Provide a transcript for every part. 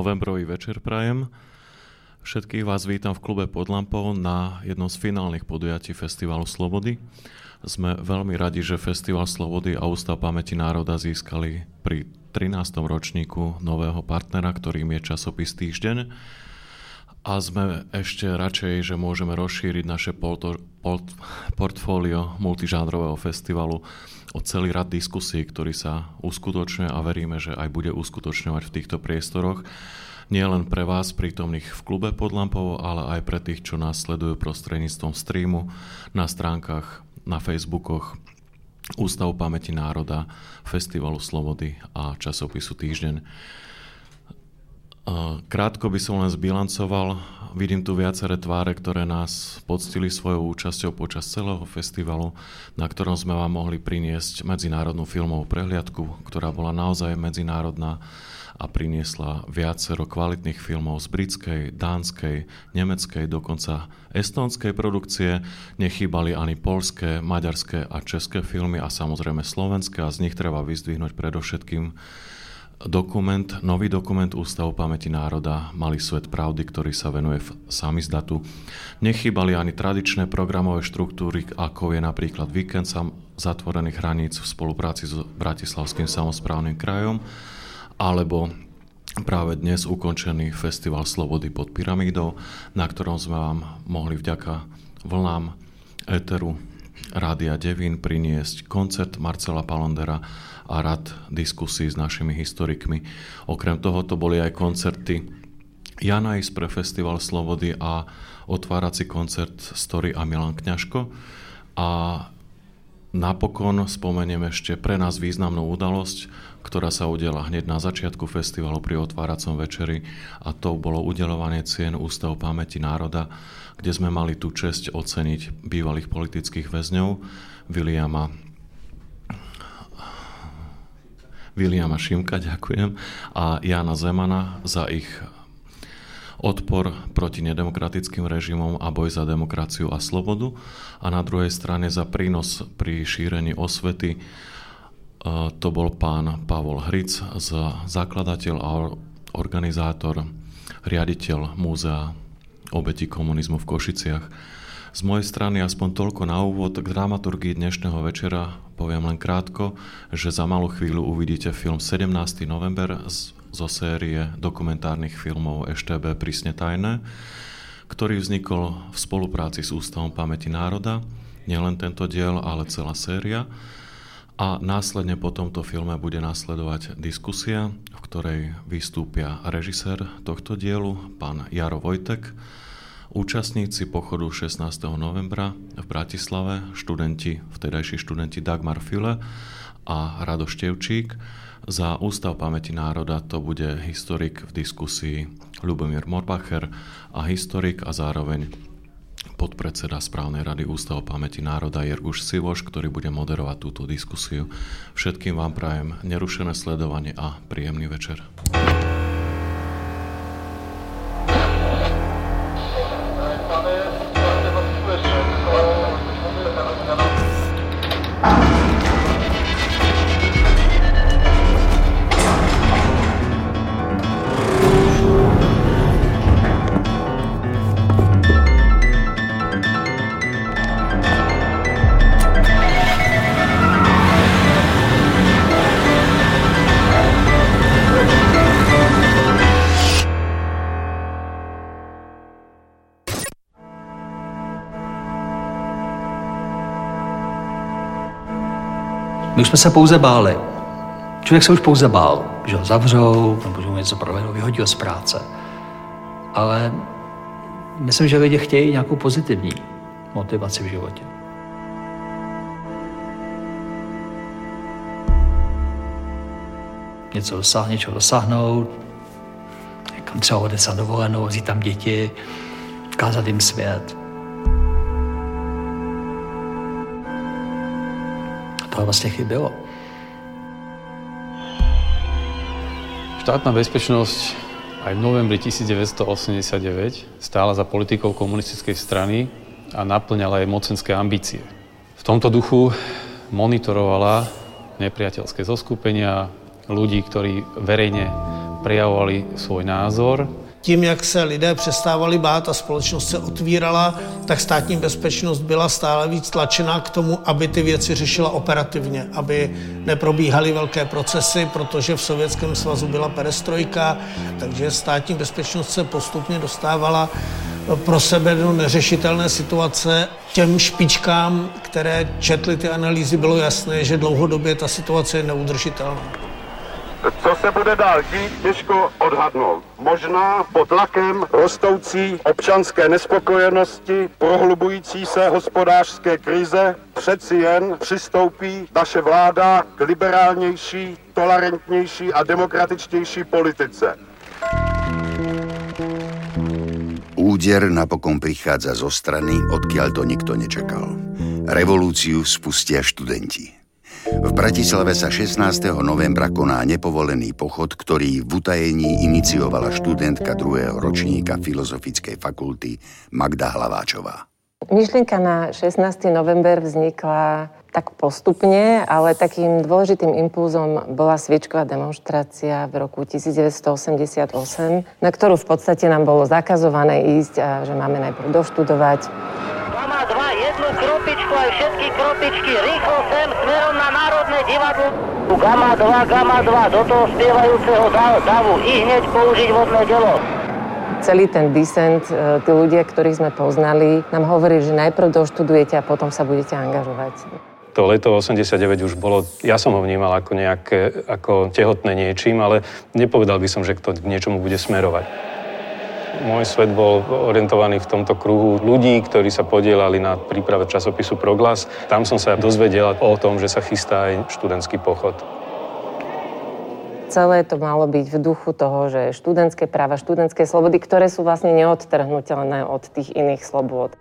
novembrový večer prajem. Všetkých vás vítam v klube pod lampou na jednom z finálnych podujatí Festivalu Slobody. Sme veľmi radi, že Festival Slobody a Ústav pamäti národa získali pri 13. ročníku nového partnera, ktorým je časopis Týždeň. A sme ešte radšej, že môžeme rozšíriť naše portfólio multižánrového festivalu o celý rad diskusí, ktorý sa uskutočňuje a veríme, že aj bude uskutočňovať v týchto priestoroch. Nie len pre vás prítomných v klube pod lampou, ale aj pre tých, čo nás sledujú prostredníctvom streamu na stránkach na Facebookoch Ústavu pamäti národa, Festivalu Slobody a časopisu Týždeň. Krátko by som len zbilancoval. Vidím tu viaceré tváre, ktoré nás poctili svojou účasťou počas celého festivalu, na ktorom sme vám mohli priniesť medzinárodnú filmovú prehliadku, ktorá bola naozaj medzinárodná a priniesla viacero kvalitných filmov z britskej, dánskej, nemeckej, dokonca estónskej produkcie. Nechýbali ani polské, maďarské a české filmy a samozrejme slovenské a z nich treba vyzdvihnúť predovšetkým dokument, nový dokument Ústavu pamäti národa Malý svet pravdy, ktorý sa venuje samizdatu. Nechýbali ani tradičné programové štruktúry, ako je napríklad víkend sam zatvorených hraníc v spolupráci s Bratislavským samozprávnym krajom alebo práve dnes ukončený Festival Slobody pod pyramídou, na ktorom sme vám mohli vďaka vlnám Eteru Rádia Devín priniesť koncert Marcela Palondera a rad diskusí s našimi historikmi. Okrem toho to boli aj koncerty Janajs pre Festival Slobody a otvárací koncert Story a Milan Kňažko. A napokon spomeniem ešte pre nás významnú udalosť, ktorá sa udiela hneď na začiatku festivalu pri otváracom večeri a to bolo udelovanie cien Ústavu pamäti národa, kde sme mali tú čest oceniť bývalých politických väzňov Viliama Viliama Šimka, ďakujem, a Jana Zemana za ich odpor proti nedemokratickým režimom a boj za demokraciu a slobodu a na druhej strane za prínos pri šírení osvety to bol pán Pavol Hric, zakladateľ a organizátor, riaditeľ Múzea obeti komunizmu v Košiciach. Z mojej strany aspoň toľko na úvod k dramaturgii dnešného večera poviem len krátko, že za malú chvíľu uvidíte film 17. november zo série dokumentárnych filmov EŠTB Prísne tajné, ktorý vznikol v spolupráci s Ústavom pamäti národa. Nielen tento diel, ale celá séria. A následne po tomto filme bude nasledovať diskusia, v ktorej vystúpia režisér tohto dielu, pán Jaro Vojtek, účastníci pochodu 16. novembra v Bratislave, študenti, vtedajší študenti Dagmar File a Rado Števčík. Za Ústav pamäti národa to bude historik v diskusii Lubomír Morbacher a historik a zároveň podpredseda správnej rady Ústavu pamäti národa Jerguš Sivoš, ktorý bude moderovať túto diskusiu. Všetkým vám prajem nerušené sledovanie a príjemný večer. Jsme se pouze báli. Člověk se už pouze bál, že ho zavřou, nebo že mu něco provedou, vyhodí ho z práce. Ale myslím, že lidi chtějí nějakou pozitivní motivaci v životě. Něco dosáhnout, něčeho dosáhnout, někam třeba odesat dovolenou, vzít tam děti, ukázat jim svět. Toho vlastne chybilo. Štátna bezpečnosť aj v novembri 1989 stála za politikou komunistickej strany a naplňala jej mocenské ambície. V tomto duchu monitorovala nepriateľské zoskupenia ľudí, ktorí verejne prejavovali svoj názor, tím, jak se lidé přestávali bát a společnost se otvírala, tak státní bezpečnost byla stále víc tlačená k tomu, aby ty věci řešila operativně, aby neprobíhaly velké procesy, protože v Sovětském svazu byla perestrojka, takže státní bezpečnost se postupně dostávala pro sebe do neřešitelné situace. Těm špičkám, které četly ty analýzy, bylo jasné, že dlouhodobě ta situace je neudržitelná. Co se bude dál dít, těžko odhadnout. Možná pod tlakem rostoucí občanské nespokojenosti, prohlubující se hospodářské krize, přeci jen přistoupí naše vláda k liberálnější, tolerantnější a demokratičtější politice. Úder napokon prichádza zo strany, odkiaľ to nikto nečakal. Revolúciu spustia študenti. V Bratislave sa 16. novembra koná nepovolený pochod, ktorý v utajení iniciovala študentka druhého ročníka Filozofickej fakulty Magda Hlaváčová. Myšlienka na 16. november vznikla tak postupne, ale takým dôležitým impulzom bola sviečková demonstrácia v roku 1988, na ktorú v podstate nám bolo zakazované ísť a že máme najprv doštudovať kropičky, rýchlo sem, smerom na Národné divadlo. Gama 2, Gama 2, do toho spievajúceho davu, i hneď použiť vodné delo. Celý ten disent, e, tí ľudia, ktorých sme poznali, nám hovorili, že najprv doštudujete a potom sa budete angažovať. To leto 89 už bolo, ja som ho vnímal ako nejaké, ako tehotné niečím, ale nepovedal by som, že to k niečomu bude smerovať. Môj svet bol orientovaný v tomto kruhu ľudí, ktorí sa podielali na príprave časopisu Proglas. Tam som sa dozvedel o tom, že sa chystá aj študentský pochod. Celé to malo byť v duchu toho, že študentské práva, študentské slobody, ktoré sú vlastne neodtrhnutelné od tých iných slobôd.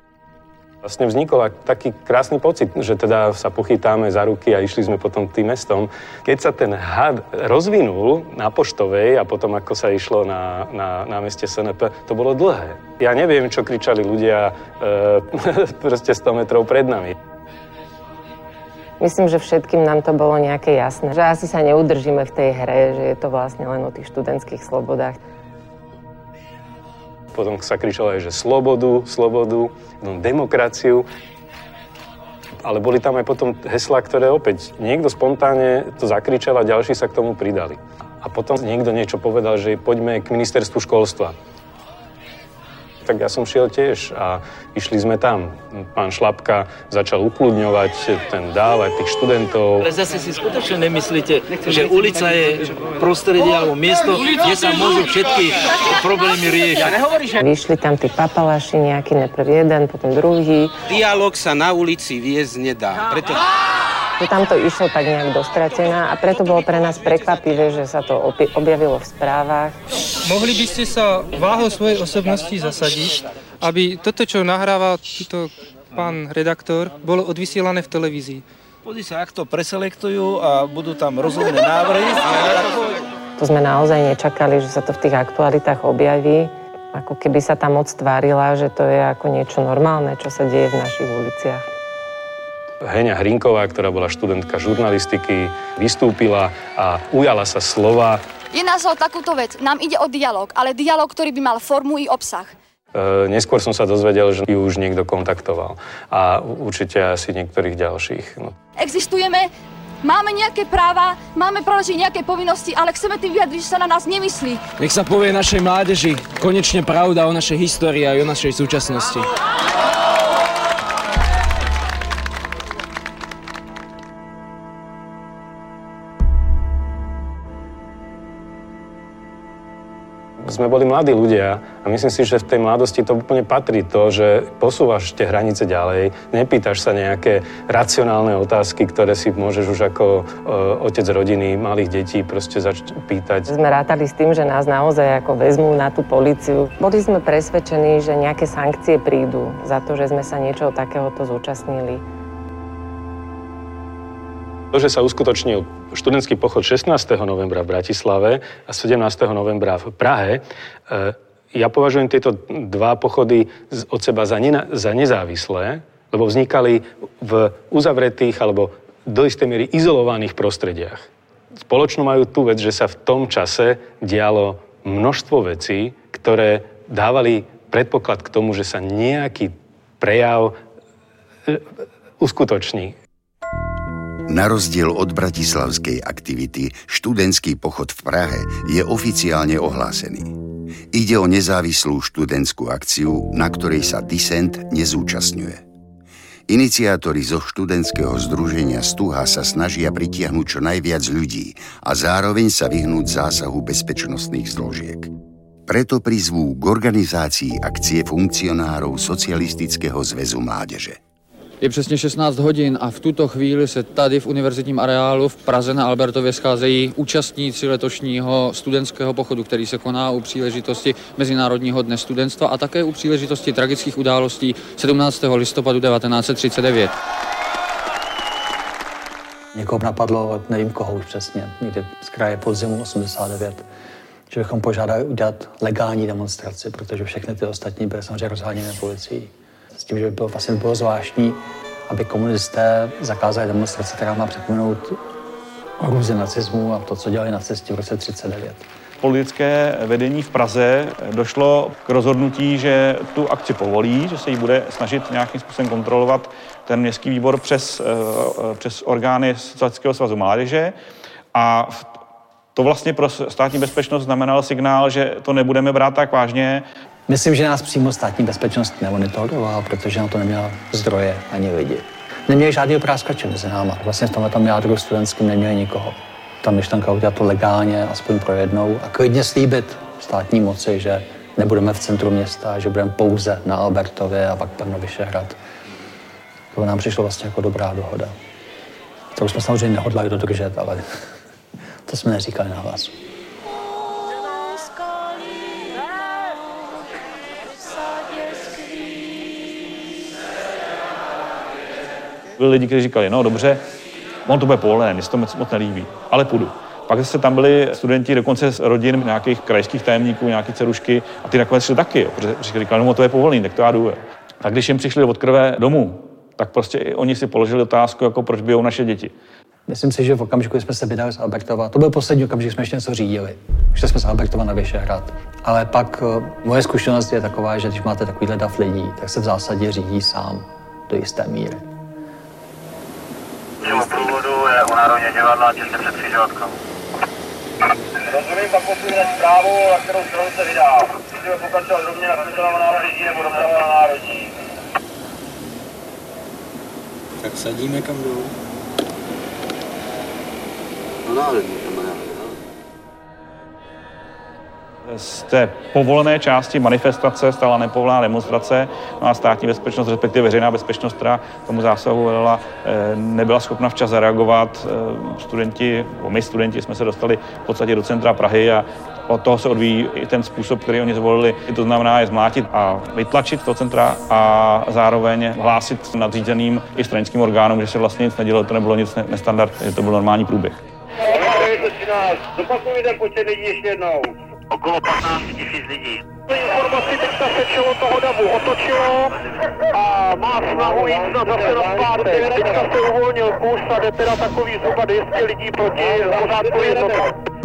Vlastne vznikol taký krásny pocit, že teda sa pochytáme za ruky a išli sme potom tým mestom. Keď sa ten had rozvinul na Poštovej a potom ako sa išlo na, na, na meste SNP, to bolo dlhé. Ja neviem, čo kričali ľudia e, proste 100 metrov pred nami. Myslím, že všetkým nám to bolo nejaké jasné, že asi sa neudržíme v tej hre, že je to vlastne len o tých študentských slobodách. Potom sa kričalo aj, že slobodu, slobodu, demokraciu. Ale boli tam aj potom heslá, ktoré opäť niekto spontánne to zakričal a ďalší sa k tomu pridali. A potom niekto niečo povedal, že poďme k ministerstvu školstva tak ja som šiel tiež a išli sme tam. Pán Šlapka začal ukludňovať ten dáv aj tých študentov. Ale zase si skutočne nemyslíte, že ulica je prostredie alebo miesto, kde sa môžu všetky problémy riešiť. Vyšli tam tí papalaši nejaký, najprv jeden, potom druhý. Dialóg sa na ulici viesť nedá. Preto že tam to išlo tak nejak dostratená a preto bolo pre nás prekvapivé, že sa to objavilo v správach. Mohli by ste sa váhou svojej osobnosti zasadiť, aby toto, čo nahráva túto pán redaktor, bolo odvysielané v televízii. Pozri sa, ak to preselektujú a budú tam rozumné návrhy. To sme naozaj nečakali, že sa to v tých aktualitách objaví. Ako keby sa tam moc tvárila, že to je ako niečo normálne, čo sa deje v našich uliciach. Heňa Hrinková, ktorá bola študentka žurnalistiky, vystúpila a ujala sa slova. Je nás o takúto vec. Nám ide o dialog, ale dialog, ktorý by mal formu i obsah. E, neskôr som sa dozvedel, že ju už niekto kontaktoval. A určite asi niektorých ďalších. No. Existujeme, máme nejaké práva, máme proložiť nejaké povinnosti, ale chceme tým vyjadriť, že sa na nás nemyslí. Nech sa povie našej mládeži konečne pravda o našej histórii a o našej súčasnosti. Sme boli mladí ľudia a myslím si, že v tej mladosti to úplne patrí to, že posúvaš tie hranice ďalej, nepýtaš sa nejaké racionálne otázky, ktoré si môžeš už ako e, otec rodiny malých detí proste začať pýtať. Sme rátali s tým, že nás naozaj ako vezmú na tú policiu. Boli sme presvedčení, že nejaké sankcie prídu za to, že sme sa niečoho takéhoto zúčastnili. To, že sa uskutočnil študentský pochod 16. novembra v Bratislave a 17. novembra v Prahe, e, ja považujem tieto dva pochody od seba za, ne, za nezávislé, lebo vznikali v uzavretých alebo do istej miery izolovaných prostrediach. spoločnú majú tú vec, že sa v tom čase dialo množstvo vecí, ktoré dávali predpoklad k tomu, že sa nejaký prejav e, uskutoční. Na rozdiel od bratislavskej aktivity, študentský pochod v Prahe je oficiálne ohlásený. Ide o nezávislú študentskú akciu, na ktorej sa Dissent nezúčastňuje. Iniciátori zo študentského združenia Stuha sa snažia pritiahnuť čo najviac ľudí a zároveň sa vyhnúť zásahu bezpečnostných zložiek. Preto prizvú k organizácii akcie funkcionárov Socialistického zväzu mládeže. Je přesně 16 hodin a v tuto chvíli se tady v univerzitním areálu v Praze na Albertově scházejí účastníci letošního studentského pochodu, který se koná u příležitosti Mezinárodního dne studentstva a také u příležitosti tragických událostí 17. listopadu 1939. Někoho napadlo, nevím koho už přesně, někde z kraje podzimu 89, že bychom požádali udělat legální demonstraci, protože všechny ty ostatní byly samozřejmě rozháněné policií tím, že by bylo vlastně bylo zvláštní, aby komunisté zakázali demonstraci, která má připomenout hrůzy nacismu a to, co dělali nacisti v roce 39 politické vedení v Praze došlo k rozhodnutí, že tu akci povolí, že se jí bude snažit nějakým způsobem kontrolovat ten městský výbor přes, eh, přes orgány Socialistického svazu mládeže. A to vlastně pro státní bezpečnost znamenal signál, že to nebudeme brát tak vážně Myslím, že nás přímo státní bezpečnost nemonitorovala, protože na to neměla zdroje ani lidi. Neměli žádný práskače mezi náma. Vlastně v tomhle jádru studentským neměli nikoho. Ta myšlenka udělat to legálně, aspoň pro jednou a klidně slíbit státní moci, že nebudeme v centru města, že budeme pouze na Albertově a pak Brno Vyšehrad. To nám přišlo vlastně jako dobrá dohoda. To jsme samozřejmě nehodlali dodržet, ale to jsme neříkali na hlas. Byli lidi, kteří říkali, no dobře, on to bude povolené, mně se to moc, moc nelíbí, ale půjdu. Pak zase tam byli studenti dokonce z rodin nějakých krajských tajemníků, nějaké cerušky a ty nakonec šli taky, jo, protože říkali, no to je povolený, tak to já jdu. Tak když jim přišli od krve domů, tak prostě i oni si položili otázku, jako proč bijou naše děti. Myslím si, že v okamžiku, kdy jsme se vydali z Albertova, to byl poslední okamžik, jsme ještě něco řídili. Šli jsme z Albertova na Vyšehrad. Ale pak uh, moje zkušenost je taková, že když máte takovýhle dav lidí, tak se v zásadě řídí sám do jisté míry. Čemu průvodu je u Národně divadla těsně před křižovatkou. Rozumím, pak posune zprávu, na kterou stranu se vydá. Můžeme pokračovat rovně na Křižova národní nebo doprava na národní. Tak sadíme kam dolů. No národní, kamaráde. Z té povolené části manifestace stala nepovolená demonstrace, no a státní bezpečnost, respektive veřejná bezpečnost, která tomu zásahu velila, eh, nebyla schopna včas zareagovat. Eh, studenti, my studenti jsme se dostali v podstatě do centra Prahy a od toho se odvíjí i ten způsob, který oni zvolili. To znamená je zmlátit a vytlačit do centra a zároveň hlásit nadřízeným i stranickým orgánům, že se vlastně nic nedělo, to nebylo nic nestandard, že to byl normální průběh. Zopakuj ten počet ještě jednou okolo 15 tisíc lidí. Informaci teďka se čelo toho davu otočilo a má snahu jít na zase na zpátek. Teďka se uvolnil kus a jde teda takový zhruba 200 lidí proti pořádku jednotkám.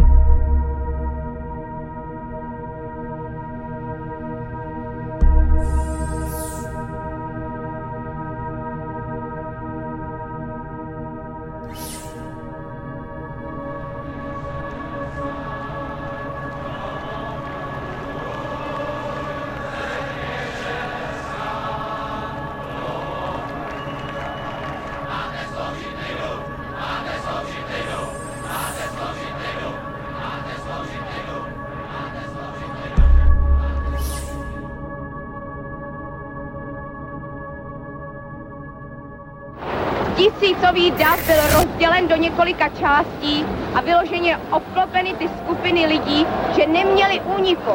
Dav byl rozdělen do několika částí a vyloženě obklopeny ty skupiny lidí, že neměli úniku.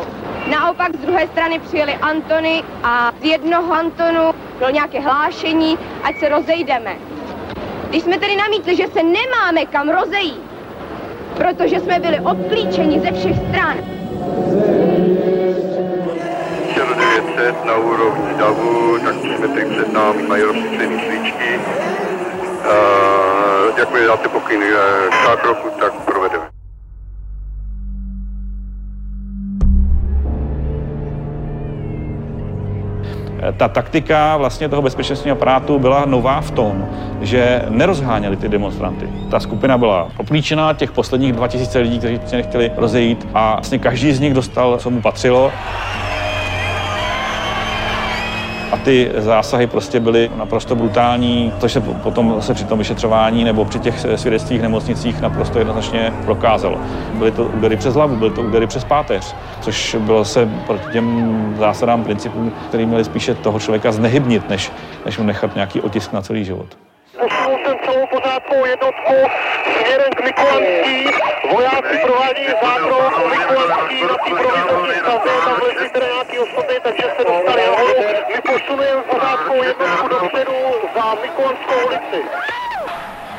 Naopak z druhé strany přijeli Antony a z jednoho Antonu bylo nějaké hlášení, ať se rozejdeme. Když jsme tedy namítli, že se nemáme kam rozejít, protože jsme byli obklíčeni ze všech stran. 900 na úrovni davu, tak čtvrtek před námi mají rozsvícený svíčky. Jak mi dáte pokyny k kroku, tak provedeme. ta taktika vlastně toho bezpečnostního aparátu byla nová v tom, že nerozháněli ty demonstranty. Ta skupina byla oplíčená těch posledních 2000 lidí, kteří se nechtěli rozejít a vlastně každý z nich dostal, co mu patřilo. Ty zásahy prostě byly naprosto brutální, což se potom zase při tom vyšetřování nebo při těch svědectvích nemocnicích naprosto jednoznačně prokázalo. Byly to údery přes hlavu, byly to údery přes páteř, což bylo se proti těm zásadám, principům, který měli spíše toho člověka znehybnit, než, než mu nechat nějaký otisk na celý život. Pořádkovou jednotku směrem k Mikulanský. Vojáci provádí zákrok Mikulanský na té provizorní staze, tam vlezli teda nějaký osoby, takže se dostali nahoru. My posunujeme pořádkovou jednotku dopředu za Mikulanskou ulici.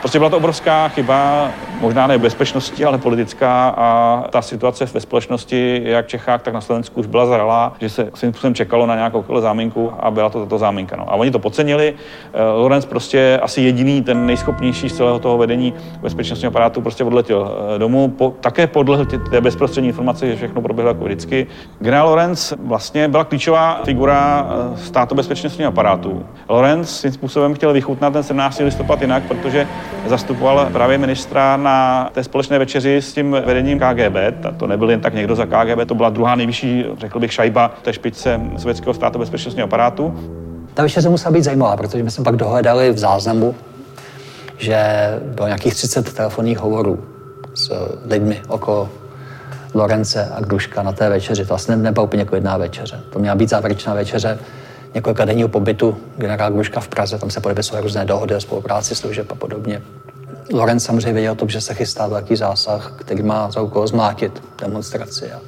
Prostě byla to obrovská chyba, možná ne bezpečnosti, ale politická a ta situace ve společnosti, jak v Čechách, tak na Slovensku už byla zralá, že se svým způsobem čekalo na nějakou záminku a byla to tato záminka. No. A oni to podcenili. Eh, Lorenz prostě asi jediný, ten nejschopnější z celého toho vedení bezpečnostního aparátu prostě odletěl eh, domů. Po, také podlehl té bezprostřední informace, že všechno proběhlo jako vždycky. Generál Lorenz vlastně byla klíčová figura eh, státu bezpečnostního aparátu. Lorenz svým způsobem chtěl vychutnat ten 17. listopad jinak, protože zastupoval právě ministra na té společné večeři s tím vedením KGB. To nebyl jen tak někdo za KGB, to byla druhá nejvyšší, řekl bych, šajba té špičce sovětského státu bezpečnostního aparátu. Ta večeře musela být zajímavá, protože my jsme pak dohledali v záznamu, že bylo nějakých 30 telefonních hovorů s lidmi okolo Lorence a Gruška na té večeři. To vlastně nebyla úplně jedná večeře. To měla být závěrečná večeře několika denního pobytu generál Gruška v Praze, tam se podepisovaly různé dohody o spolupráci služeb a podobně. Lorenz samozřejmě věděl o tom, že se chystá velký zásah, který má za úkol zmlátit demonstraci a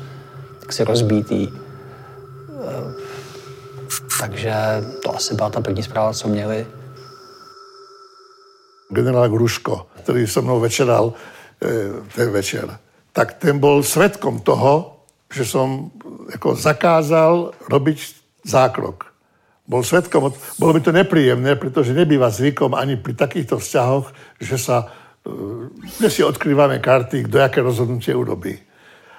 tak si rozbítý. Eh, takže to asi byla ta první zpráva, co měli. Generál Gruško, který se mnou večeral eh, ten večer, tak ten byl svetkom toho, že som jako zakázal robiť zákrok bol svetkom, bolo mi to nepríjemné, pretože nebýva zvykom ani pri takýchto vzťahoch, že sa dnes si odkrývame karty, kto aké rozhodnutie urobí.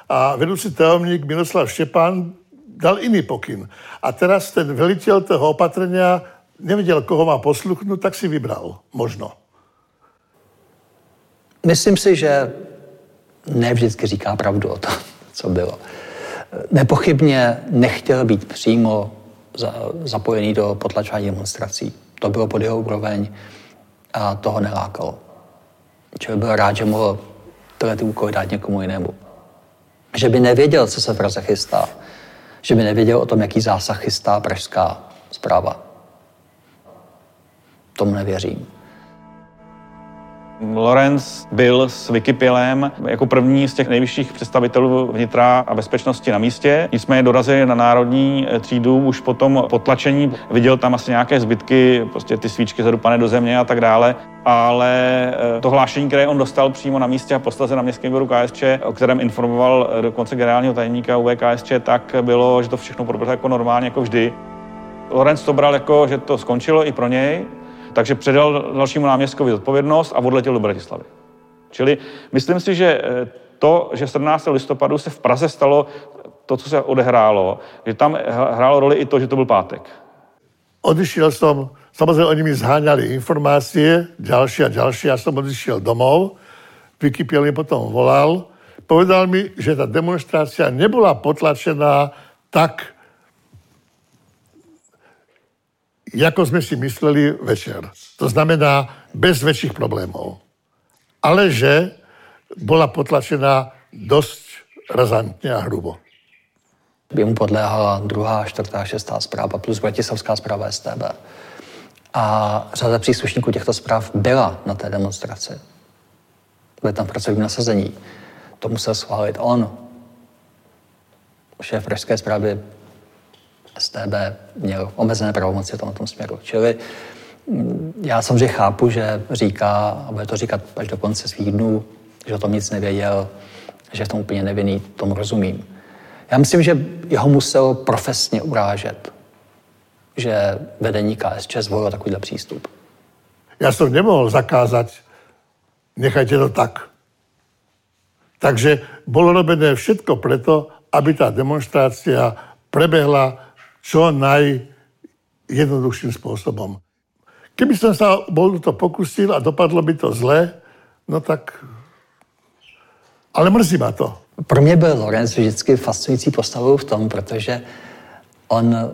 A vedúci tajomník Miroslav Štepán dal iný pokyn. A teraz ten veliteľ toho opatrenia nevedel, koho má posluchnúť, tak si vybral. Možno. Myslím si, že ne vždycky říká pravdu o tom, co bylo. Nepochybně nechtěl být přímo zapojený do potlačování demonstrací. To bylo pod jeho úroveň a toho nelákalo. Čili byl rád, že mohl tyhle ty úkoly dát někomu jinému. Že by nevěděl, co se v Praze chystá. Že by nevěděl o tom, jaký zásah chystá pražská zpráva. Tomu nevěřím. Lorenz byl s Wikipilem jako první z těch nejvyšších představitelů vnitra a bezpečnosti na místě. Nicméně dorazili na národní eh, třídu už po tom potlačení. Viděl tam asi nějaké zbytky, prostě ty svíčky zadupané do země a tak dále. Ale eh, to hlášení, které on dostal přímo na místě a posledně na městském výboru KSČ, o kterém informoval eh, dokonce generálního tajemníka UVKSČ, tak bylo, že to všechno proběhlo jako normálně, jako vždy. Lorenz to bral jako, že to skončilo i pro něj, takže předal dalšímu náměstkovi zodpovědnost a odletěl do Bratislavy. Čili myslím si, že eh, to, že 17. listopadu se v Praze stalo to, co se odehrálo, že tam hrálo roli i to, že to byl pátek. Odišiel som, samozrejme oni mi zháňali informácie, ďalšie a ďalšie, ja som odišiel domov, Wikipiel mi potom volal, povedal mi, že ta demonstrácia nebola potlačená tak, jako sme si mysleli večer. To znamená bez väčších problémov. Ale že bola potlačená dosť razantne a hrubo. Jemu podléhala druhá, čtvrtá, šestá zpráva plus Bratislavská zpráva STB. A řada příslušníků těchto zpráv byla na té demonstraci. Byli tam v nasazení. To musel schválit on. Šéf pražské zprávy STB měl omezené pravomoci v tomto směru. Čili mm, já samozřejmě chápu, že říká, a bude to říkat až do konce svých dnů, že o tom nic nevěděl, že v tom úplně nevinný, tomu rozumím. Já myslím, že jeho musel profesně urážet, že vedení KSČ zvolilo takovýhle přístup. Já jsem nemohl zakázat nechajte to tak. Takže bolo robené všetko preto, aby tá demonstrácia prebehla čo najjednoduchším spôsobom. Keby som sa bol to pokusil a dopadlo by to zle, no tak... Ale mrzí ma to. Pro mě byl Lorenz vždycky fascinující postavou v tom, protože on,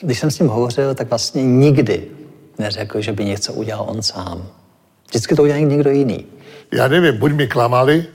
když jsem s ním hovořil, tak vlastně nikdy neřekl, že by něco udělal on sám. Vždycky to udělal někdo jiný. Ja neviem, buď mi klamali,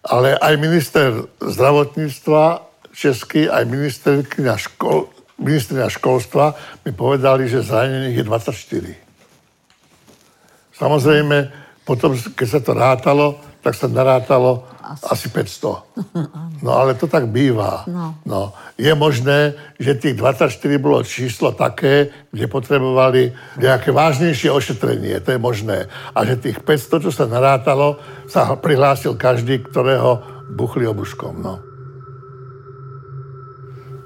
ale aj minister zdravotníctva český, aj ministerkňa škol, ministrina školstva mi povedali, že zranených je 24. Samozrejme, potom, keď sa to rátalo, tak sa narátalo asi, asi 500. No ale to tak býva. No. no. Je možné, že tých 24 bolo číslo také, kde potrebovali nejaké vážnejšie ošetrenie. To je možné. A že tých 500, čo sa narátalo, sa prihlásil každý, ktorého buchli obuškom. No.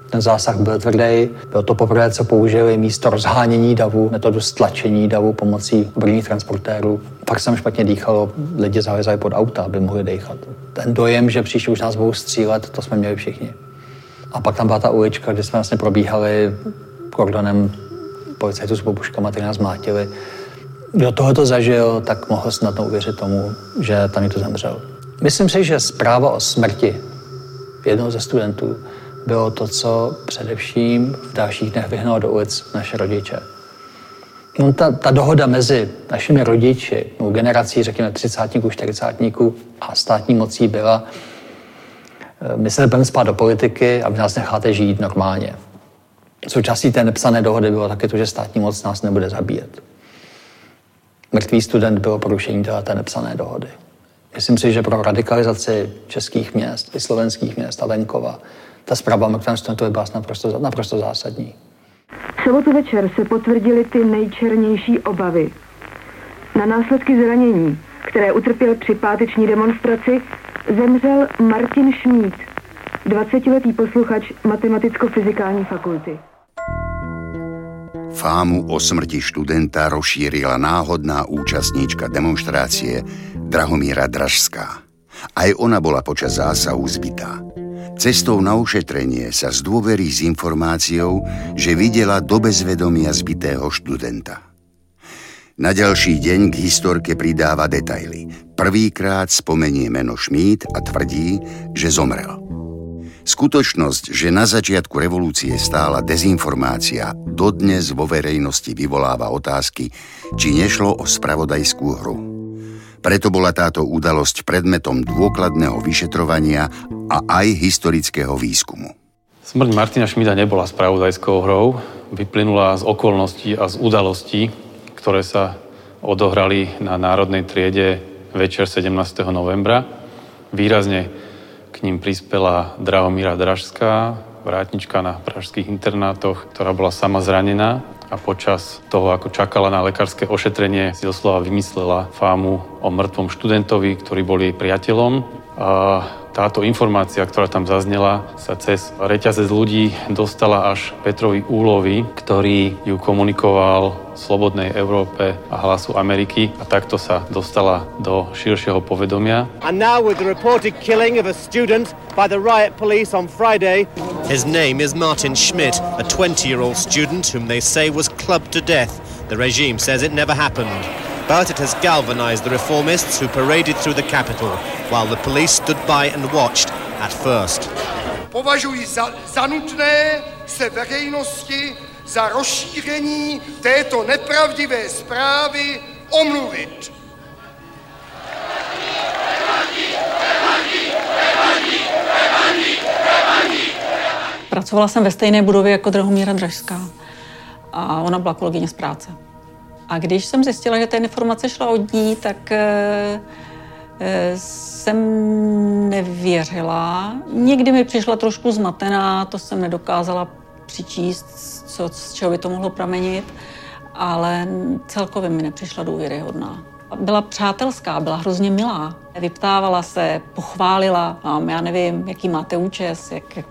Ten zásah byl tvrdý. Bylo to poprvé, co použili místo rozhánění davu, metodu stlačení davu pomocí brněných transportérů. Pak jsem špatně dýchalo, lidi zalezali pod auta, aby mohli dýchat. Ten dojem, že příště už nás budou střílet, to jsme měli všichni. A pak tam byla ta ulička, kde jsme vlastně probíhali kordonem policajtů s bobuškama, kteří nás mlátili. Kdo tohoto zažil, tak mohl snadno uvěřit tomu, že tam někdo zemřel. Myslím si, že zpráva o smrti jednoho ze studentů bylo to, co především v dalších dnech vyhnalo do ulic naše rodiče. No, ta, ta dohoda mezi našimi rodiči, no, generací, řekněme, třicátníků, čtyřicátníků a státní mocí byla, eh, my se nebudeme spát do politiky a vy nás necháte žít normálně. Součástí té nepsané dohody bylo také to, že státní moc nás nebude zabíjet. Mrtvý student bylo porušení té nepsané dohody. Myslím si, že pro radikalizaci českých měst i slovenských měst a venkova ta zpráva o mrtvém studentovi byla naprosto, naprosto zásadní. V sobotu večer se potvrdily ty nejčernější obavy. Na následky zranění, které utrpěl při páteční demonstraci, zemřel Martin Šmít, 20-letý posluchač Matematicko-fyzikální fakulty. Fámu o smrti študenta rozšírila náhodná účastníčka demonstrácie Drahomíra Dražská. Aj ona bola počas zásahu zbytá. Cestou na ušetrenie sa zdôverí s informáciou, že videla do bezvedomia zbitého študenta. Na ďalší deň k historke pridáva detaily. Prvýkrát spomenie meno Šmít a tvrdí, že zomrel. Skutočnosť, že na začiatku revolúcie stála dezinformácia, dodnes vo verejnosti vyvoláva otázky, či nešlo o spravodajskú hru. Preto bola táto udalosť predmetom dôkladného vyšetrovania a aj historického výskumu. Smrť Martina Šmida nebola spravodajskou hrou, vyplynula z okolností a z udalostí, ktoré sa odohrali na Národnej triede večer 17. novembra. Výrazne k ním prispela Drahomíra Dražská, vrátnička na pražských internátoch, ktorá bola sama zranená a počas toho, ako čakala na lekárske ošetrenie, si doslova vymyslela fámu o mŕtvom študentovi, ktorý bol jej priateľom. A táto informácia, ktorá tam zaznela, sa cez reťazec ľudí dostala až Petrovi Úlovi, ktorý ju komunikoval v Slobodnej Európe a Hlasu Ameriky a takto sa dostala do širšieho povedomia. And now with the reported killing of a student by the riot police on Friday. His name is Martin Schmidt, a 20-year-old student whom they say was clubbed to death. The regime says it never happened. but it has galvanized the reformists who paraded through the capital, while the police stood by and watched at first. Považuji za, za nutné se verejnosti za rozšíření této nepravdivé zprávy omluvit. Pracovala jsem ve stejné budově jako Drahomíra Dražská a ona byla kolegyně z práce. A když jsem zjistila, že ta informace šla od ní, tak e, jsem nevěřila. Někdy mi přišla trošku zmatená, to jsem nedokázala přičíst, co, z čeho by to mohlo pramenit, ale celkově mi nepřišla důvěryhodná. Byla přátelská, byla hrozně milá. Vyptávala se, pochválila vám, já nevím, jaký máte účes, jak, jak...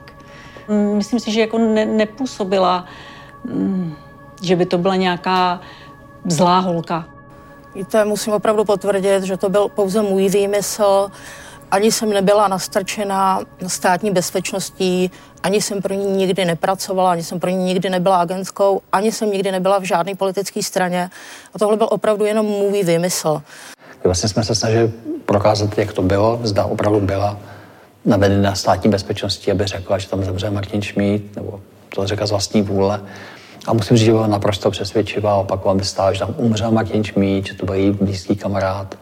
Myslím si, že jako ne, nepůsobila, mm, že by to byla nějaká zlá holka. Víte, musím opravdu potvrdit, že to byl pouze můj výmysl. Ani jsem nebyla nastrčena státní bezpečností, ani jsem pro ní nikdy nepracovala, ani jsem pro ní nikdy nebyla agentskou, ani jsem nikdy nebyla v žádné politické straně. A tohle byl opravdu jenom můj výmysl. Vlastně jsme se snažili prokázat, jak to bylo, zda opravdu byla navedena státní bezpečnosti, aby řekla, že tam zemře Martin Šmít, nebo to řekla z vlastní vůle. A musím říct, že byla naprosto přesvědčivá, opakovat by stále, že tam umřel Martin Šmít, že to byl její blízký kamarád.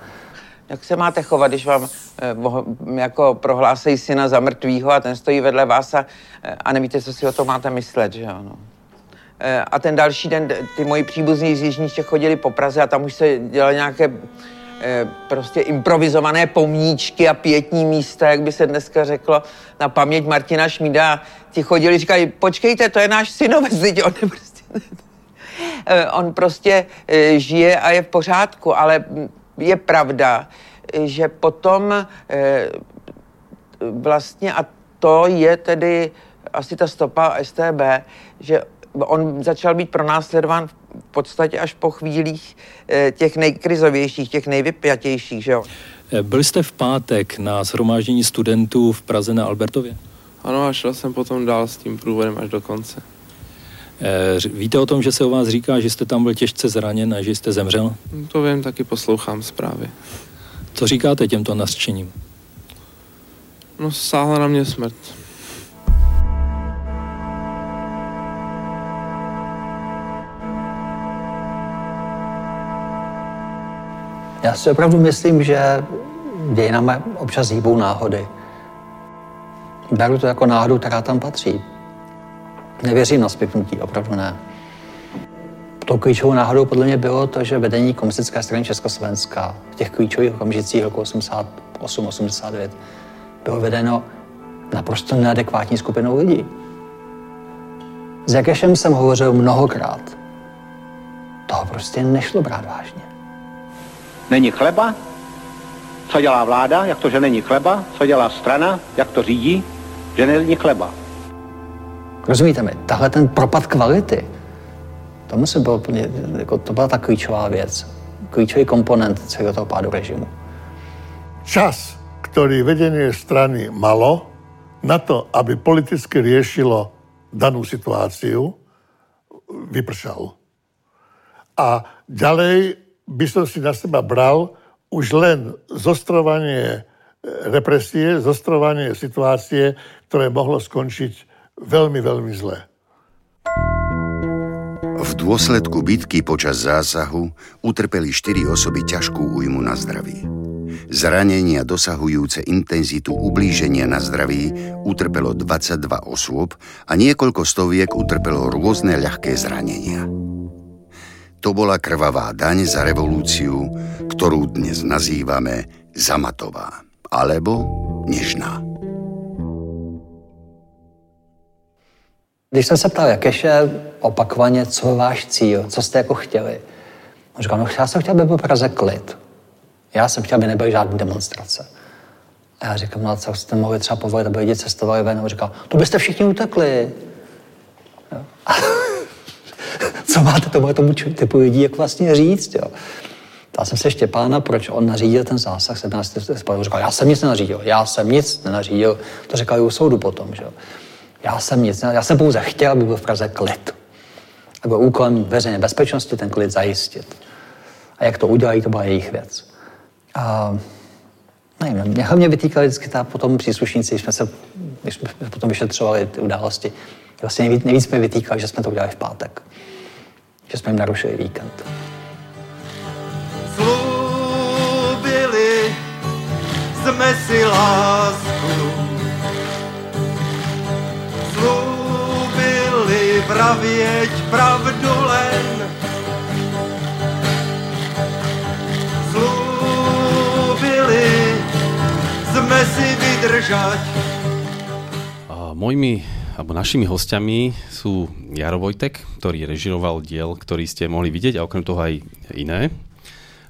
Jak se máte chovat, když vám eh, jako prohlásejí syna za mrtvýho a ten stojí vedle vás a, eh, a nevíte, co si o tom máte myslet, že ano? Eh, a ten další den ty moji příbuzní z Jižních chodili po Praze a tam už se dělali nějaké eh, prostě improvizované pomníčky a pětní místa, jak by se dneska řeklo, na paměť Martina Šmída. Ti chodili, říkali, počkejte, to je náš synovec, teď on prostě... Eh, on prostě žije a je v pořádku, ale je pravda, že potom vlastně, a to je tedy asi ta stopa STB, že on začal být pronásledován v podstatě až po chvílích eh, těch nejkrizovějších, těch nejvypjatějších. Že jo? Eh, byli jste v pátek na shromáždění studentů v Praze na Albertově? Ano a šel jsem potom dál s tím průvodem až do konce. Eh, víte o tom, že se o vás říká, že jste tam byl těžce zraněn a že jste zemřel? To vím, taky poslouchám zprávy. Co říkáte těmto nařčením? No, sáhla na mě smrt. Já si opravdu myslím, že dějinami občas hýbou náhody. Beru to jako náhodu, která tam patří. Nevěřím na spiknutí, opravdu ne. Tou klíčovou náhodou podle mě bylo to, že vedení komunistické strany Československa v těch klíčových okamžicích roku 88-89 bylo vedeno naprosto neadekvátní skupinou lidí. S Jakešem jsem hovořil mnohokrát. Toho prostě nešlo brát vážně. Není chleba? Co dělá vláda? Jak to, že není chleba? Co dělá strana? Jak to řídí? Že není chleba. Rozumíte mi? Tahle ten propad kvality, to musí bylo úplně, jako, to byla ta klíčová věc. Klíčový komponent celého toho pádu režimu. Čas, který vedení strany malo na to, aby politicky riešilo danú situáciu, vypršal. A ďalej by som si na seba bral už len zostrovanie represie, zostrovanie situácie, ktoré mohlo skončiť veľmi, veľmi zle. V dôsledku bitky počas zásahu utrpeli štyri osoby ťažkú újmu na zdraví. Zranenia dosahujúce intenzitu ublíženia na zdraví utrpelo 22 osôb a niekoľko stoviek utrpelo rôzne ľahké zranenia. To bola krvavá daň za revolúciu, ktorú dnes nazývame zamatová alebo nežná. Když jsem se ptal Jakeše opakovaně, co je váš cíl, co jste jako chtěli, on říkal, no já jsem chtěl, aby byl Praze klid. Já jsem chtěl, aby nebyly žádné demonstrace. A já říkám, no a co jste mohli třeba povolit, aby lidi cestovali ven? A on říkal, to byste všichni utekli. co máte tomu, tomu typu lidí jak vlastně říct, jo. Ptal jsem se Štěpána, proč on nařídil ten zásah 17. listopadu. Říkal, já jsem nic nenařídil, já jsem nic nenařídil. To říkal i u soudu potom, že jo. Já jsem nic, já jsem pouze chtěl, aby byl v Praze klid. A byl úkolem veřejné bezpečnosti ten klid zajistit. A jak to udělají, to byla jejich věc. A nevím, mě hlavně vytýkali vždycky ta potom příslušníci, když jsme, se, když jsme potom vyšetřovali ty události. Vlastně nejvíc, nejvíc mi vytýkali, že jsme to udělali v pátek že jsme jim narušili víkend. Slúbili jsme si lásku, pravieť pravdu len. Slúbili jsme si vydržať. A mojimi alebo našimi hostiami sú Jaro Vojtek, ktorý režiroval diel, ktorý ste mohli vidieť a okrem toho aj iné.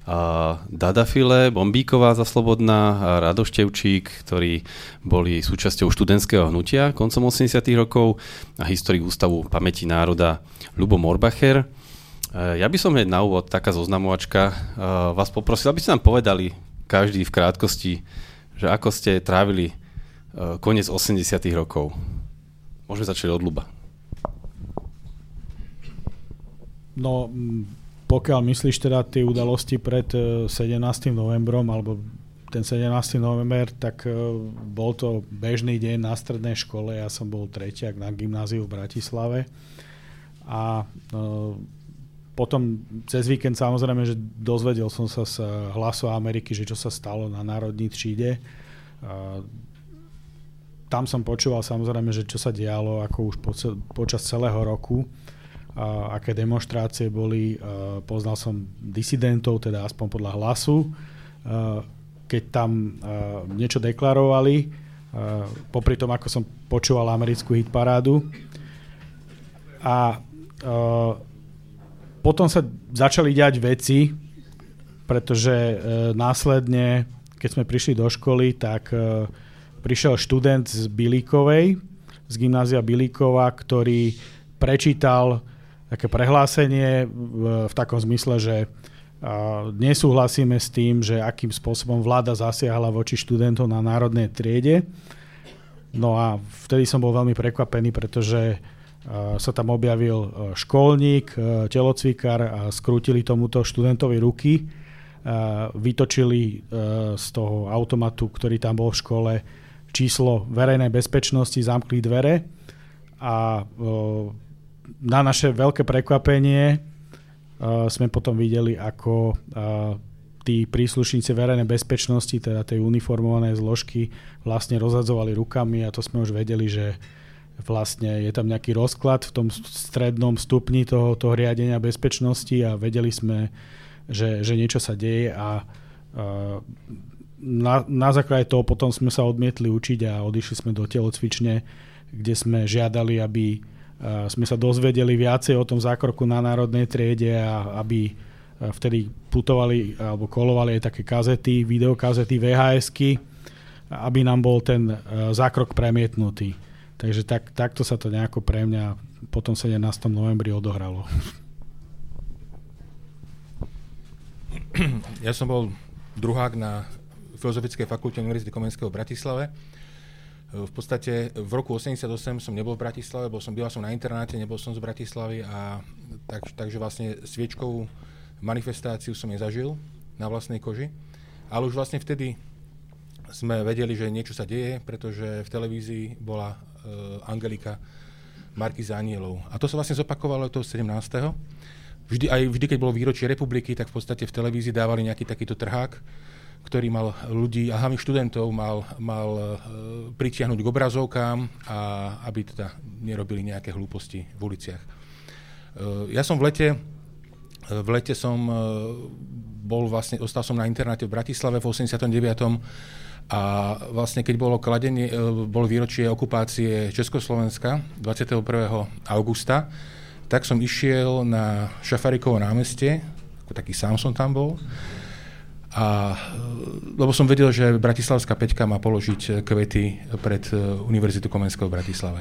A Dada File, Bombíková za Slobodná a Rado Števčík, ktorí boli súčasťou študentského hnutia koncom 80 rokov a historik Ústavu pamäti národa Lubo Morbacher. Ja by som hneď na úvod, taká zoznamovačka, vás poprosil, aby ste nám povedali každý v krátkosti, že ako ste trávili koniec 80 rokov. Môžeme začať od Luba. No, pokiaľ myslíš teda tie udalosti pred 17. novembrom alebo ten 17. november, tak bol to bežný deň na strednej škole, ja som bol tretiak na gymnáziu v Bratislave a potom cez víkend samozrejme, že dozvedel som sa z hlasu Ameriky, že čo sa stalo na národní tříde. Tam som počúval samozrejme, že čo sa dialo ako už po, počas celého roku, aké demonstrácie boli. Poznal som disidentov, teda aspoň podľa hlasu, keď tam niečo deklarovali, popri tom, ako som počúval americkú hitparádu. A potom sa začali diať veci, pretože e, následne, keď sme prišli do školy, tak e, prišiel študent z Bilíkovej, z gymnázia Bilíkova, ktorý prečítal také prehlásenie v, takom zmysle, že nesúhlasíme s tým, že akým spôsobom vláda zasiahla voči študentom na národnej triede. No a vtedy som bol veľmi prekvapený, pretože sa tam objavil e, školník, e, telocvikár a skrútili tomuto študentovi ruky. Vytočili e, z toho automatu, ktorý tam bol v škole, číslo verejnej bezpečnosti, zamkli dvere a na naše veľké prekvapenie sme potom videli, ako tí príslušníci verejnej bezpečnosti, teda tej uniformované zložky, vlastne rozhadzovali rukami a to sme už vedeli, že vlastne je tam nejaký rozklad v tom strednom stupni toho, toho riadenia bezpečnosti a vedeli sme, že, že niečo sa deje a na, na základe toho potom sme sa odmietli učiť a odišli sme do telocvične, kde sme žiadali, aby sme sa dozvedeli viacej o tom zákroku na národnej triede a aby vtedy putovali alebo kolovali aj také kazety, videokazety, VHSky, aby nám bol ten zákrok premietnutý. Takže tak, takto sa to nejako pre mňa potom 17. novembri odohralo. Ja som bol druhák na Filozofickej fakulte Univerzity Komenského v Bratislave. V podstate v roku 88 som nebol v Bratislave, bol som, býval som na internáte, nebol som z Bratislavy a tak, takže vlastne sviečkovú manifestáciu som nezažil na vlastnej koži. Ale už vlastne vtedy sme vedeli, že niečo sa deje, pretože v televízii bola uh, Angelika Markiza Anielov. A to sa vlastne zopakovalo toho 17. Vždy, aj vždy, keď bolo výročie republiky, tak v podstate v televízii dávali nejaký takýto trhák, ktorý mal ľudí, a hlavne študentov, mal, mal uh, pritiahnuť k obrazovkám a aby teda nerobili nejaké hlúposti v uliciach. Uh, ja som v lete v lete som bol vlastne, ostal som na internáte v Bratislave v 89 a vlastne keď bolo kladenie, e, bolo výročie okupácie Československa 21. augusta, tak som išiel na Šafarikovo námestie, ako taký sám som tam bol, a, e, lebo som vedel, že Bratislavská peťka má položiť kvety pred e, Univerzitu Komenského v Bratislave.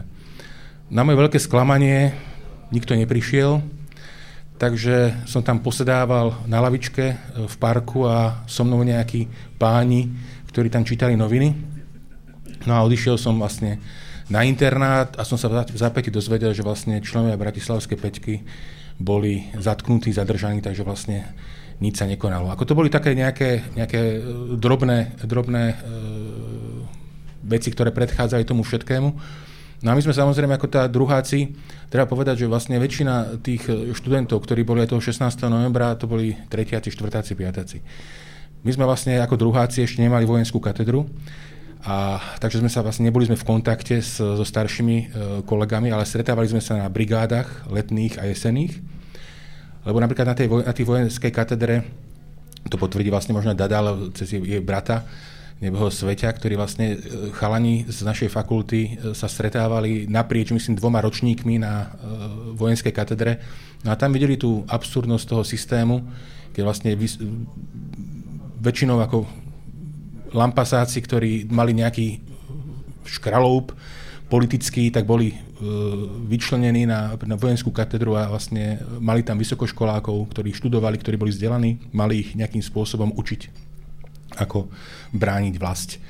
Na moje veľké sklamanie nikto neprišiel, takže som tam posedával na lavičke v parku a so mnou nejakí páni ktorí tam čítali noviny. No a odišiel som vlastne na internát a som sa v zápäti dozvedel, že vlastne členovia Bratislavskej peťky boli zatknutí, zadržaní, takže vlastne nič sa nekonalo. Ako to boli také nejaké, nejaké e, drobné, drobné e, veci, ktoré predchádzali tomu všetkému. No a my sme samozrejme ako tá druháci, treba povedať, že vlastne väčšina tých študentov, ktorí boli aj toho 16. novembra, to boli tretiaci, štvrtáci, piatáci. My sme vlastne ako druháci ešte nemali vojenskú katedru, a, takže sme sa vlastne neboli sme v kontakte s, so staršími e, kolegami, ale stretávali sme sa na brigádach letných a jesených. Lebo napríklad na tej, na tej vojenskej katedre, to potvrdí vlastne možno Dadal cez jej, jej brata, nebo Sveťa, ktorí vlastne e, chalani z našej fakulty e, sa stretávali naprieč, myslím, dvoma ročníkmi na e, vojenskej katedre. No a tam videli tú absurdnosť toho systému, keď vlastne vys- väčšinou ako lampasáci, ktorí mali nejaký škraloup, politicky, tak boli e, vyčlenení na, na vojenskú katedru a vlastne mali tam vysokoškolákov, ktorí študovali, ktorí boli vzdelaní, mali ich nejakým spôsobom učiť, ako brániť vlast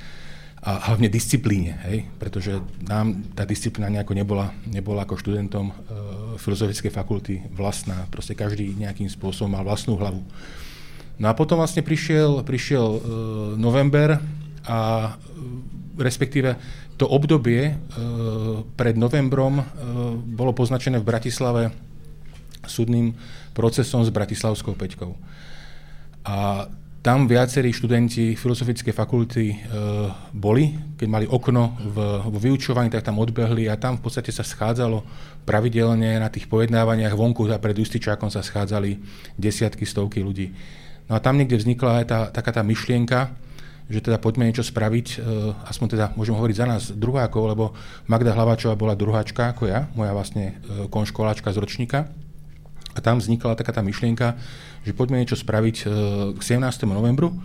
a hlavne disciplíne, hej? pretože nám tá disciplína nejako nebola, nebola ako študentom e, filozofickej fakulty vlastná, proste každý nejakým spôsobom mal vlastnú hlavu. No a potom vlastne prišiel, prišiel e, november a e, respektíve to obdobie e, pred novembrom e, bolo poznačené v Bratislave súdnym procesom s Bratislavskou peťkou. A tam viacerí študenti filozofickej fakulty e, boli, keď mali okno v, v vyučovaní, tak tam odbehli a tam v podstate sa schádzalo pravidelne na tých pojednávaniach vonku a pred Justičákom sa schádzali desiatky, stovky ľudí. No a tam niekde vznikla aj tá, taká tá myšlienka, že teda poďme niečo spraviť, e, aspoň teda môžem hovoriť za nás druhákov, lebo Magda Hlaváčová bola druháčka ako ja, moja vlastne e, konškoláčka z ročníka. A tam vznikla taká tá myšlienka, že poďme niečo spraviť e, k 17. novembru.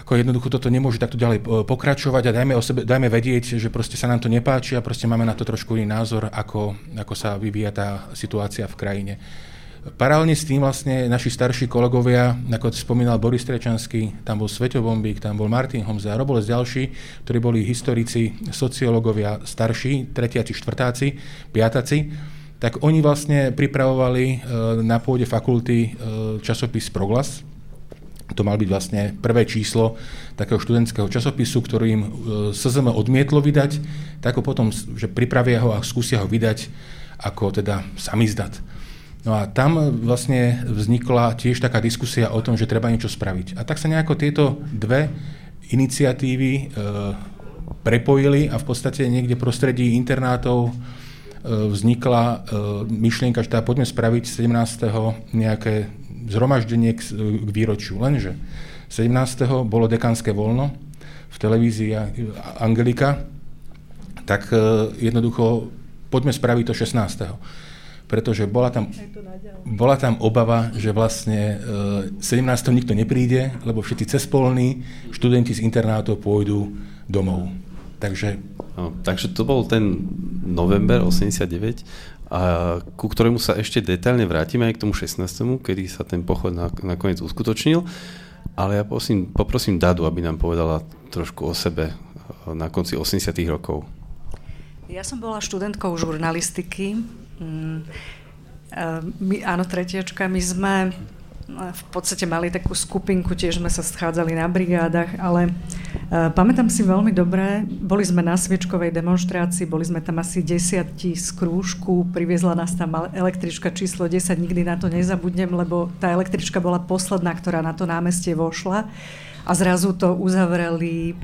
Ako jednoducho toto nemôže takto ďalej pokračovať a dajme, o sebe, dajme vedieť, že proste sa nám to nepáči a proste máme na to trošku iný názor, ako, ako sa vyvíja tá situácia v krajine. Paralelne s tým vlastne naši starší kolegovia, ako spomínal Boris Trečanský, tam bol Sveto Bombík, tam bol Martin Homza a Robolec ďalší, ktorí boli historici, sociológovia starší, tretiaci, štvrtáci, piataci, tak oni vlastne pripravovali e, na pôde fakulty e, časopis Proglas. To mal byť vlastne prvé číslo takého študentského časopisu, ktorý im e, SZM odmietlo vydať, tak ho potom, že pripravia ho a skúsia ho vydať ako teda samizdat. No a tam vlastne vznikla tiež taká diskusia o tom, že treba niečo spraviť. A tak sa nejako tieto dve iniciatívy e, prepojili a v podstate niekde prostredí internátov e, vznikla e, myšlienka, že teda poďme spraviť 17. nejaké zhromaždenie k, k výročiu. Lenže 17. bolo dekánske voľno v televízii Angelika, tak e, jednoducho poďme spraviť to 16 pretože bola tam, bola tam obava, že vlastne 17. E, nikto nepríde, lebo všetci cespolní študenti z internátov pôjdu domov. Takže... No, takže to bol ten november 89, a ku ktorému sa ešte detailne vrátime aj k tomu 16., kedy sa ten pochod nakoniec uskutočnil. Ale ja prosím, poprosím Dadu, aby nám povedala trošku o sebe e, na konci 80. rokov. Ja som bola študentkou žurnalistiky Mm, my, áno, tretiačka, my sme v podstate mali takú skupinku, tiež sme sa schádzali na brigádach, ale uh, pamätám si veľmi dobre, boli sme na sviečkovej demonstrácii, boli sme tam asi desiatí z krúžku, priviezla nás tam električka číslo 10, nikdy na to nezabudnem, lebo tá električka bola posledná, ktorá na to námestie vošla a zrazu to uzavreli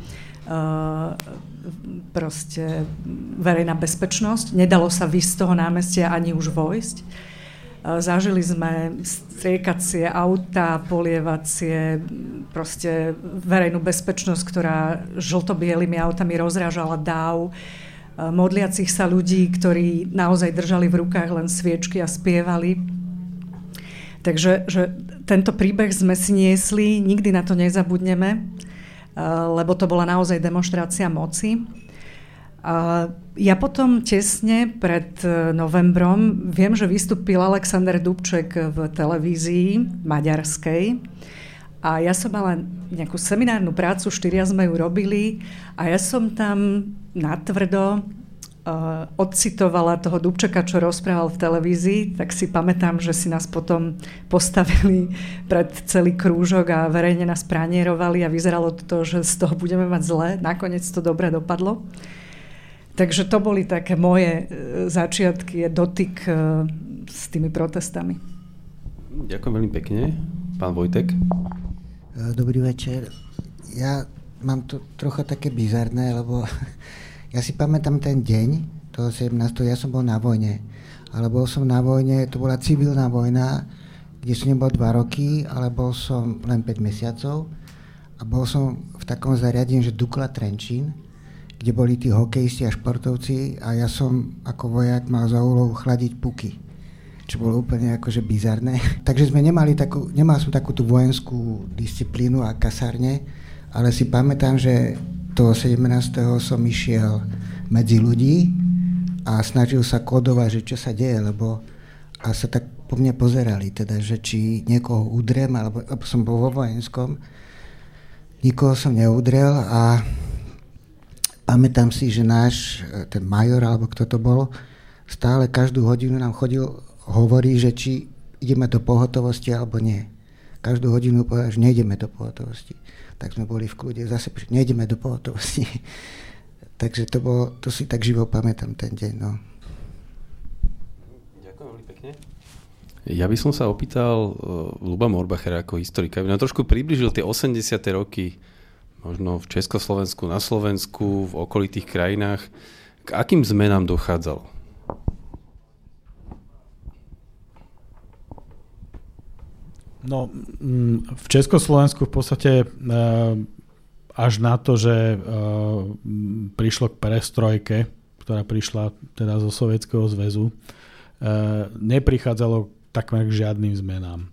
uh, proste verejná bezpečnosť. Nedalo sa vysť z toho námestia ani už vojsť. E, zažili sme striekacie auta, polievacie, proste verejnú bezpečnosť, ktorá žlto-bielými autami rozrážala dáv, e, modliacich sa ľudí, ktorí naozaj držali v rukách len sviečky a spievali. Takže že tento príbeh sme si niesli, nikdy na to nezabudneme. Lebo to bola naozaj demonstrácia moci. Ja potom tesne pred eh, novembrom viem, že vystúpil Alexander Dubček v televízii maďarskej a ja som mala nejakú seminárnu prácu, štyria sme ju robili a ja som tam natvrdo odcitovala toho Dubčeka, čo rozprával v televízii, tak si pamätám, že si nás potom postavili pred celý krúžok a verejne nás pranierovali a vyzeralo to, že z toho budeme mať zle. Nakoniec to dobre dopadlo. Takže to boli také moje e, začiatky, dotyk e, s tými protestami. Ďakujem veľmi pekne. Pán Vojtek. Dobrý večer. Ja mám to trocha také bizarné, lebo Ja si pamätám ten deň, toho 17. ja som bol na vojne. Ale bol som na vojne, to bola civilná vojna, kde som nebol 2 roky, ale bol som len 5 mesiacov. A bol som v takom zariadení, že Dukla Trenčín, kde boli tí hokejisti a športovci a ja som ako vojak mal za úlohu chladiť puky čo bolo úplne akože bizarné. Takže sme nemali takú, nemal som takú tú vojenskú disciplínu a kasárne, ale si pamätám, že toho 17. som išiel medzi ľudí a snažil sa kodovať, že čo sa deje, lebo a sa tak po mne pozerali, teda, že či niekoho udrem, alebo, alebo som bol vo vojenskom, nikoho som neudrel a pamätám si, že náš, ten major, alebo kto to bol, stále každú hodinu nám chodil, hovorí, že či ideme do pohotovosti alebo nie. Každú hodinu povedal, že nejdeme do pohotovosti. Tak sme boli v kľude, zase nejdeme do pohotovosti. Takže to, bolo, to si tak živo pamätám ten deň. No. Ďakujem veľmi pekne. Ja by som sa opýtal uh, Luba Morbachera ako historika, aby nám trošku približil tie 80. roky, možno v Československu, na Slovensku, v okolitých krajinách. K akým zmenám dochádzalo? No, mm, v Československu v podstate e, až na to, že e, prišlo k perestrojke, ktorá prišla teda zo Sovietskeho zväzu, e, neprichádzalo takmer k žiadnym zmenám.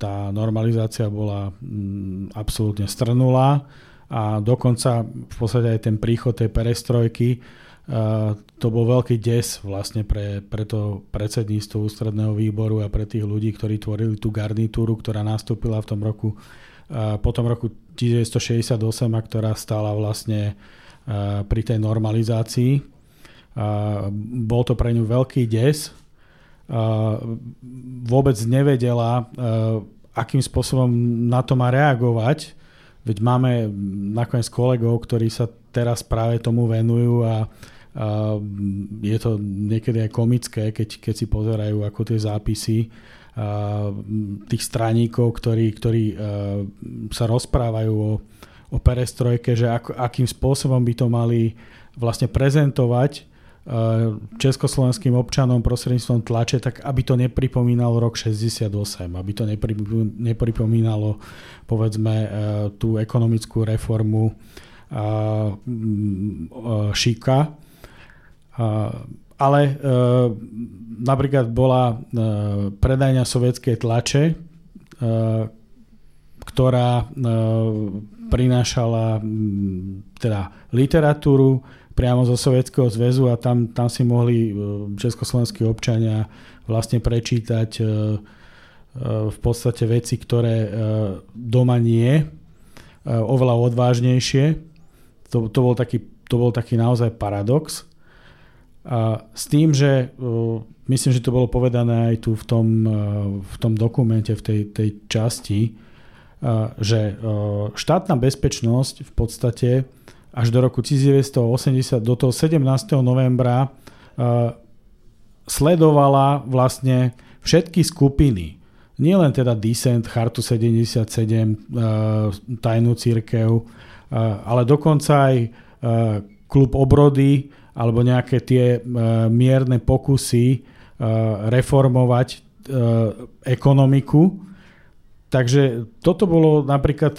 Tá normalizácia bola mm, absolútne strnulá a dokonca v podstate aj ten príchod tej perestrojky to bol veľký des vlastne pre, pre to predsedníctvo ústredného výboru a pre tých ľudí, ktorí tvorili tú garnitúru, ktorá nastúpila v tom roku, po tom roku 1968 a ktorá stála vlastne pri tej normalizácii. Bol to pre ňu veľký des. Vôbec nevedela, akým spôsobom na to má reagovať, veď máme nakoniec kolegov, ktorí sa teraz práve tomu venujú a je to niekedy aj komické, keď, keď si pozerajú ako tie zápisy tých straníkov, ktorí, ktorí sa rozprávajú o, o perestrojke, že ako, akým spôsobom by to mali vlastne prezentovať československým občanom prostredníctvom tlače, tak aby to nepripomínalo rok 68, aby to nepripomínalo povedzme tú ekonomickú reformu Šika, ale e, napríklad bola e, predajňa sovietskej tlače, ktorá prinášala teda literatúru priamo zo Sovietskeho zväzu a tam, tam si mohli československí občania vlastne prečítať v podstate veci, ktoré doma nie, oveľa odvážnejšie. To, to, bol taký, to bol taký naozaj paradox. A s tým, že myslím, že to bolo povedané aj tu v tom, v tom dokumente, v tej, tej časti, že štátna bezpečnosť v podstate až do roku 1980, do toho 17. novembra sledovala vlastne všetky skupiny. Nielen teda Descent, Chartu 77, Tajnú církev, ale dokonca aj klub obrody, alebo nejaké tie e, mierne pokusy e, reformovať e, ekonomiku. Takže toto bolo napríklad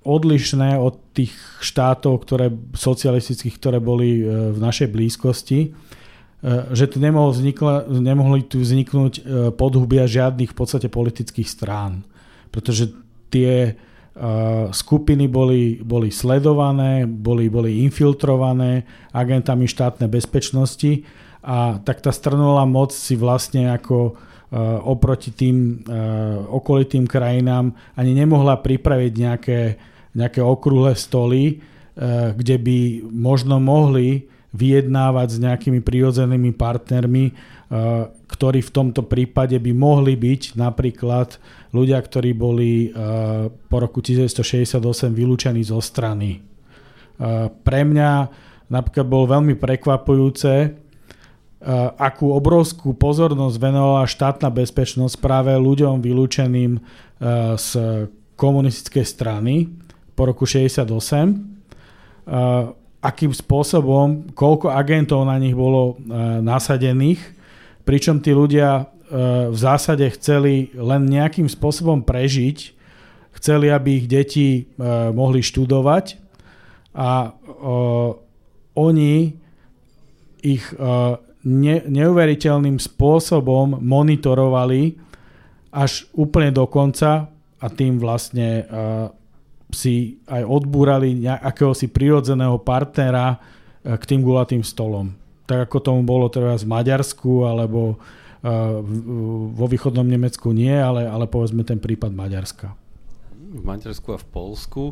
odlišné od tých štátov, ktoré, socialistických, ktoré boli v našej blízkosti, že tu nemohol vznikla, nemohli tu vzniknúť podhubia žiadnych v podstate politických strán. Pretože tie skupiny boli, boli sledované, boli, boli infiltrované agentami štátnej bezpečnosti a tak tá strnulá moc si vlastne ako oproti tým okolitým krajinám ani nemohla pripraviť nejaké, nejaké okrúhle stoly, kde by možno mohli vyjednávať s nejakými prirodzenými partnermi, ktorí v tomto prípade by mohli byť napríklad ľudia, ktorí boli po roku 1968 vylúčení zo strany. Pre mňa napríklad bolo veľmi prekvapujúce, akú obrovskú pozornosť venovala štátna bezpečnosť práve ľuďom vylúčeným z komunistickej strany po roku 68 akým spôsobom, koľko agentov na nich bolo nasadených, pričom tí ľudia uh, v zásade chceli len nejakým spôsobom prežiť, chceli, aby ich deti uh, mohli študovať a uh, oni ich ne, neuveriteľným spôsobom monitorovali až úplne do konca a tým vlastne si aj odbúrali akéhosi prirodzeného partnera k tým gulatým stolom. Tak ako tomu bolo teraz v Maďarsku alebo vo východnom Nemecku nie, ale, ale povedzme ten prípad Maďarska. V Maďarsku a v Polsku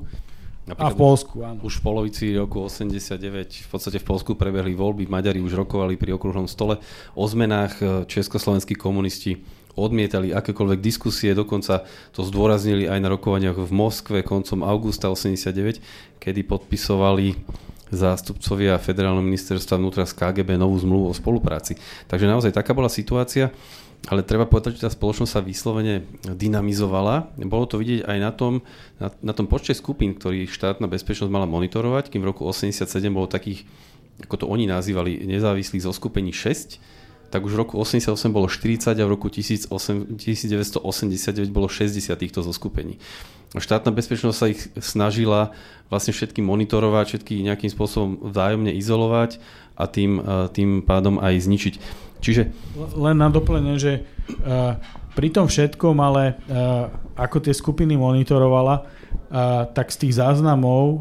Napríklad a v Polsku, áno. Už v polovici roku 89 v podstate v Polsku prebehli voľby, Maďari už rokovali pri okruhnom stole o zmenách, československí komunisti odmietali akékoľvek diskusie, dokonca to zdôraznili aj na rokovaniach v Moskve koncom augusta 89, kedy podpisovali zástupcovia federálneho ministerstva vnútra z KGB novú zmluvu o spolupráci. Takže naozaj taká bola situácia ale treba povedať, že tá spoločnosť sa vyslovene dynamizovala. Bolo to vidieť aj na tom, na, na tom počte skupín, ktorých štátna bezpečnosť mala monitorovať, kým v roku 87 bolo takých, ako to oni nazývali, nezávislých zo skupení 6, tak už v roku 88 bolo 40 a v roku 1989 bolo 60 týchto zoskupení. Štátna bezpečnosť sa ich snažila vlastne všetky monitorovať, všetky nejakým spôsobom vzájomne izolovať a tým, tým pádom aj zničiť. Čiže... Len na doplnenie, že uh, pri tom všetkom, ale uh, ako tie skupiny monitorovala, uh, tak z tých záznamov, uh,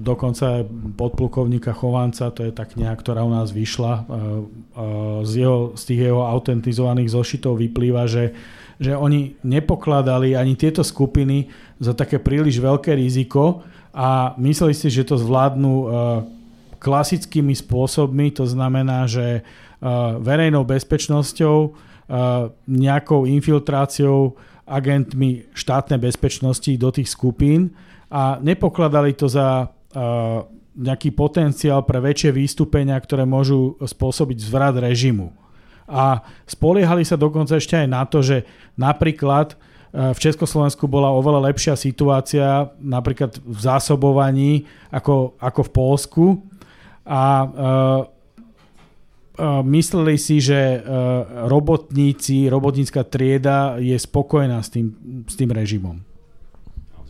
dokonca podplukovníka Chovanca, to je tá kniha, ktorá u nás vyšla, uh, uh, z, jeho, z tých jeho autentizovaných zošitov vyplýva, že, že oni nepokladali ani tieto skupiny za také príliš veľké riziko a mysleli si, že to zvládnu uh, klasickými spôsobmi, to znamená, že verejnou bezpečnosťou, nejakou infiltráciou agentmi štátnej bezpečnosti do tých skupín a nepokladali to za nejaký potenciál pre väčšie výstupenia, ktoré môžu spôsobiť zvrat režimu. A spoliehali sa dokonca ešte aj na to, že napríklad v Československu bola oveľa lepšia situácia napríklad v zásobovaní ako, ako v Polsku a mysleli si, že e, robotníci, robotnícka trieda je spokojná s tým, s tým režimom.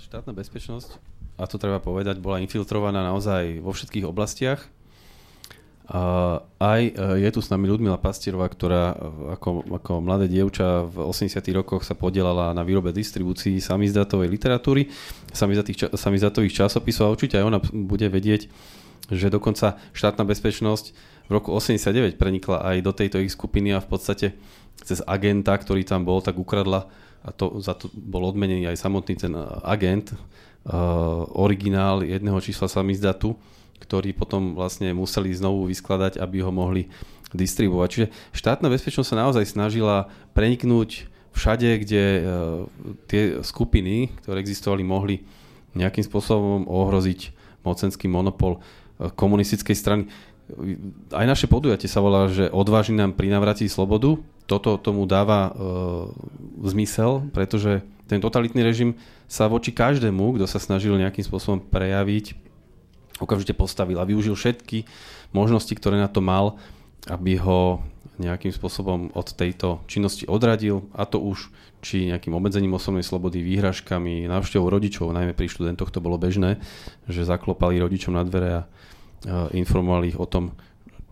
Štátna bezpečnosť, a to treba povedať, bola infiltrovaná naozaj vo všetkých oblastiach. A aj e, je tu s nami Ľudmila Pastierová, ktorá e, ako, ako mladé dievča v 80 rokoch sa podielala na výrobe distribúcii samizdatovej literatúry, samizdatových časopisov a určite aj ona bude vedieť, že dokonca štátna bezpečnosť v roku 89 prenikla aj do tejto ich skupiny a v podstate cez agenta, ktorý tam bol, tak ukradla a to, za to bol odmenený aj samotný ten agent, uh, originál jedného čísla samizdatu, ktorý potom vlastne museli znovu vyskladať, aby ho mohli distribuovať. Čiže štátna bezpečnosť sa naozaj snažila preniknúť všade, kde uh, tie skupiny, ktoré existovali, mohli nejakým spôsobom ohroziť mocenský monopol komunistickej strany aj naše podujatie sa volá, že odváži nám pri navratí slobodu. Toto tomu dáva e, zmysel, pretože ten totalitný režim sa voči každému, kto sa snažil nejakým spôsobom prejaviť, okamžite postavil a využil všetky možnosti, ktoré na to mal, aby ho nejakým spôsobom od tejto činnosti odradil, a to už či nejakým obmedzením osobnej slobody, výhražkami, návštevou rodičov, najmä pri študentoch to bolo bežné, že zaklopali rodičom na dvere a informovali ich o tom,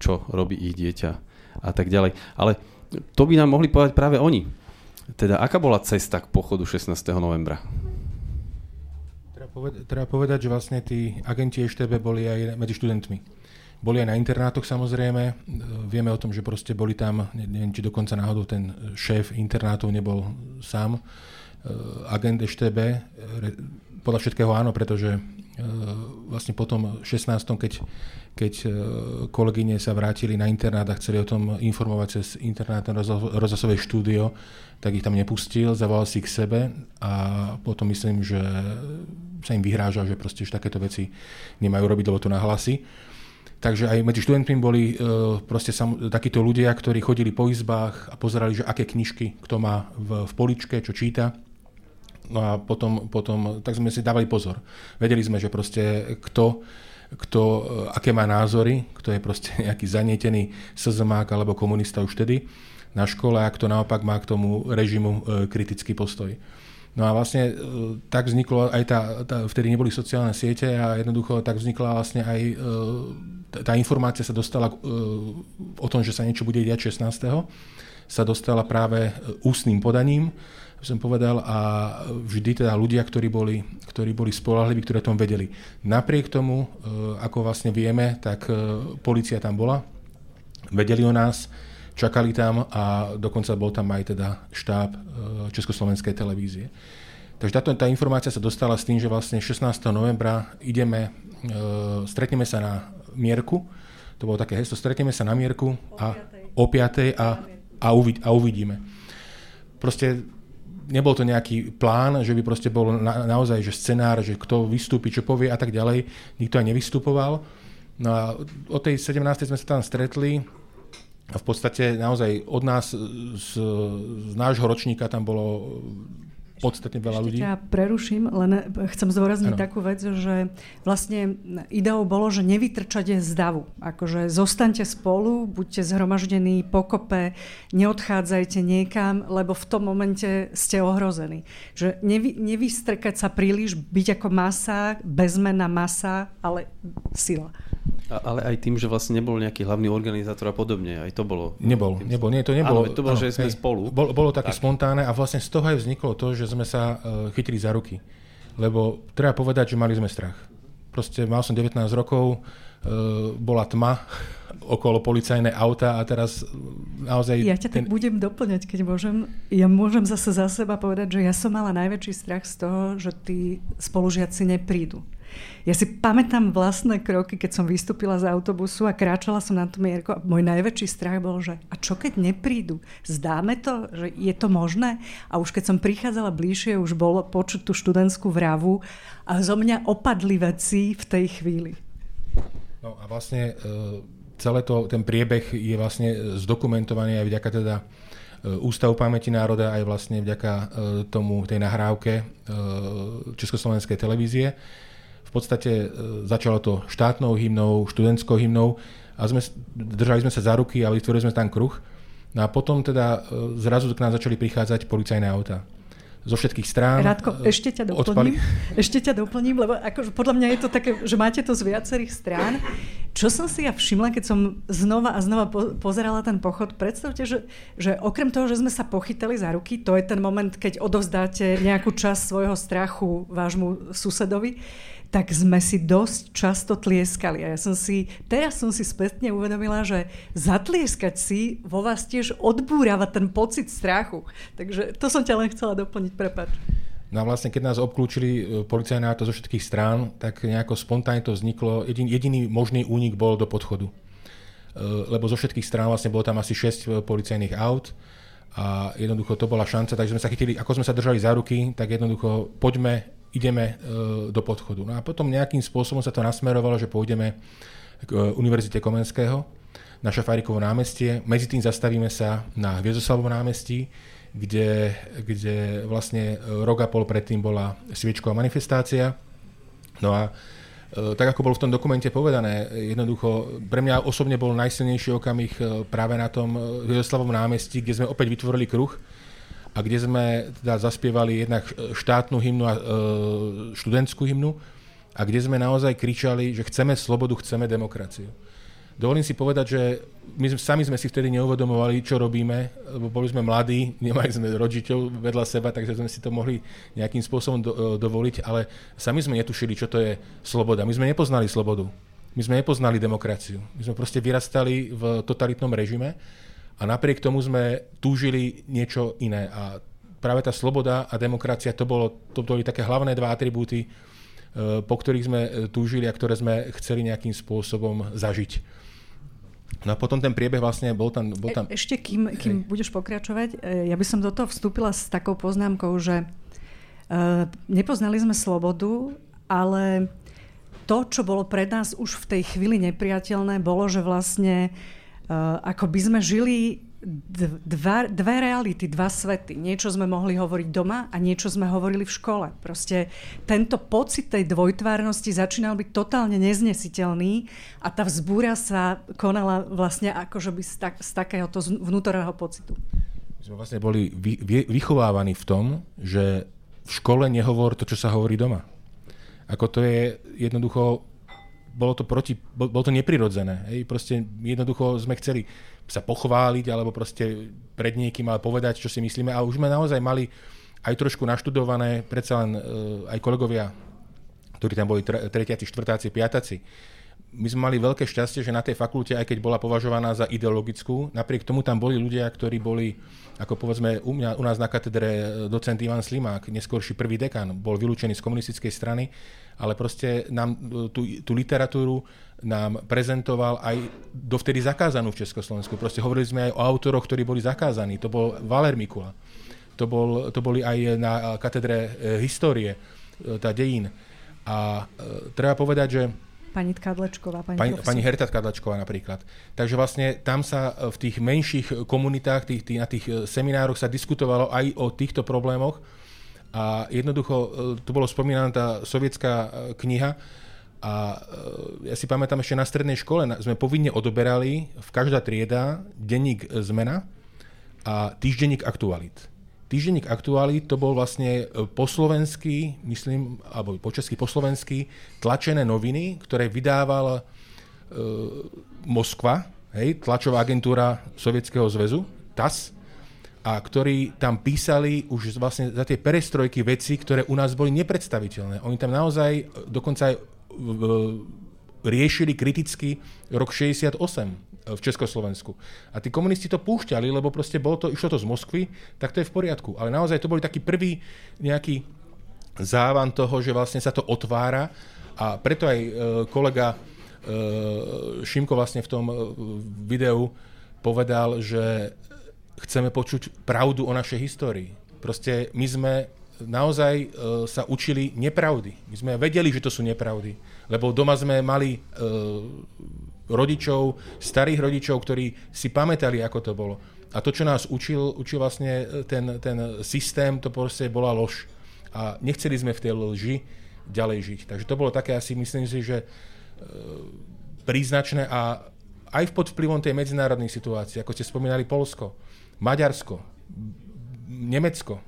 čo robí ich dieťa a tak ďalej. Ale to by nám mohli povedať práve oni. Teda, aká bola cesta k pochodu 16. novembra? Treba povedať, treba povedať, že vlastne tí agenti EŠTB boli aj medzi študentmi. Boli aj na internátoch samozrejme. Vieme o tom, že proste boli tam, neviem, či dokonca náhodou ten šéf internátov nebol sám agent EŠTB. Podľa všetkého áno, pretože vlastne potom 16. keď, keď e, kolegyne sa vrátili na internát a chceli o tom informovať cez internátne rozhlasové štúdio, tak ich tam nepustil, zavolal si k sebe a potom myslím, že sa im vyhrážal, že proste že takéto veci nemajú robiť, lebo to nahlasy. Takže aj medzi študentmi boli uh, proste sam, takíto ľudia, ktorí chodili po izbách a pozerali, že aké knižky kto má v, v poličke, čo číta No a potom, potom, tak sme si dávali pozor. Vedeli sme, že proste kto, kto, e, aké má názory, kto je proste nejaký zanietený SZMák alebo komunista už vtedy na škole a kto naopak má k tomu režimu e, kritický postoj. No a vlastne e, tak vzniklo aj tá, tá, vtedy neboli sociálne siete a jednoducho tak vznikla vlastne aj tá informácia sa dostala o tom, že sa niečo bude diať 16. sa dostala práve ústnym podaním som povedal, a vždy teda ľudia, ktorí boli, ktorí boli spolahliví, ktorí o tom vedeli. Napriek tomu, ako vlastne vieme, tak policia tam bola, vedeli o nás, čakali tam a dokonca bol tam aj teda štáb Československej televízie. Takže táto, tá informácia sa dostala s tým, že vlastne 16. novembra ideme, stretneme sa na Mierku, to bolo také hesto, stretneme sa na Mierku a o 5. a, a, uvid, a uvidíme. Proste nebol to nejaký plán, že by proste bol na, naozaj že scenár, že kto vystúpi, čo povie a tak ďalej. Nikto aj nevystupoval. No a o tej 17. sme sa tam stretli a v podstate naozaj od nás, z, z nášho ročníka tam bolo podstatne veľa ľudí. Ja preruším, len chcem zdôrazniť ano. takú vec, že vlastne ideou bolo, že nevytrčate z davu. Akože zostaňte spolu, buďte zhromaždení pokope, neodchádzajte niekam, lebo v tom momente ste ohrození. Že nevy, nevystrkať sa príliš, byť ako masa, bezmenná masa, ale sila. A, ale aj tým, že vlastne nebol nejaký hlavný organizátor a podobne, aj to bolo. Nebol, nebol, nie, to nebolo. Áno, to bolo, áno, že sme hej, spolu. Bolo, bolo také tak. spontánne a vlastne z toho aj vzniklo to, že sme sa uh, chytili za ruky. Lebo treba povedať, že mali sme strach. Proste mal som 19 rokov, uh, bola tma okolo policajné auta a teraz naozaj... Ja ťa ten... tak budem doplňať, keď môžem. Ja môžem zase za seba povedať, že ja som mala najväčší strach z toho, že tí spolužiaci neprídu. Ja si pamätám vlastné kroky, keď som vystúpila z autobusu a kráčala som na tú mierku. Môj najväčší strach bol, že a čo keď neprídu? Zdáme to, že je to možné? A už keď som prichádzala bližšie, už bolo počuť tú študentskú vravu a zo mňa opadli veci v tej chvíli. No a vlastne e, celé to, ten priebeh je vlastne zdokumentovaný aj vďaka teda e, Ústavu pamäti národa aj vlastne vďaka e, tomu, tej nahrávke Československej televízie v podstate e, začalo to štátnou hymnou, študentskou hymnou a sme, držali sme sa za ruky a vytvorili sme tam kruh. No a potom teda e, zrazu k nám začali prichádzať policajné auta zo všetkých strán. Rádko, e, ešte ťa doplním, odpali. ešte ťa doplním, lebo ako, podľa mňa je to také, že máte to z viacerých strán. Čo som si ja všimla, keď som znova a znova po, pozerala ten pochod, predstavte, že, že okrem toho, že sme sa pochytali za ruky, to je ten moment, keď odovzdáte nejakú časť svojho strachu vášmu susedovi, tak sme si dosť často tlieskali. A ja som si, teraz som si spätne uvedomila, že zatlieskať si vo vás tiež odbúrava ten pocit strachu. Takže to som ťa len chcela doplniť, prepač. No a vlastne, keď nás obklúčili e, policajná zo všetkých strán, tak nejako spontánne to vzniklo. Jedin, jediný možný únik bol do podchodu. E, lebo zo všetkých strán vlastne bolo tam asi 6 e, policajných aut a jednoducho to bola šanca, takže sme sa chytili, ako sme sa držali za ruky, tak jednoducho poďme ideme e, do podchodu. No a potom nejakým spôsobom sa to nasmerovalo, že pôjdeme k e, Univerzite Komenského na Šafárikovo námestie. Medzi tým zastavíme sa na Hviezoslavovom námestí, kde, kde vlastne rok a pol predtým bola sviečková manifestácia. No a e, tak ako bolo v tom dokumente povedané, jednoducho pre mňa osobne bol najsilnejší okamih práve na tom Hviezoslavovom námestí, kde sme opäť vytvorili kruh, a kde sme teda zaspievali jednak štátnu hymnu a e, študentskú hymnu a kde sme naozaj kričali, že chceme slobodu, chceme demokraciu. Dovolím si povedať, že my sami sme si vtedy neuvedomovali, čo robíme, lebo boli sme mladí, nemali sme rodičov vedľa seba, takže sme si to mohli nejakým spôsobom do, e, dovoliť, ale sami sme netušili, čo to je sloboda. My sme nepoznali slobodu. My sme nepoznali demokraciu. My sme proste vyrastali v totalitnom režime a napriek tomu sme túžili niečo iné. A práve tá sloboda a demokracia, to, bolo, to boli také hlavné dva atribúty, e, po ktorých sme e, túžili a ktoré sme chceli nejakým spôsobom zažiť. No a potom ten priebeh vlastne bol tam... Bol tam... E, ešte kým, kým budeš pokračovať, ja by som do toho vstúpila s takou poznámkou, že nepoznali sme slobodu, ale to, čo bolo pre nás už v tej chvíli nepriateľné, bolo, že vlastne Eh, ako by sme žili dva, dve reality, dva svety. Niečo sme mohli hovoriť doma a niečo sme hovorili v škole. Proste tento pocit tej dvojtvárnosti začínal byť totálne neznesiteľný a tá vzbúra sa konala vlastne akože by z, tak, z takéhoto vnútorného pocitu. My sme vlastne boli vy, vy, vychovávaní v tom, že v škole nehovor to, čo sa hovorí doma. Ako to je jednoducho bolo to, proti, bolo to neprirodzené. Hej. Proste jednoducho sme chceli sa pochváliť alebo proste pred niekým ale povedať, čo si myslíme. A už sme naozaj mali aj trošku naštudované, predsa len aj kolegovia, ktorí tam boli tretiaci, štvrtáci, piataci, my sme mali veľké šťastie, že na tej fakulte, aj keď bola považovaná za ideologickú, napriek tomu tam boli ľudia, ktorí boli, ako povedzme u, mňa, u nás na katedre e, docent Ivan Slimák, neskôrší prvý dekan, bol vylúčený z komunistickej strany, ale proste nám e, tú, tú literatúru nám prezentoval aj dovtedy zakázanú v Československu. Proste hovorili sme aj o autoroch, ktorí boli zakázaní. To bol Valer Mikula. To, bol, to boli aj na katedre e, histórie, tá dejín. A treba povedať, že Pani Tkadlečková. Pani, pani, pani Herta Tkadlečková napríklad. Takže vlastne tam sa e, v tých menších komunitách, tých, tých, na tých e, seminároch sa diskutovalo aj o týchto problémoch a jednoducho e, tu bolo spomínaná tá sovietská kniha a ja si pamätám ešte na strednej škole sme povinne odoberali v každá trieda denník Zmena a týždenník Aktualit. Týždenník Aktuály to bol vlastne e, po slovensky, myslím, alebo po česky po slovensky, tlačené noviny, ktoré vydával e, Moskva, hej, tlačová agentúra Sovietskeho zväzu, TAS, a ktorí tam písali už vlastne za tie perestrojky veci, ktoré u nás boli nepredstaviteľné. Oni tam naozaj e, dokonca aj riešili kriticky rok 68 v Československu. A tí komunisti to púšťali, lebo proste bolo to, išlo to z Moskvy, tak to je v poriadku. Ale naozaj to boli taký prvý nejaký závan toho, že vlastne sa to otvára a preto aj e, kolega e, Šimko vlastne v tom e, videu povedal, že chceme počuť pravdu o našej histórii. Proste my sme naozaj sa učili nepravdy. My sme vedeli, že to sú nepravdy, lebo doma sme mali rodičov, starých rodičov, ktorí si pamätali, ako to bolo. A to, čo nás učil, učil vlastne ten, ten systém, to proste bola lož. A nechceli sme v tej lži ďalej žiť. Takže to bolo také asi, myslím si, že e, príznačné a aj pod vplyvom tej medzinárodnej situácie, ako ste spomínali Polsko, Maďarsko, Nemecko,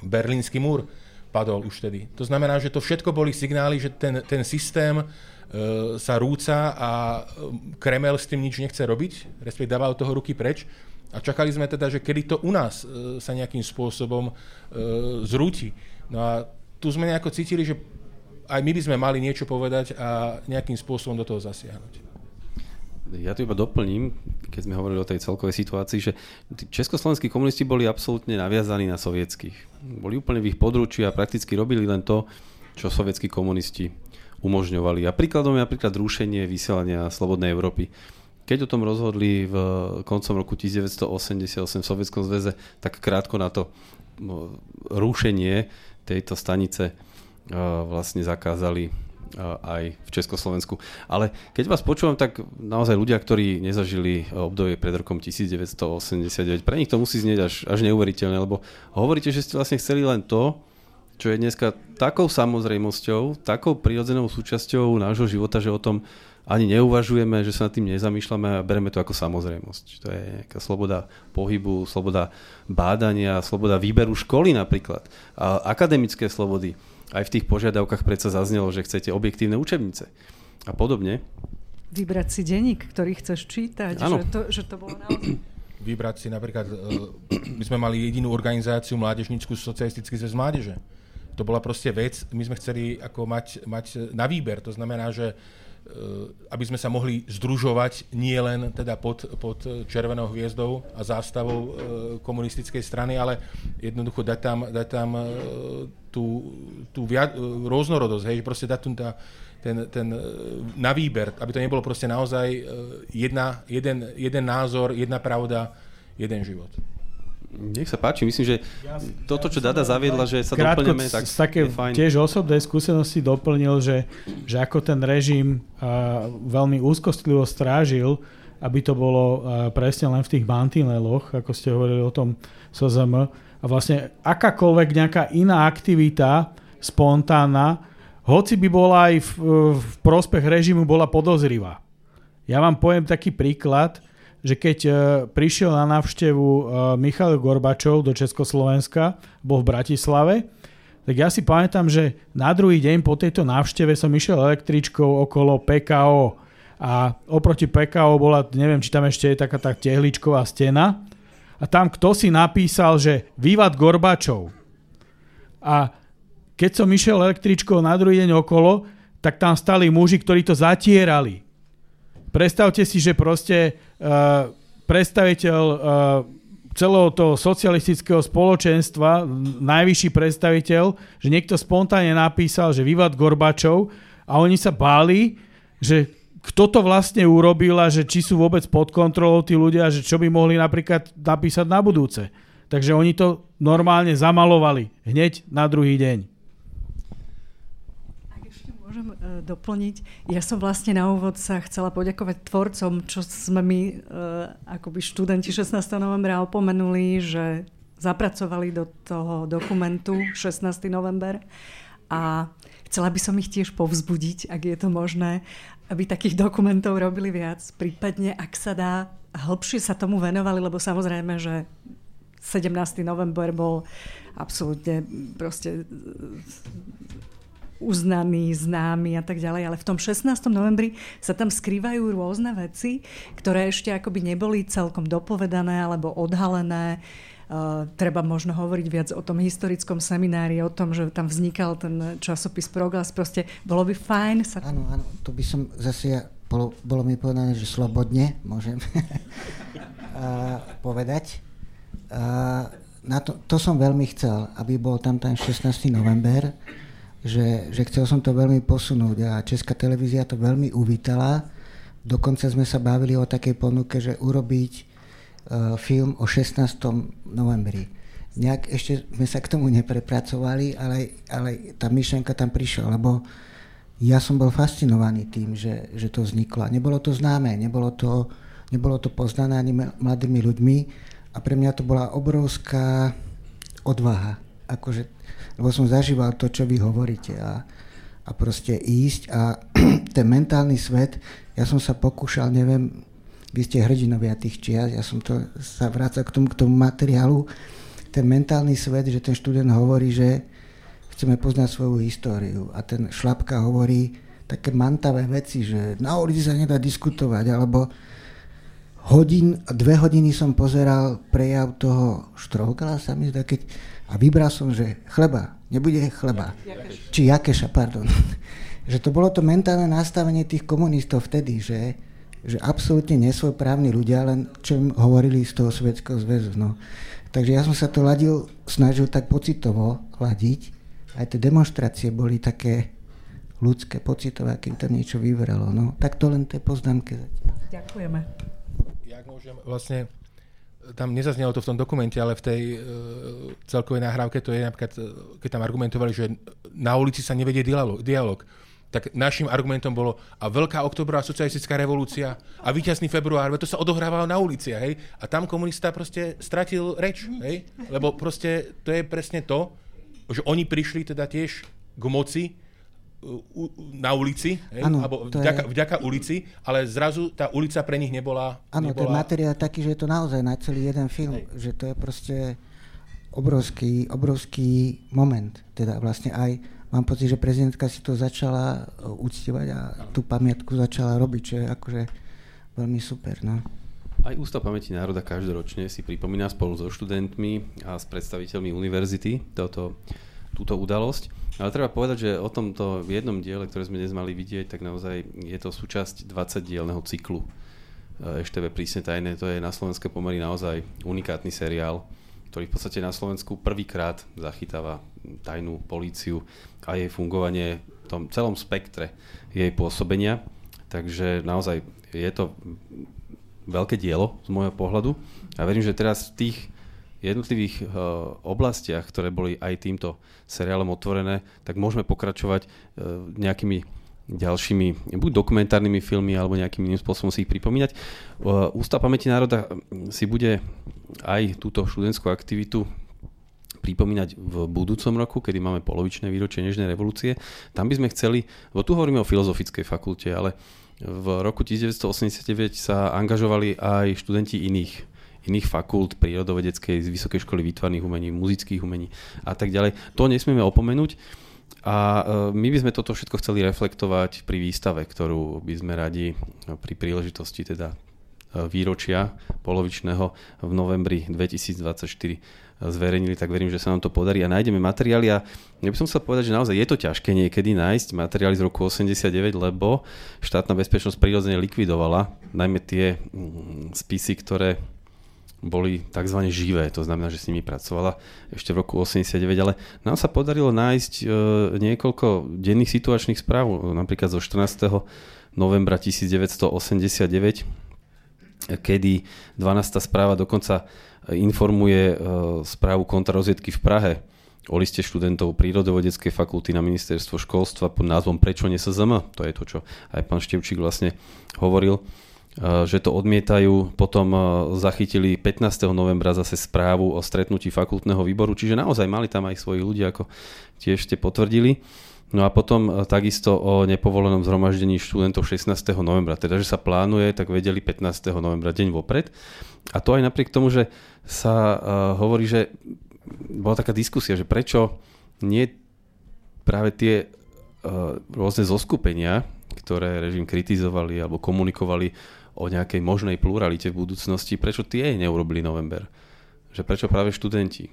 Berlínsky múr padol už vtedy. To znamená, že to všetko boli signály, že ten, ten systém E, sa rúca a e, Kremel s tým nič nechce robiť, respektíve dáva od toho ruky preč. A čakali sme teda, že kedy to u nás e, sa nejakým spôsobom zrúti. No a tu sme nejako cítili, že aj my by sme mali niečo povedať a nejakým spôsobom do toho zasiahnuť. Ja tu iba doplním, keď sme hovorili o tej celkovej situácii, že československí komunisti boli absolútne naviazaní na sovietských. Boli úplne v ich područí a prakticky robili len to, čo sovietskí komunisti umožňovali. A príkladom je napríklad rušenie vysielania Slobodnej Európy. Keď o tom rozhodli v koncom roku 1988 v Sovietskom zväze, tak krátko na to no, rušenie tejto stanice vlastne zakázali aj v Československu. Ale keď vás počúvam, tak naozaj ľudia, ktorí nezažili obdobie pred rokom 1989, pre nich to musí znieť až, až neuveriteľné, lebo hovoríte, že ste vlastne chceli len to, čo je dneska takou samozrejmosťou, takou prirodzenou súčasťou nášho života, že o tom ani neuvažujeme, že sa nad tým nezamýšľame a bereme to ako samozrejmosť. To je nejaká sloboda pohybu, sloboda bádania, sloboda výberu školy napríklad. A akademické slobody. Aj v tých požiadavkách predsa zaznelo, že chcete objektívne učebnice a podobne. Vybrať si denník, ktorý chceš čítať. Že to, že to bolo naozaj vybrať si napríklad, e, my sme mali jedinú organizáciu mládežnickú socialistický zväz mládeže to bola proste vec, my sme chceli ako mať, mať na výber, to znamená, že eh, aby sme sa mohli združovať nie len teda pod, pod červenou hviezdou a zástavou eh, komunistickej strany, ale jednoducho dať tam, dať tam tú, tú via, rôznorodosť, hej, proste dať tu tá, ten, ten na výber, aby to nebolo proste naozaj jedna, jeden, jeden názor, jedna pravda, jeden život. Nech sa páči, myslím, že toto, čo Dada zaviedla, že sa Krátko doplňame, tak z také je fajn. tiež osobnej skúsenosti doplnil, že, že ako ten režim uh, veľmi úzkostlivo strážil, aby to bolo uh, presne len v tých mantineloch, ako ste hovorili o tom SZM. A vlastne akákoľvek nejaká iná aktivita spontánna, hoci by bola aj v, v prospech režimu, bola podozrivá. Ja vám poviem taký príklad, že keď uh, prišiel na návštevu uh, Michal Gorbačov do Československa, bol v Bratislave, tak ja si pamätám, že na druhý deň po tejto návšteve som išiel električkou okolo PKO a oproti PKO bola, neviem, či tam ešte je taká tá tehličková stena a tam kto si napísal, že vývad Gorbačov. A keď som išiel električkou na druhý deň okolo, tak tam stali muži, ktorí to zatierali. Predstavte si, že proste uh, predstaviteľ uh, celého toho socialistického spoločenstva, najvyšší predstaviteľ, že niekto spontánne napísal, že vývad Gorbačov a oni sa báli, že kto to vlastne urobil a že či sú vôbec pod kontrolou tí ľudia, že čo by mohli napríklad napísať na budúce. Takže oni to normálne zamalovali hneď na druhý deň. Môžem uh, doplniť. Ja som vlastne na úvod sa chcela poďakovať tvorcom, čo sme my uh, akoby študenti 16. novembra opomenuli, že zapracovali do toho dokumentu 16. november a chcela by som ich tiež povzbudiť, ak je to možné, aby takých dokumentov robili viac, prípadne ak sa dá, hĺbšie sa tomu venovali, lebo samozrejme, že 17. november bol absolútne proste uznaný, známy a tak ďalej, ale v tom 16. novembri sa tam skrývajú rôzne veci, ktoré ešte akoby neboli celkom dopovedané alebo odhalené. Uh, treba možno hovoriť viac o tom historickom seminári, o tom, že tam vznikal ten časopis Proglas. Proste bolo by fajn sa... Áno, áno, to by som zase ja, bolo, bolo mi povedané, že slobodne môžem uh, povedať. Uh, na to, to som veľmi chcel, aby bol tam ten 16. november, že, že chcel som to veľmi posunúť a Česká televízia to veľmi uvítala. Dokonca sme sa bavili o takej ponuke, že urobiť film o 16. novembri. Nejak ešte sme sa k tomu neprepracovali, ale, ale tá myšlenka tam prišla, lebo ja som bol fascinovaný tým, že, že to vzniklo. Nebolo to známe, nebolo to, nebolo to poznané ani mladými ľuďmi a pre mňa to bola obrovská odvaha. Akože lebo som zažíval to, čo vy hovoríte a, a proste ísť a ten mentálny svet, ja som sa pokúšal, neviem, vy ste hrdinovia tých čias, ja som to sa vrácal k tomu, k tomu materiálu, ten mentálny svet, že ten študent hovorí, že chceme poznať svoju históriu a ten šlapka hovorí také mantavé veci, že na ulici sa nedá diskutovať, alebo hodin, dve hodiny som pozeral prejav toho Štrovkala, sa mi zdá, keď a vybral som, že chleba, nebude chleba. Jakeš. Či jakeša, pardon. že to bolo to mentálne nastavenie tých komunistov vtedy, že, že absolútne nesvojprávni ľudia, len čo im hovorili z toho Svetského zväzu. No. Takže ja som sa to ladil, snažil tak pocitovo ladiť. Aj tie demonstrácie boli také ľudské, pocitové, akým tam niečo vyvrelo. No, tak to len tie poznámky zatiaľ. Ďakujeme. Ja môžem vlastne tam nezaznelo to v tom dokumente, ale v tej uh, celkovej nahrávke to je napríklad, e, keď tam argumentovali, že na ulici sa nevedie dialog, dialog tak našim argumentom bolo a veľká oktobrová socialistická revolúcia a víťazný február, to sa odohrávalo na ulici, hej, a tam komunista proste stratil reč, hej, lebo proste to je presne to, že oni prišli teda tiež k moci na ulici, hej? Ano, alebo vďaka, je... vďaka ulici, ale zrazu tá ulica pre nich nebola... Áno, nebola... ten materiál taký, že je to naozaj na celý jeden film, hej. že to je proste obrovský, obrovský moment. Teda vlastne aj mám pocit, že prezidentka si to začala uh, uctievať a tú pamiatku začala robiť, čo je akože veľmi super. No. Aj Ústav pamäti národa každoročne si pripomína spolu so študentmi a s predstaviteľmi univerzity toto, túto udalosť. Ale treba povedať, že o tomto jednom diele, ktoré sme dnes mali vidieť, tak naozaj je to súčasť 20-dielného cyklu EŠTV prísne tajné. To je na slovenské pomery naozaj unikátny seriál, ktorý v podstate na Slovensku prvýkrát zachytáva tajnú políciu a jej fungovanie v tom celom spektre jej pôsobenia. Takže naozaj je to veľké dielo z môjho pohľadu a verím, že teraz v tých jednotlivých uh, oblastiach, ktoré boli aj týmto seriálom otvorené, tak môžeme pokračovať uh, nejakými ďalšími, buď dokumentárnymi filmy, alebo nejakým iným spôsobom si ich pripomínať. Uh, Ústav pamäti národa si bude aj túto študentskú aktivitu pripomínať v budúcom roku, kedy máme polovičné výročie Nežnej revolúcie. Tam by sme chceli, lebo tu hovoríme o filozofickej fakulte, ale v roku 1989 sa angažovali aj študenti iných iných fakult, prírodovedeckej, z Vysokej školy výtvarných umení, muzických umení a tak ďalej. To nesmieme opomenúť. A e, my by sme toto všetko chceli reflektovať pri výstave, ktorú by sme radi pri príležitosti teda e, výročia polovičného v novembri 2024 e, zverejnili, tak verím, že sa nám to podarí a nájdeme materiály. A ja by som chcel povedať, že naozaj je to ťažké niekedy nájsť materiály z roku 89, lebo štátna bezpečnosť prirodzene likvidovala najmä tie mm, spisy, ktoré boli tzv. živé, to znamená, že s nimi pracovala ešte v roku 89, ale nám sa podarilo nájsť e, niekoľko denných situačných správ, napríklad zo 14. novembra 1989, kedy 12. správa dokonca informuje e, správu kontrarozviedky v Prahe o liste študentov prírodovedeckej fakulty na ministerstvo školstva pod názvom Prečo NSZM? To je to, čo aj pán Števčík vlastne hovoril že to odmietajú. Potom zachytili 15. novembra zase správu o stretnutí fakultného výboru, čiže naozaj mali tam aj svoji ľudia, ako tiež ste potvrdili. No a potom takisto o nepovolenom zhromaždení študentov 16. novembra. Teda, že sa plánuje, tak vedeli 15. novembra, deň vopred. A to aj napriek tomu, že sa hovorí, že bola taká diskusia, že prečo nie práve tie rôzne zoskupenia, ktoré režim kritizovali alebo komunikovali o nejakej možnej pluralite v budúcnosti, prečo tie neurobili november? Že prečo práve študenti?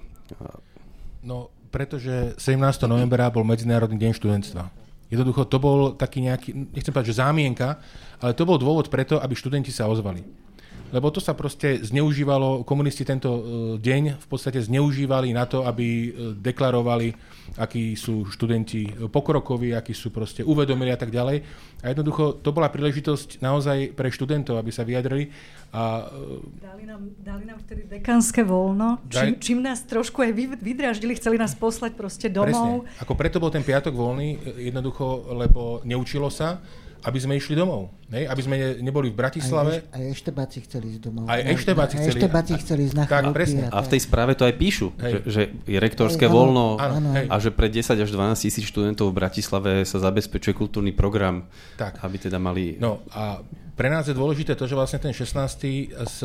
No, pretože 17. novembra bol Medzinárodný deň študentstva. Jednoducho to bol taký nejaký, nechcem povedať, že zámienka, ale to bol dôvod preto, aby študenti sa ozvali lebo to sa proste zneužívalo, komunisti tento e, deň v podstate zneužívali na to, aby e, deklarovali, akí sú študenti pokrokoví, akí sú proste uvedomili a tak ďalej. A jednoducho to bola príležitosť naozaj pre študentov, aby sa vyjadrili. A, e, dali, nám, dali nám vtedy dekánske voľno, čím, čím nás trošku aj vydraždili, chceli nás poslať proste domov. Presne. Ako preto bol ten piatok voľný, jednoducho, lebo neučilo sa aby sme išli domov. Ne? Aby sme neboli v Bratislave. Aj, eš, aj eštebáci chceli ísť domov. Aj eštebáci chceli. Eštebáci chceli ísť na tak, presne. A, a v tej správe to aj píšu, že, že je rektorské hej, voľno áno, a že pre 10 až 12 tisíc študentov v Bratislave sa zabezpečuje kultúrny program, tak. aby teda mali... No a pre nás je dôležité to, že vlastne ten 16. Z,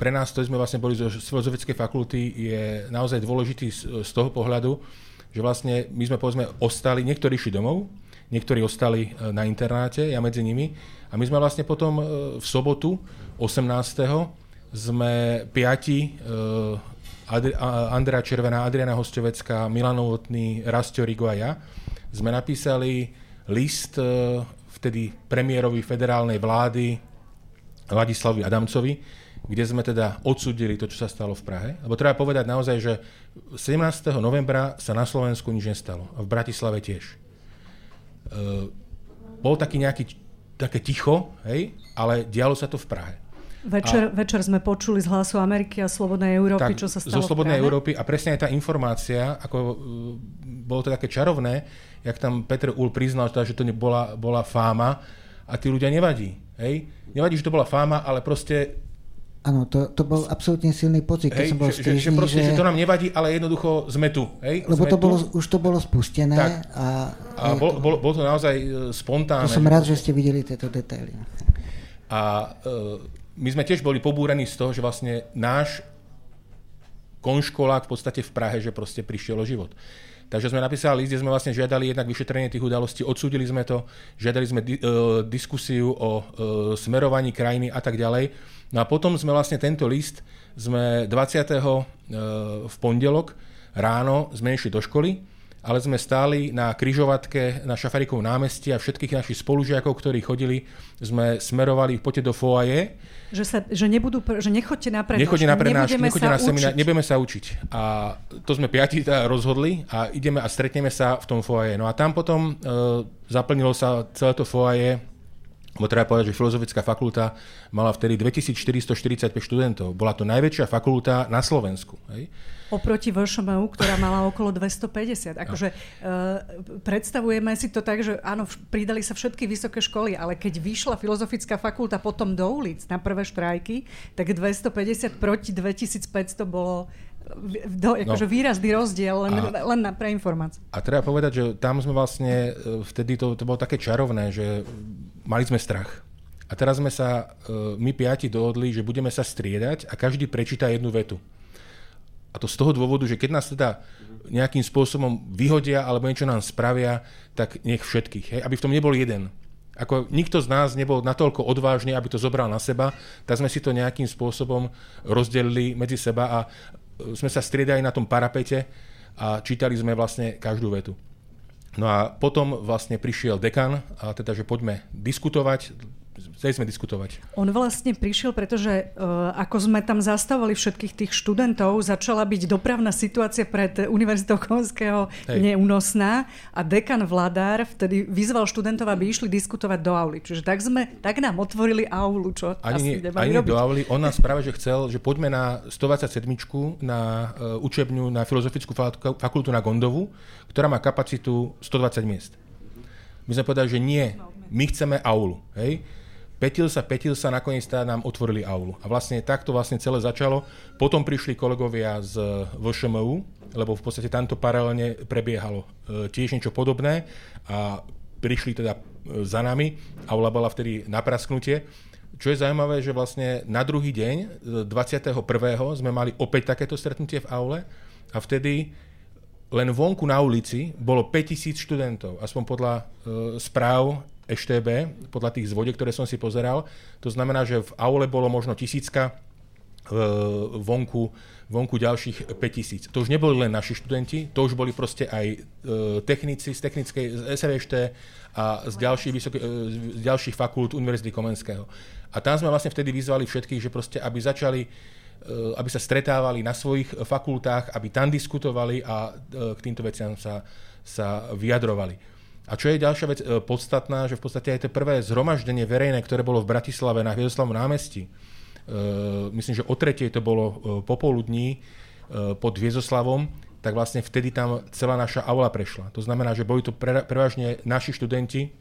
pre nás, ktorí sme vlastne boli zo filozofickej fakulty, je naozaj dôležitý z, z toho pohľadu, že vlastne my sme povedzme ostali, niektorí išli domov, niektorí ostali e, na internáte, ja medzi nimi. A my sme vlastne potom e, v sobotu 18. sme piati e, Andrea Červená, Adriana Hostovecká, Milan Novotný, Rastio Rigo a ja, sme napísali list vtedy premiérovi federálnej vlády Ladislavi Adamcovi, kde sme teda odsudili to, čo sa stalo v Prahe. Lebo treba povedať naozaj, že 17. novembra sa na Slovensku nič nestalo. V Bratislave tiež. Uh, bol taký nejaký, také ticho, hej, ale dialo sa to v Prahe. Večer, a, večer sme počuli z hlasu Ameriky a Slobodnej Európy, tak, čo sa stalo Zo Slobodnej Európy a presne aj tá informácia, ako uh, bolo to také čarovné, jak tam Petr Ul priznal, teda, že to bola, bola fáma a tí ľudia nevadí. Hej? Nevadí, že to bola fáma, ale proste Áno, to, to bol absolútne silný pocit, keď hej, som bol že, že, že, proste, že... že to nám nevadí, ale jednoducho sme tu. Hej? Lebo sme to bolo, už to bolo spustené. Tak. A, a bol, bol, bol to naozaj e, spontánne. To som rád, že ste videli tieto detaily. A uh, my sme tiež boli pobúrení z toho, že vlastne náš konškolák v podstate v Prahe, že proste prišiel o život. Takže sme napísali list, kde sme vlastne žiadali jednak vyšetrenie tých udalostí, odsúdili sme to, žiadali sme di- uh, diskusiu o uh, smerovaní krajiny a tak ďalej. No a potom sme vlastne tento list sme 20. E, v pondelok ráno sme išli do školy, ale sme stáli na kryžovatke na Šafarikovom námestí a všetkých našich spolužiakov, ktorí chodili, sme smerovali v pote do foaje. Že, sa, že, nebudú, že nechoďte na prednášky, nechoďte na prednášky, nechoďte na seminár, nebudeme sa učiť. A to sme piati teda rozhodli a ideme a stretneme sa v tom foaje. No a tam potom e, zaplnilo sa celé to foaje Bo treba povedať, že Filozofická fakulta mala vtedy 2445 študentov. Bola to najväčšia fakulta na Slovensku. Hej? Oproti VŠMU, ktorá mala okolo 250. Akože uh, predstavujeme si to tak, že áno, pridali sa všetky vysoké školy, ale keď vyšla Filozofická fakulta potom do ulic na prvé štrajky, tak 250 proti 2500 bolo do, akože no. výrazný rozdiel, len, a, len na, pre informáciu. A treba povedať, že tam sme vlastne, e, vtedy to, to bolo také čarovné, že mali sme strach. A teraz sme sa, e, my piati dohodli, že budeme sa striedať a každý prečíta jednu vetu. A to z toho dôvodu, že keď nás teda nejakým spôsobom vyhodia alebo niečo nám spravia, tak nech všetkých. Hej? Aby v tom nebol jeden. Ako nikto z nás nebol natoľko odvážny, aby to zobral na seba, tak sme si to nejakým spôsobom rozdelili medzi seba a sme sa striedali na tom parapete a čítali sme vlastne každú vetu. No a potom vlastne prišiel dekan a teda, že poďme diskutovať, chceli sme diskutovať. On vlastne prišiel, pretože uh, ako sme tam zastavovali všetkých tých študentov, začala byť dopravná situácia pred Univerzitou Komenského neúnosná a dekan Vladár vtedy vyzval študentov, aby išli diskutovať do auly. Čiže tak, sme, tak nám otvorili aulu, čo ani asi nie, ani robiť. do auly. On nás práve, že chcel, že poďme na 127 na uh, učebňu na Filozofickú fakultu na Gondovu, ktorá má kapacitu 120 miest. My sme povedali, že nie, my chceme aulu. Hej? Petil sa, petil sa, nakoniec teda nám otvorili aulu. A vlastne takto vlastne celé začalo. Potom prišli kolegovia z VŠMU, lebo v podstate tamto paralelne prebiehalo e, tiež niečo podobné a prišli teda e, za nami. Aula bola vtedy na prasknutie. Čo je zaujímavé, že vlastne na druhý deň, e, 21. sme mali opäť takéto stretnutie v aule a vtedy len vonku na ulici bolo 5000 študentov, aspoň podľa e, správ EŠTB, podľa tých zvode, ktoré som si pozeral. To znamená, že v aule bolo možno tisícka, vonku, vonku ďalších 5000. To už neboli len naši študenti, to už boli proste aj e, technici z technickej, z SRŠT a z ďalších, vysoké, e, z ďalších fakult Univerzity Komenského. A tam sme vlastne vtedy vyzvali všetkých, že proste, aby začali e, aby sa stretávali na svojich fakultách, aby tam diskutovali a k týmto veciam sa, sa vyjadrovali. A čo je ďalšia vec e, podstatná, že v podstate aj to prvé zhromaždenie verejné, ktoré bolo v Bratislave na Hviedoslavom námestí, e, myslím, že o tretej to bolo e, popoludní pod Hviezoslavom, tak vlastne vtedy tam celá naša aula prešla. To znamená, že boli to pre, prevažne naši študenti,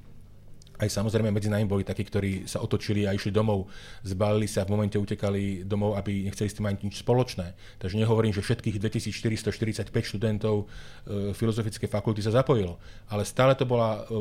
aj samozrejme medzi nami boli takí, ktorí sa otočili a išli domov, zbalili sa a v momente utekali domov, aby nechceli s tým mať nič spoločné. Takže nehovorím, že všetkých 2445 študentov e, filozofickej fakulty sa zapojilo, ale stále to bola e,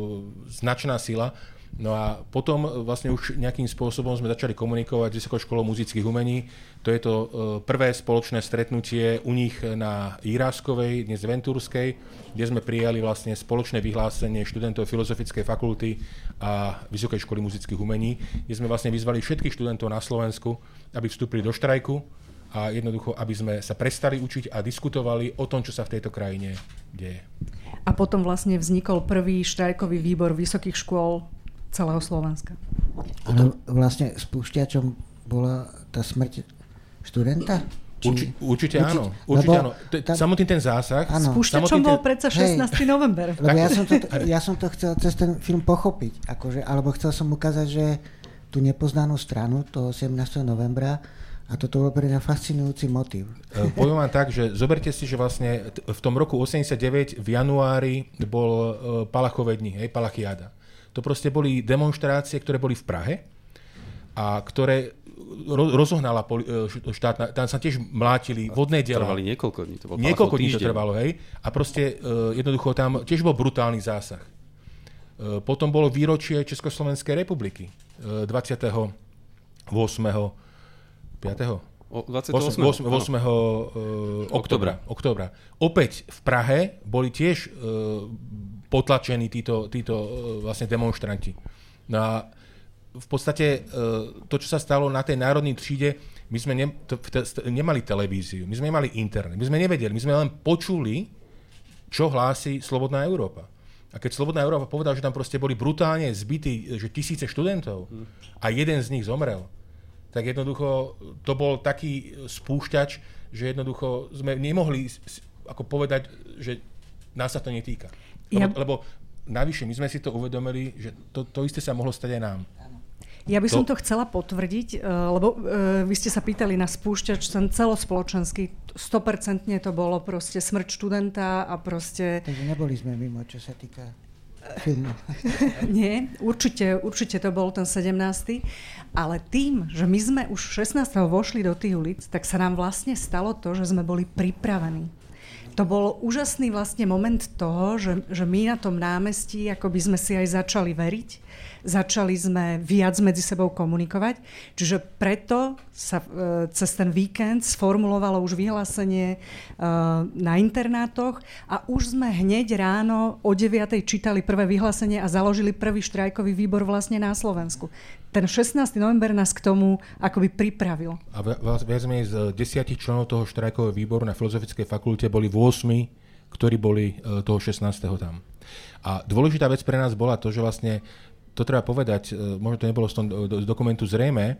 značná sila. No a potom vlastne už nejakým spôsobom sme začali komunikovať s Vysokou školou muzických umení. To je to e, prvé spoločné stretnutie u nich na Íráskovej, dnes Ventúrskej, kde sme prijali vlastne spoločné vyhlásenie študentov Filozofickej fakulty a Vysokej školy muzických umení, kde sme vlastne vyzvali všetkých študentov na Slovensku, aby vstúpili do štrajku a jednoducho, aby sme sa prestali učiť a diskutovali o tom, čo sa v tejto krajine deje. A potom vlastne vznikol prvý štrajkový výbor vysokých škôl celého Slovenska. Ale vlastne spúšťačom bola tá smrť študenta? Urči, určite áno. Určite áno. T- tam, samotný ten zásah... Áno. Spúšťačom bol predsa 16. Hej, november. Lebo ja som, to, ja som to chcel cez ten film pochopiť. Akože, alebo chcel som ukázať, že tú nepoznanú stranu toho 17. novembra a toto bol pre mňa fascinujúci motiv. E, poviem vám tak, že zoberte si, že vlastne v tom roku 89 v januári bol uh, Palachové dni, hej, Palachiada. To proste boli demonstrácie, ktoré boli v Prahe a ktoré rozohnala e, štátna, tam sa tiež mlátili vodné diela. Trvali niekoľko dní. To bol niekoľko dní to trvalo, hej. A proste uh, jednoducho tam tiež bol brutálny zásah. Uh, potom bolo výročie Československej republiky. Uh, 28. 5. O, 28. 8, 8, 8 uh, oktobra. oktobra. Opäť v Prahe boli tiež potlačení títo, títo e, vlastne demonstranti. No a v podstate e, to, čo sa stalo na tej národnej tříde, my sme ne, to, to, nemali televíziu, my sme nemali internet, my sme nevedeli, my sme len počuli, čo hlási Slobodná Európa. A keď Slobodná Európa povedala, že tam proste boli brutálne zbytí, že tisíce študentov a jeden z nich zomrel, tak jednoducho to bol taký spúšťač, že jednoducho sme nemohli ako povedať, že nás sa to netýka. Lebo, ja... lebo navyše, my sme si to uvedomili, že to, to isté sa mohlo stať aj nám. Ja by to... som to chcela potvrdiť, eh, lebo eh, vy ste sa pýtali na spúšťač ten celospoločenský, 100% to bolo proste smrť študenta a proste... Takže neboli sme mimo, čo sa týka filmu. Nie, určite, určite to bol ten 17. Ale tým, že my sme už 16. vošli do tých ulic, tak sa nám vlastne stalo to, že sme boli pripravení to bol úžasný vlastne moment toho, že, že my na tom námestí ako by sme si aj začali veriť, začali sme viac medzi sebou komunikovať, čiže preto sa e, cez ten víkend sformulovalo už vyhlásenie e, na internátoch a už sme hneď ráno o 9. čítali prvé vyhlásenie a založili prvý štrajkový výbor vlastne na Slovensku. Ten 16. november nás k tomu akoby pripravil. A viac menej z desiatich členov toho štrajkového výboru na Filozofickej fakulte boli 8, ktorí boli e, toho 16. tam. A dôležitá vec pre nás bola to, že vlastne, to treba povedať, e, možno to nebolo z, tom, dokumentu zrejme,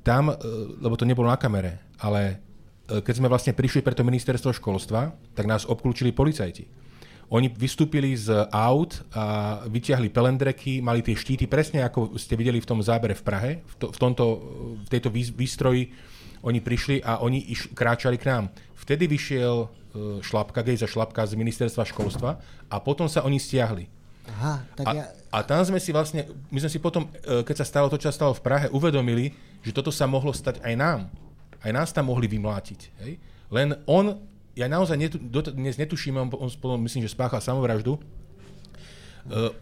tam, lebo to nebolo na kamere, ale keď sme vlastne prišli pre to ministerstvo školstva, tak nás obklúčili policajti. Oni vystúpili z aut a vyťahli pelendreky, mali tie štíty, presne ako ste videli v tom zábere v Prahe, v, to, v, tomto, v tejto výstroji oni prišli a oni iš, kráčali k nám. Vtedy vyšiel uh, šlapka, Gejza Šlapka z ministerstva školstva a potom sa oni stiahli. Aha, tak a, ja... a tam sme si vlastne, my sme si potom, uh, keď sa stalo to, čo sa stalo v Prahe, uvedomili, že toto sa mohlo stať aj nám aj nás tam mohli vymlátiť. Hej? Len on, ja naozaj netu, do, dnes netuším, on, on, on myslím, že spáchal samovraždu, uh,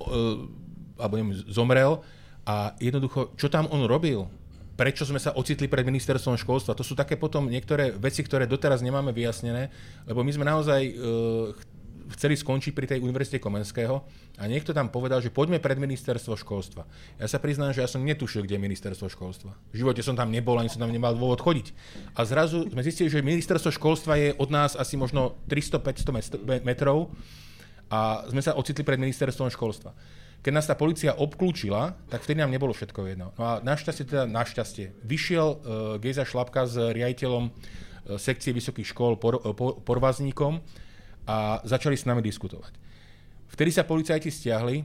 uh, alebo neviem, zomrel a jednoducho, čo tam on robil, prečo sme sa ocitli pred ministerstvom školstva. To sú také potom niektoré veci, ktoré doteraz nemáme vyjasnené, lebo my sme naozaj uh, chceli skončiť pri tej Univerzite Komenského a niekto tam povedal, že poďme pred ministerstvo školstva. Ja sa priznám, že ja som netušil, kde je ministerstvo školstva. V živote som tam nebol, ani som tam nemal dôvod chodiť. A zrazu sme zistili, že ministerstvo školstva je od nás asi možno 300-500 metrov a sme sa ocitli pred ministerstvom školstva. Keď nás tá policia obklúčila, tak vtedy nám nebolo všetko jedno. No a našťastie, teda našťastie, vyšiel uh, Gejza Šlapka s riaditeľom uh, sekcie vysokých škôl, por, uh, por, porvazníkom, a začali s nami diskutovať. Vtedy sa policajti stiahli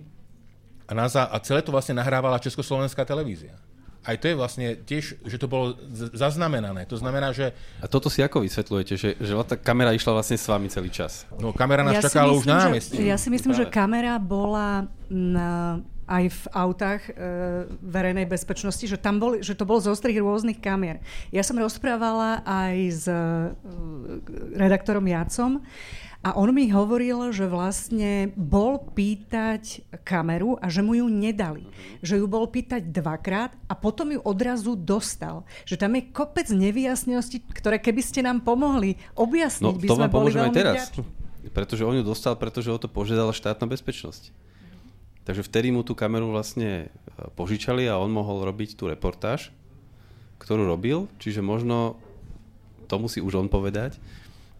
a, na za- a celé to vlastne nahrávala Československá televízia. Aj to je vlastne tiež, že to bolo zaznamenané. To znamená, že... A toto si ako vysvetľujete, že, že tá kamera išla vlastne s vami celý čas? No kamera nás ja čakala myslím, už na námestí. Ja si myslím, že kamera bola na, aj v autách e, verejnej bezpečnosti, že, tam bol, že to bolo z ostrých rôznych kamier. Ja som rozprávala aj s e, redaktorom Jacom a on mi hovoril, že vlastne bol pýtať kameru a že mu ju nedali. Že ju bol pýtať dvakrát a potom ju odrazu dostal. Že tam je kopec nevyjasnenosti, ktoré keby ste nám pomohli objasniť, no, by to sme boli veľmi aj teraz. Vďační. Pretože on ju dostal, pretože o to požiadala štátna bezpečnosť. Takže vtedy mu tú kameru vlastne e, požičali a on mohol robiť tú reportáž, ktorú robil. Čiže možno, to musí už on povedať,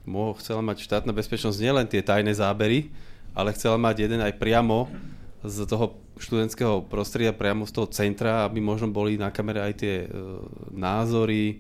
mohol, chcela mať štátna bezpečnosť nielen tie tajné zábery, ale chcela mať jeden aj priamo z toho študentského prostredia, priamo z toho centra, aby možno boli na kamere aj tie e, názory,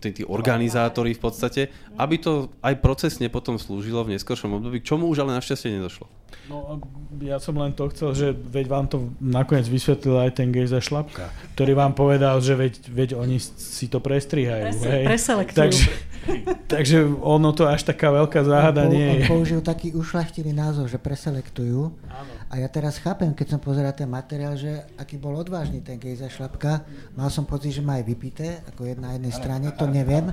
tí, tí organizátori v podstate, aby to aj procesne potom slúžilo v neskôršom období, k čomu už ale našťastie nedošlo. No, ja som len to chcel, že veď vám to nakoniec vysvetlil aj ten Gejza Šlapka, ktorý vám povedal, že veď, veď oni si to prestrihajú. Prese, hej. Preselektujú. Takže, takže ono to až taká veľká záhada on, nie je. On použil taký ušlachtilý názov, že preselektujú. Áno. A ja teraz chápem, keď som pozeral ten materiál, že aký bol odvážny ten Gejza Šlapka. Mal som pocit, že má aj vypité, ako jedna na jednej strane, to neviem,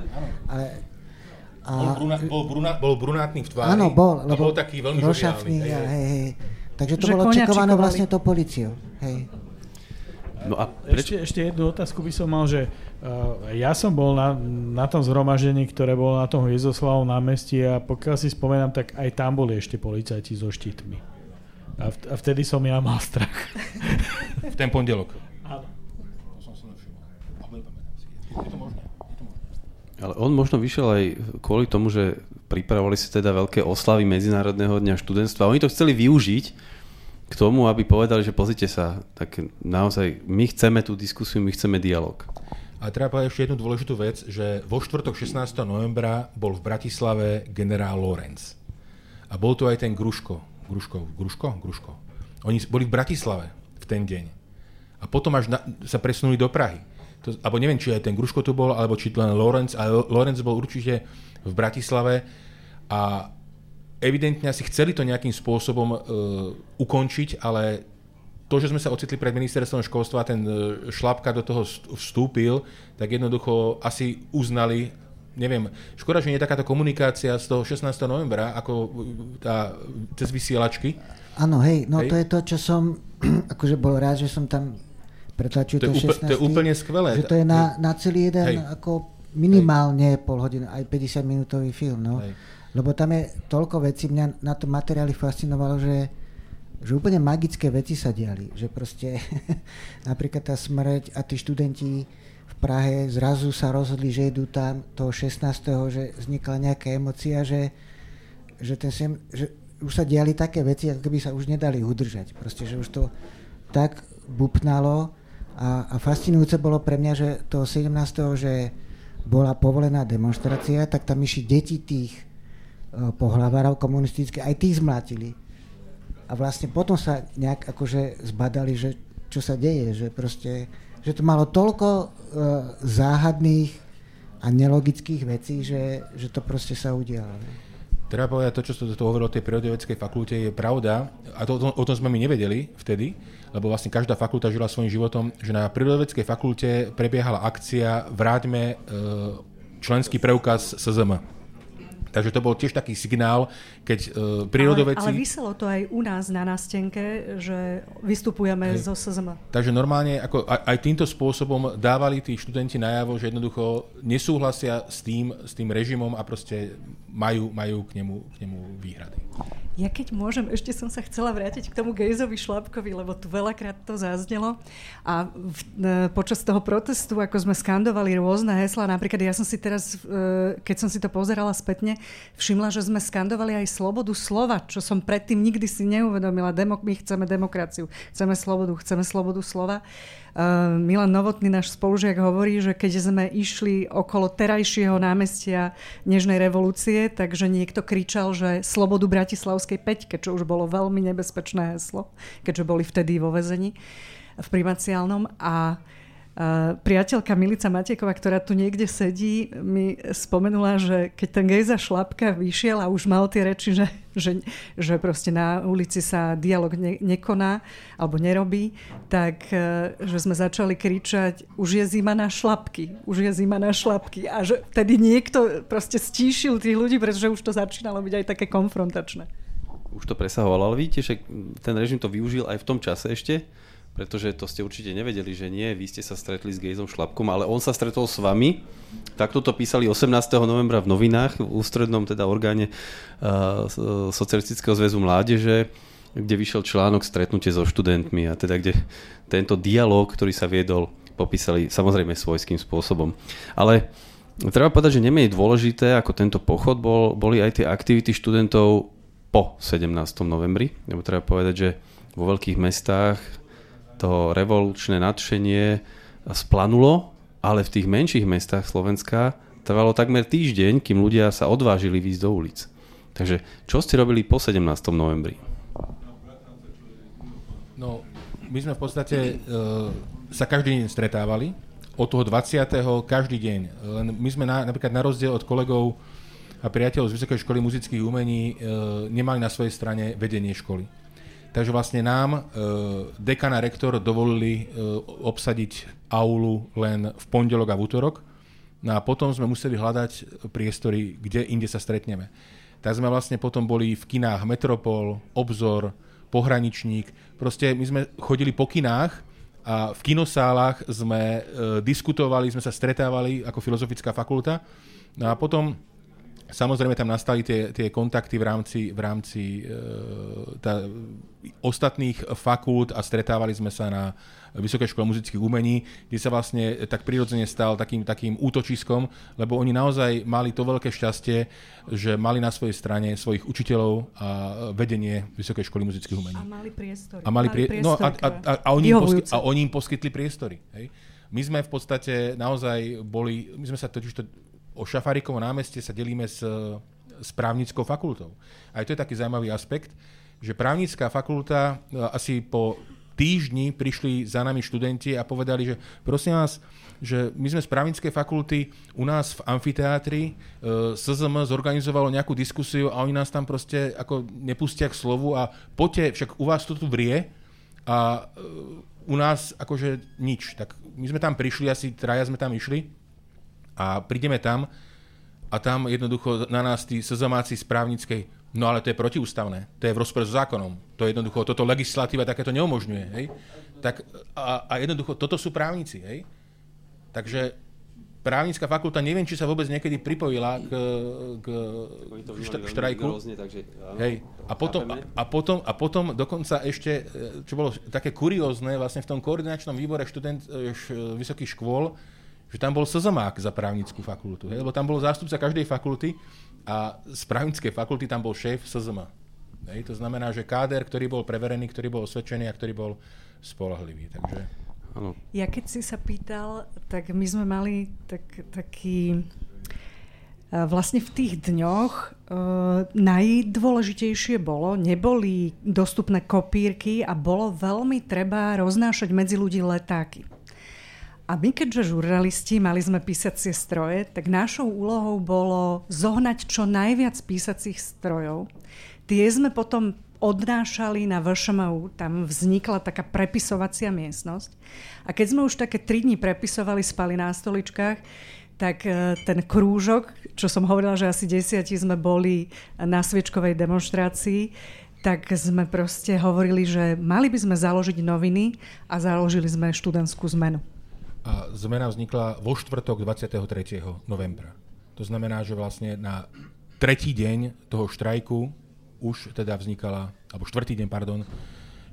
ale a... Bol, bruna, bol, bruna, bol brunátny v tvári. Áno, bol. Lebo bol taký veľmi rošafný, hej, hej, hej. Takže to že bolo čekované vlastne to policiou. Hej. No a preč... ešte, ešte jednu otázku by som mal, že uh, ja som bol na, na tom zhromaždení, ktoré bolo na tom Hviezoslavom námestí a pokiaľ si spomenám, tak aj tam boli ešte policajti so štítmi. A, v, a vtedy som ja mal strach. v ten pondelok. Áno. To som si nevšimol. Je to možné. Ale on možno vyšiel aj kvôli tomu, že pripravovali si teda veľké oslavy Medzinárodného dňa študentstva. Oni to chceli využiť k tomu, aby povedali, že pozrite sa, tak naozaj my chceme tú diskusiu, my chceme dialog. A treba povedať ešte jednu dôležitú vec, že vo štvrtok 16. novembra bol v Bratislave generál Lorenz. A bol tu aj ten Gruško. Gruško, Gruško? Gruško. Oni boli v Bratislave v ten deň. A potom až na, sa presunuli do Prahy. To, alebo neviem, či aj ten Gruško tu bol, alebo či len Lorenz, ale Lorenz bol určite v Bratislave a evidentne asi chceli to nejakým spôsobom uh, ukončiť, ale to, že sme sa ocitli pred ministerstvom školstva a ten uh, šlapka do toho vstúpil, tak jednoducho asi uznali, neviem, škoda, že nie je takáto komunikácia z toho 16. novembra, ako tá, cez vysielačky. Áno, hej, no hej. to je to, čo som, akože bol rád, že som tam pretlačil to, to, 16. to je úplne skvelé. Že to je na, na celý jeden hej. ako minimálne hej. pol hodiny, aj 50 minútový film. No. Hej. Lebo tam je toľko vecí, mňa na tom materiáli fascinovalo, že že úplne magické veci sa diali, že proste napríklad tá smrť a tí študenti v Prahe zrazu sa rozhodli, že idú tam toho 16. že vznikla nejaká emocia, že, že, ten sem, že už sa diali také veci, ako keby sa už nedali udržať. Proste, že už to tak bupnalo a, a fascinujúce bolo pre mňa, že toho 17. že bola povolená demonstrácia, tak tam išli deti tých uh, pohlavárov komunistických, aj tých zmlátili. A vlastne potom sa nejak akože zbadali, že čo sa deje, že proste, že to malo toľko uh, záhadných a nelogických vecí, že, že to proste sa udialo. Treba povedať, to, čo to hovoril o tej prírodovedeckej fakulte, je pravda, a to, o tom sme my nevedeli vtedy, lebo vlastne každá fakulta žila svojím životom, že na prírodovedeckej fakulte prebiehala akcia Vráťme uh, členský preukaz SZM Takže to bol tiež taký signál, keď uh, prírodoveci... Ale, ale vyselo to aj u nás na nástenke, že vystupujeme Hej. zo SZM. Takže normálne ako aj, aj týmto spôsobom dávali tí študenti najavo, že jednoducho nesúhlasia s tým, s tým režimom a proste majú, majú k, nemu, k nemu výhrady. Ja keď môžem, ešte som sa chcela vrátiť k tomu Gejzovi Šlapkovi, lebo tu veľakrát to zaznelo. A v, e, počas toho protestu, ako sme skandovali rôzne hesla, napríklad ja som si teraz, e, keď som si to pozerala spätne, všimla, že sme skandovali aj slobodu slova, čo som predtým nikdy si neuvedomila. Demo, my chceme demokraciu, chceme slobodu, chceme slobodu slova. Uh, Milan Novotný, náš spolužiak, hovorí, že keď sme išli okolo terajšieho námestia Nežnej revolúcie, takže niekto kričal, že slobodu Bratislavskej peťke, čo už bolo veľmi nebezpečné heslo, keďže boli vtedy vo vezení v primaciálnom a Uh, priateľka Milica Matejková, ktorá tu niekde sedí, mi spomenula, že keď ten Gejza Šlapka vyšiel a už mal tie reči, že, že, že proste na ulici sa dialog ne, nekoná alebo nerobí, tak uh, že sme začali kričať už je zima na šlapky, už je zima na šlapky a že vtedy niekto proste stíšil tých ľudí, pretože už to začínalo byť aj také konfrontačné. Už to presahovalo, ale vidíte, že ten režim to využil aj v tom čase ešte, pretože to ste určite nevedeli, že nie, vy ste sa stretli s Gejzom Šlapkom, ale on sa stretol s vami. Takto to písali 18. novembra v novinách, v ústrednom teda orgáne uh, Socialistického zväzu mládeže, kde vyšiel článok Stretnutie so študentmi a teda kde tento dialog, ktorý sa viedol, popísali samozrejme svojským spôsobom. Ale treba povedať, že nemenej dôležité ako tento pochod bol, boli aj tie aktivity študentov po 17. novembri. Lebo treba povedať, že vo veľkých mestách to revolučné nadšenie splanulo, ale v tých menších mestách Slovenska trvalo takmer týždeň, kým ľudia sa odvážili výjsť do ulic. Takže čo ste robili po 17. novembri? No, my sme v podstate uh, sa každý deň stretávali. Od toho 20. každý deň. Len my sme na, napríklad na rozdiel od kolegov a priateľov z Vysokej školy muzických umení uh, nemali na svojej strane vedenie školy. Takže vlastne nám e, dekan rektor dovolili e, obsadiť aulu len v pondelok a v útorok. No a potom sme museli hľadať priestory, kde inde sa stretneme. Tak sme vlastne potom boli v kinách Metropol, Obzor, Pohraničník. Proste my sme chodili po kinách a v kinosálach sme e, diskutovali, sme sa stretávali ako filozofická fakulta. No a potom Samozrejme tam nastali tie, tie kontakty v rámci, v rámci e, tá, ostatných fakult a stretávali sme sa na Vysokej škole muzických umení, kde sa vlastne tak prirodzene stal takým, takým útočiskom, lebo oni naozaj mali to veľké šťastie, že mali na svojej strane svojich učiteľov a vedenie Vysokej školy muzických umení. A mali priestory. A, mali prie... mali no, a, a, a, a, oni im posky... a oni im poskytli priestory. Hej? My sme v podstate naozaj boli, my sme sa totiž to o Šafarikovo námestie sa delíme s, s právnickou fakultou. Aj to je taký zaujímavý aspekt, že právnická fakulta e, asi po týždni prišli za nami študenti a povedali, že prosím vás, že my sme z právnickej fakulty u nás v amfiteátri, e, SZM zorganizovalo nejakú diskusiu a oni nás tam proste ako nepustia k slovu a poďte, však u vás to tu vrie a e, u nás akože nič. Tak my sme tam prišli, asi traja sme tam išli a prídeme tam a tam jednoducho na nás tí sezamáci z právnickej, no ale to je protiústavné, to je v rozpore s zákonom, to je jednoducho, toto legislatíva takéto neumožňuje, hej? Tak, a, a jednoducho, toto sú právnici, hej? Takže právnická fakulta, neviem, či sa vôbec niekedy pripojila k, k šta, štrajku. Rôzne, takže, áno, Hej. A potom, a, a, potom, a potom dokonca ešte, e, čo bolo také kuriózne, vlastne v tom koordinačnom výbore študent e, š, vysokých škôl, že tam bol SZMák za právnickú fakultu, hej? lebo tam bol zástupca každej fakulty a z právnickej fakulty tam bol šéf SZM. Hej? To znamená, že káder, ktorý bol preverený, ktorý bol osvedčený a ktorý bol spolahlivý. Takže... Ja keď si sa pýtal, tak my sme mali tak, taký vlastne v tých dňoch uh, najdôležitejšie bolo, neboli dostupné kopírky a bolo veľmi treba roznášať medzi ľudí letáky. A my keďže žurnalisti mali sme písacie stroje, tak našou úlohou bolo zohnať čo najviac písacích strojov. Tie sme potom odnášali na VŠMU, tam vznikla taká prepisovacia miestnosť. A keď sme už také tri dni prepisovali, spali na stoličkách, tak e, ten krúžok, čo som hovorila, že asi desiatí sme boli na sviečkovej demonstrácii, tak sme proste hovorili, že mali by sme založiť noviny a založili sme študentskú zmenu. A zmena vznikla vo štvrtok 23. novembra. To znamená, že vlastne na tretí deň toho štrajku už teda vznikala, alebo štvrtý deň, pardon,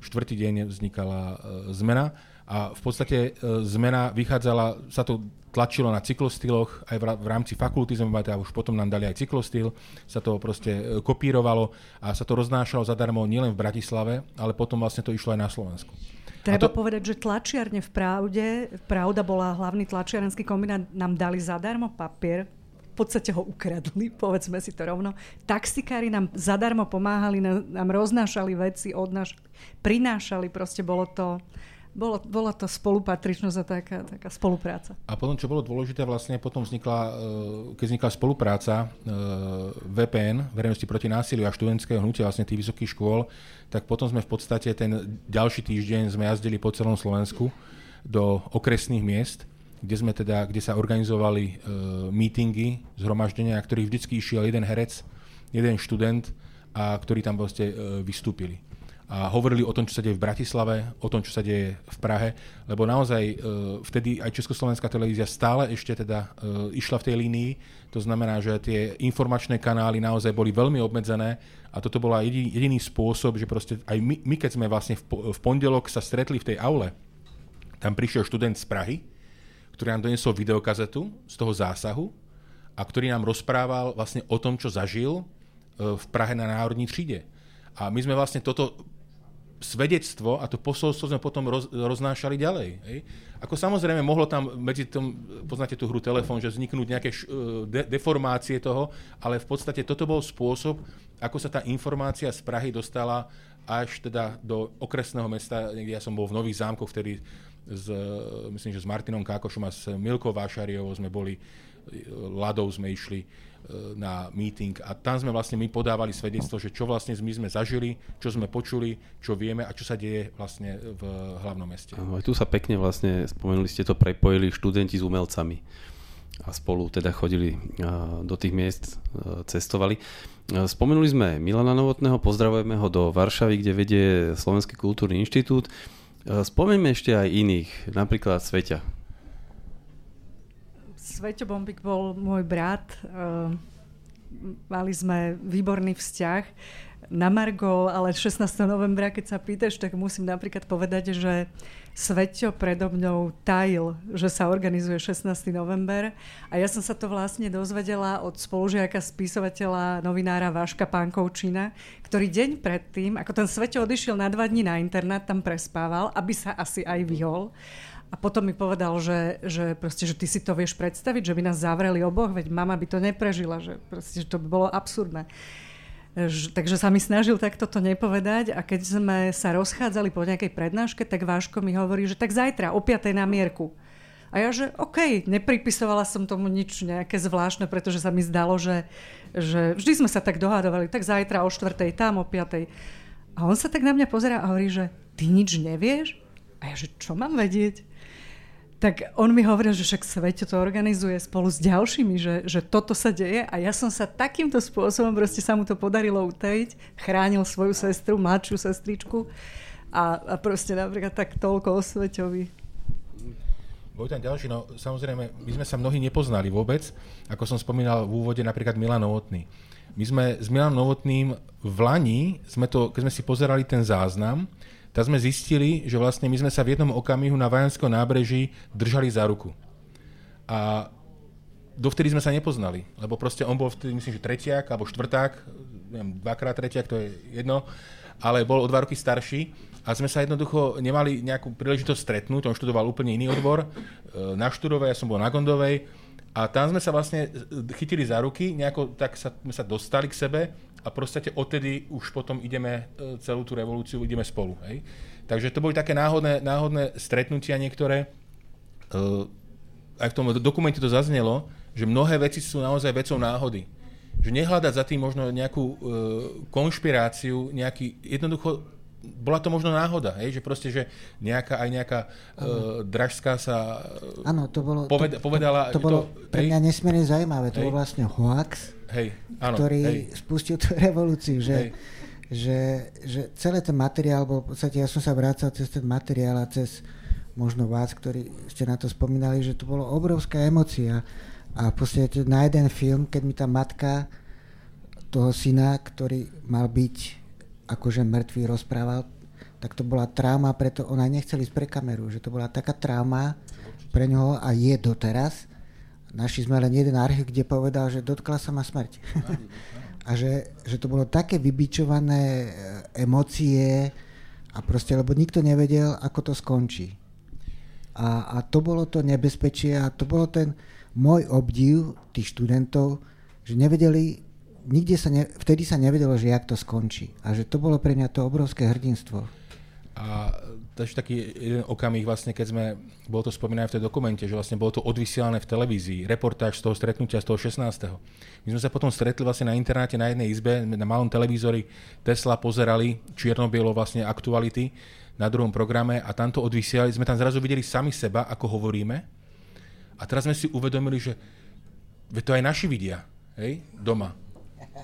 štvrtý deň vznikala e, zmena a v podstate e, zmena vychádzala, sa to tlačilo na cyklostyloch, aj v, v rámci fakulty sme mali, a už potom nám dali aj cyklostyl, sa to proste e, kopírovalo a sa to roznášalo zadarmo nielen v Bratislave, ale potom vlastne to išlo aj na Slovensku. Treba to... povedať, že tlačiarne v Pravde, Pravda bola hlavný tlačiarenský kombinát, nám dali zadarmo papier, v podstate ho ukradli, povedzme si to rovno. Taxikári nám zadarmo pomáhali, nám roznášali veci, odnášali, prinášali, proste bolo to bolo, bola to spolupatričnosť a taká, taká spolupráca. A potom, čo bolo dôležité, vlastne potom vznikla, e, keď vznikla spolupráca e, VPN, verejnosti proti násiliu a študentského hnutia vlastne tých vysokých škôl, tak potom sme v podstate ten ďalší týždeň sme jazdili po celom Slovensku do okresných miest, kde sme teda, kde sa organizovali uh, meetingy, zhromaždenia, ktorých vždycky išiel jeden herec, jeden študent a ktorí tam vlastne uh, vystúpili a hovorili o tom, čo sa deje v Bratislave, o tom, čo sa deje v Prahe, lebo naozaj e, vtedy aj Československá televízia stále ešte teda e, išla v tej línii, to znamená, že tie informačné kanály naozaj boli veľmi obmedzené a toto bola jediný, jediný spôsob, že proste aj my, my keď sme vlastne v, v pondelok sa stretli v tej aule, tam prišiel študent z Prahy, ktorý nám donesol videokazetu z toho zásahu a ktorý nám rozprával vlastne o tom, čo zažil e, v Prahe na národní tříde. A my sme vlastne toto svedectvo a to posolstvo sme potom roz, roznášali ďalej. Hej. Ako samozrejme mohlo tam medzi tom, poznáte tú hru telefón, že vzniknúť nejaké š, e, de, deformácie toho, ale v podstate toto bol spôsob, ako sa tá informácia z Prahy dostala až teda do okresného mesta, niekde ja som bol v Nových zámkoch, vtedy s, myslím, že s Martinom Kákošom a s Milkou Vášariovou sme boli, Ladou sme išli E, na meeting a tam sme vlastne my podávali svedectvo, že čo vlastne my sme zažili, čo sme počuli, čo vieme a čo sa deje vlastne v hlavnom meste. Áno, aj tu sa pekne vlastne, spomenuli ste to, prepojili študenti s umelcami a spolu teda chodili do tých miest, cestovali. Spomenuli sme Milana Novotného, pozdravujeme ho do Varšavy, kde vedie Slovenský kultúrny inštitút. Spomeňme ešte aj iných, napríklad Sveťa. Sveťo Bombik bol môj brat. Ehm, mali sme výborný vzťah. Na Margo, ale 16. novembra, keď sa pýtaš, tak musím napríklad povedať, že Sveťo predo mňou tajil, že sa organizuje 16. november a ja som sa to vlastne dozvedela od spolužiaka spisovateľa, novinára Váška Pánkovčina, ktorý deň predtým, ako ten Sveťo odišiel na dva dní na internát, tam prespával, aby sa asi aj vyhol a potom mi povedal, že, že, proste, že ty si to vieš predstaviť, že by nás zavreli oboch, veď mama by to neprežila, že, proste, že to by bolo absurdné. Takže sa mi snažil takto to nepovedať a keď sme sa rozchádzali po nejakej prednáške, tak Váško mi hovorí, že tak zajtra o 5. na mierku. A ja, že OK, nepripisovala som tomu nič nejaké zvláštne, pretože sa mi zdalo, že, že vždy sme sa tak dohadovali, tak zajtra o 4. tam, o 5. A on sa tak na mňa pozera a hovorí, že ty nič nevieš? A ja, že čo mám vedieť? Tak on mi hovoril, že však Sveto to organizuje spolu s ďalšími, že, že toto sa deje a ja som sa takýmto spôsobom, proste sa mu to podarilo utajiť, chránil svoju sestru, mladšiu sestričku a, a proste napríklad tak toľko o Sveťovi. Vojtan ďalší, no samozrejme, my sme sa mnohí nepoznali vôbec, ako som spomínal v úvode napríklad Milan Novotný. My sme s Milanom Novotným v Lani, sme to, keď sme si pozerali ten záznam, tak sme zistili, že vlastne my sme sa v jednom okamihu na Vajanskom nábreží držali za ruku. A dovtedy sme sa nepoznali, lebo proste on bol vtedy, myslím, že tretiak alebo štvrták, neviem, dvakrát tretiak, to je jedno, ale bol o dva roky starší a sme sa jednoducho nemali nejakú príležitosť stretnúť, on študoval úplne iný odbor, e, na Študovej, ja som bol na Gondovej a tam sme sa vlastne chytili za ruky, nejako tak sa, sme sa dostali k sebe a proste odtedy už potom ideme e, celú tú revolúciu, ideme spolu. Hej? Takže to boli také náhodné, náhodné stretnutia niektoré. E, aj v tom dokumente to zaznelo, že mnohé veci sú naozaj vecou náhody. Že nehľadať za tým možno nejakú e, konšpiráciu, nejaký, jednoducho bola to možno náhoda, hej? že proste, že nejaká, aj nejaká uh, dražská sa Áno, to bolo, poved, to, povedala... To, to bolo to, pre mňa nesmierne zaujímavé, to hej. bol vlastne hoax, hej, áno, ktorý hej. spustil tú revolúciu, že, že, že celé ten materiál bol, v podstate ja som sa vrácal cez ten materiál a cez možno vás, ktorí ste na to spomínali, že to bolo obrovská emocia a v podstate na jeden film, keď mi tá matka toho syna, ktorý mal byť akože mŕtvý rozprával, tak to bola trauma, preto ona nechceli ísť pre kameru, že to bola taká trauma pre ňoho a je doteraz. Našli sme len jeden archív, kde povedal, že dotkla sa ma smrť. a že, že to bolo také vybičované e, emócie a proste, lebo nikto nevedel, ako to skončí. A, a to bolo to nebezpečie a to bolo ten môj obdiv tých študentov, že nevedeli nikde sa ne, vtedy sa nevedelo, že jak to skončí. A že to bolo pre mňa to obrovské hrdinstvo. A takže taký jeden okamih vlastne, keď sme, bolo to spomínané v tej dokumente, že vlastne bolo to odvysielané v televízii, reportáž z toho stretnutia z toho 16. My sme sa potom stretli vlastne na internáte na jednej izbe, na malom televízori Tesla pozerali čierno-bielo vlastne aktuality na druhom programe a tamto odvysielali. Sme tam zrazu videli sami seba, ako hovoríme. A teraz sme si uvedomili, že to aj naši vidia, hej, doma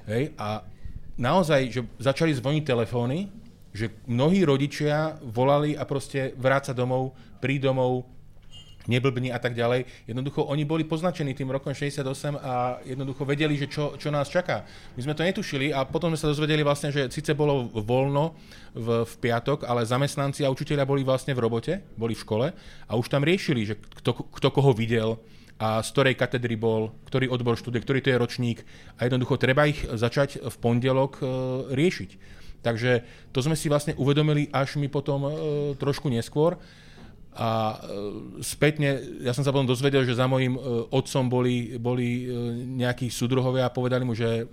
Hej? A naozaj, že začali zvoniť telefóny, že mnohí rodičia volali a proste vráca domov, prí domov, neblbní a tak ďalej. Jednoducho oni boli poznačení tým rokom 68 a jednoducho vedeli, že čo, čo nás čaká. My sme to netušili a potom sme sa dozvedeli vlastne, že síce bolo voľno v, v piatok, ale zamestnanci a učiteľia boli vlastne v robote, boli v škole a už tam riešili, že kto, kto koho videl, a z ktorej katedry bol, ktorý odbor študuje, ktorý to je ročník a jednoducho treba ich začať v pondelok e, riešiť. Takže to sme si vlastne uvedomili až mi potom e, trošku neskôr a e, spätne, ja som sa potom dozvedel, že za mojim otcom boli, boli nejakí súdruhovia a povedali mu, že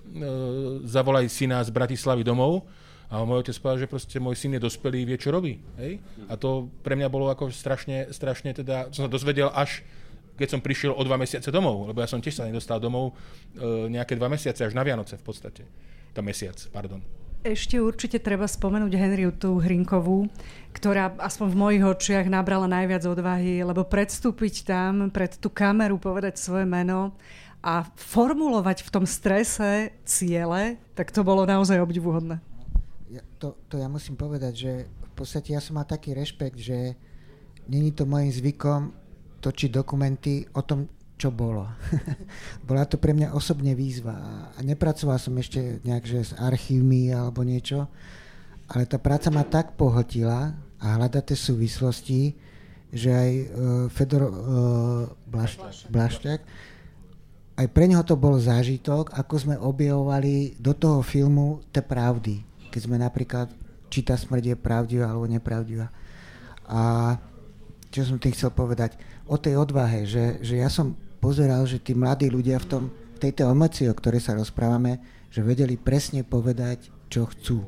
zavolaj syna z Bratislavy domov, a môj otec povedal, že proste môj syn je dospelý, vie, čo robí. Hej? A to pre mňa bolo ako strašne, strašne teda, som sa dozvedel až keď som prišiel o dva mesiace domov, lebo ja som tiež sa nedostal domov e, nejaké dva mesiace, až na Vianoce v podstate. Tá mesiac, pardon. Ešte určite treba spomenúť Henriutu Hrinkovú, ktorá aspoň v mojich očiach nabrala najviac odvahy, lebo predstúpiť tam pred tú kameru, povedať svoje meno a formulovať v tom strese ciele, tak to bolo naozaj obdivuhodné. Ja, to, to ja musím povedať, že v podstate ja som mal taký rešpekt, že není to môjim zvykom točiť dokumenty o tom, čo bolo. Bola to pre mňa osobne výzva a nepracoval som ešte nejak že s archívmi alebo niečo, ale tá práca ma tak pohltila a hľadať tie súvislosti, že aj uh, Fedor uh, Blaš, Blašťák, aj pre neho to bol zážitok, ako sme objavovali do toho filmu tie pravdy. Keď sme napríklad, či tá smrť je pravdivá alebo nepravdivá. A čo som tým chcel povedať? O tej odvahe, že, že ja som pozeral, že tí mladí ľudia v, tom, v tejto emocii, o ktorej sa rozprávame, že vedeli presne povedať, čo chcú.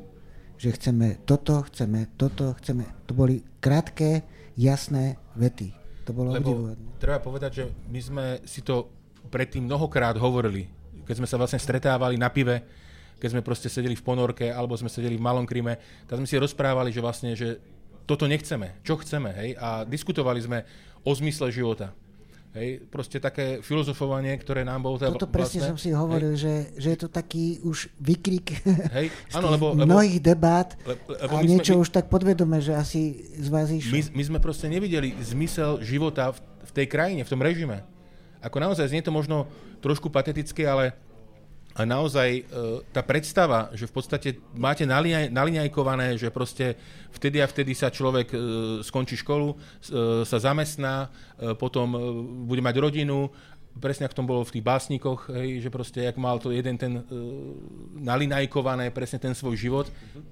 Že chceme toto, chceme toto, chceme... To boli krátke, jasné vety. To bolo Lebo treba povedať, že my sme si to predtým mnohokrát hovorili, keď sme sa vlastne stretávali na pive, keď sme proste sedeli v ponorke alebo sme sedeli v Malom Kryme, tak sme si rozprávali, že vlastne, že toto nechceme, čo chceme, hej, a diskutovali sme o zmysle života. Hej, proste také filozofovanie, ktoré nám bolo... Teda Toto presne vlastné, som si hovoril, že, že je to taký už vykrik Hej, z áno, lebo, lebo, mnohých debát le, lebo a my niečo sme, už tak podvedome, že asi z vás išlo. my, my sme proste nevideli zmysel života v, v tej krajine, v tom režime. Ako naozaj znie to možno trošku patetické, ale a naozaj e, tá predstava, že v podstate máte naliňaj, naliňajkované, že proste vtedy a vtedy sa človek e, skončí školu, e, sa zamestná, potom bude mať rodinu, presne ako tom bolo v tých básnikoch, hej, že proste, jak mal to jeden ten e, nalinajkované, presne ten svoj život,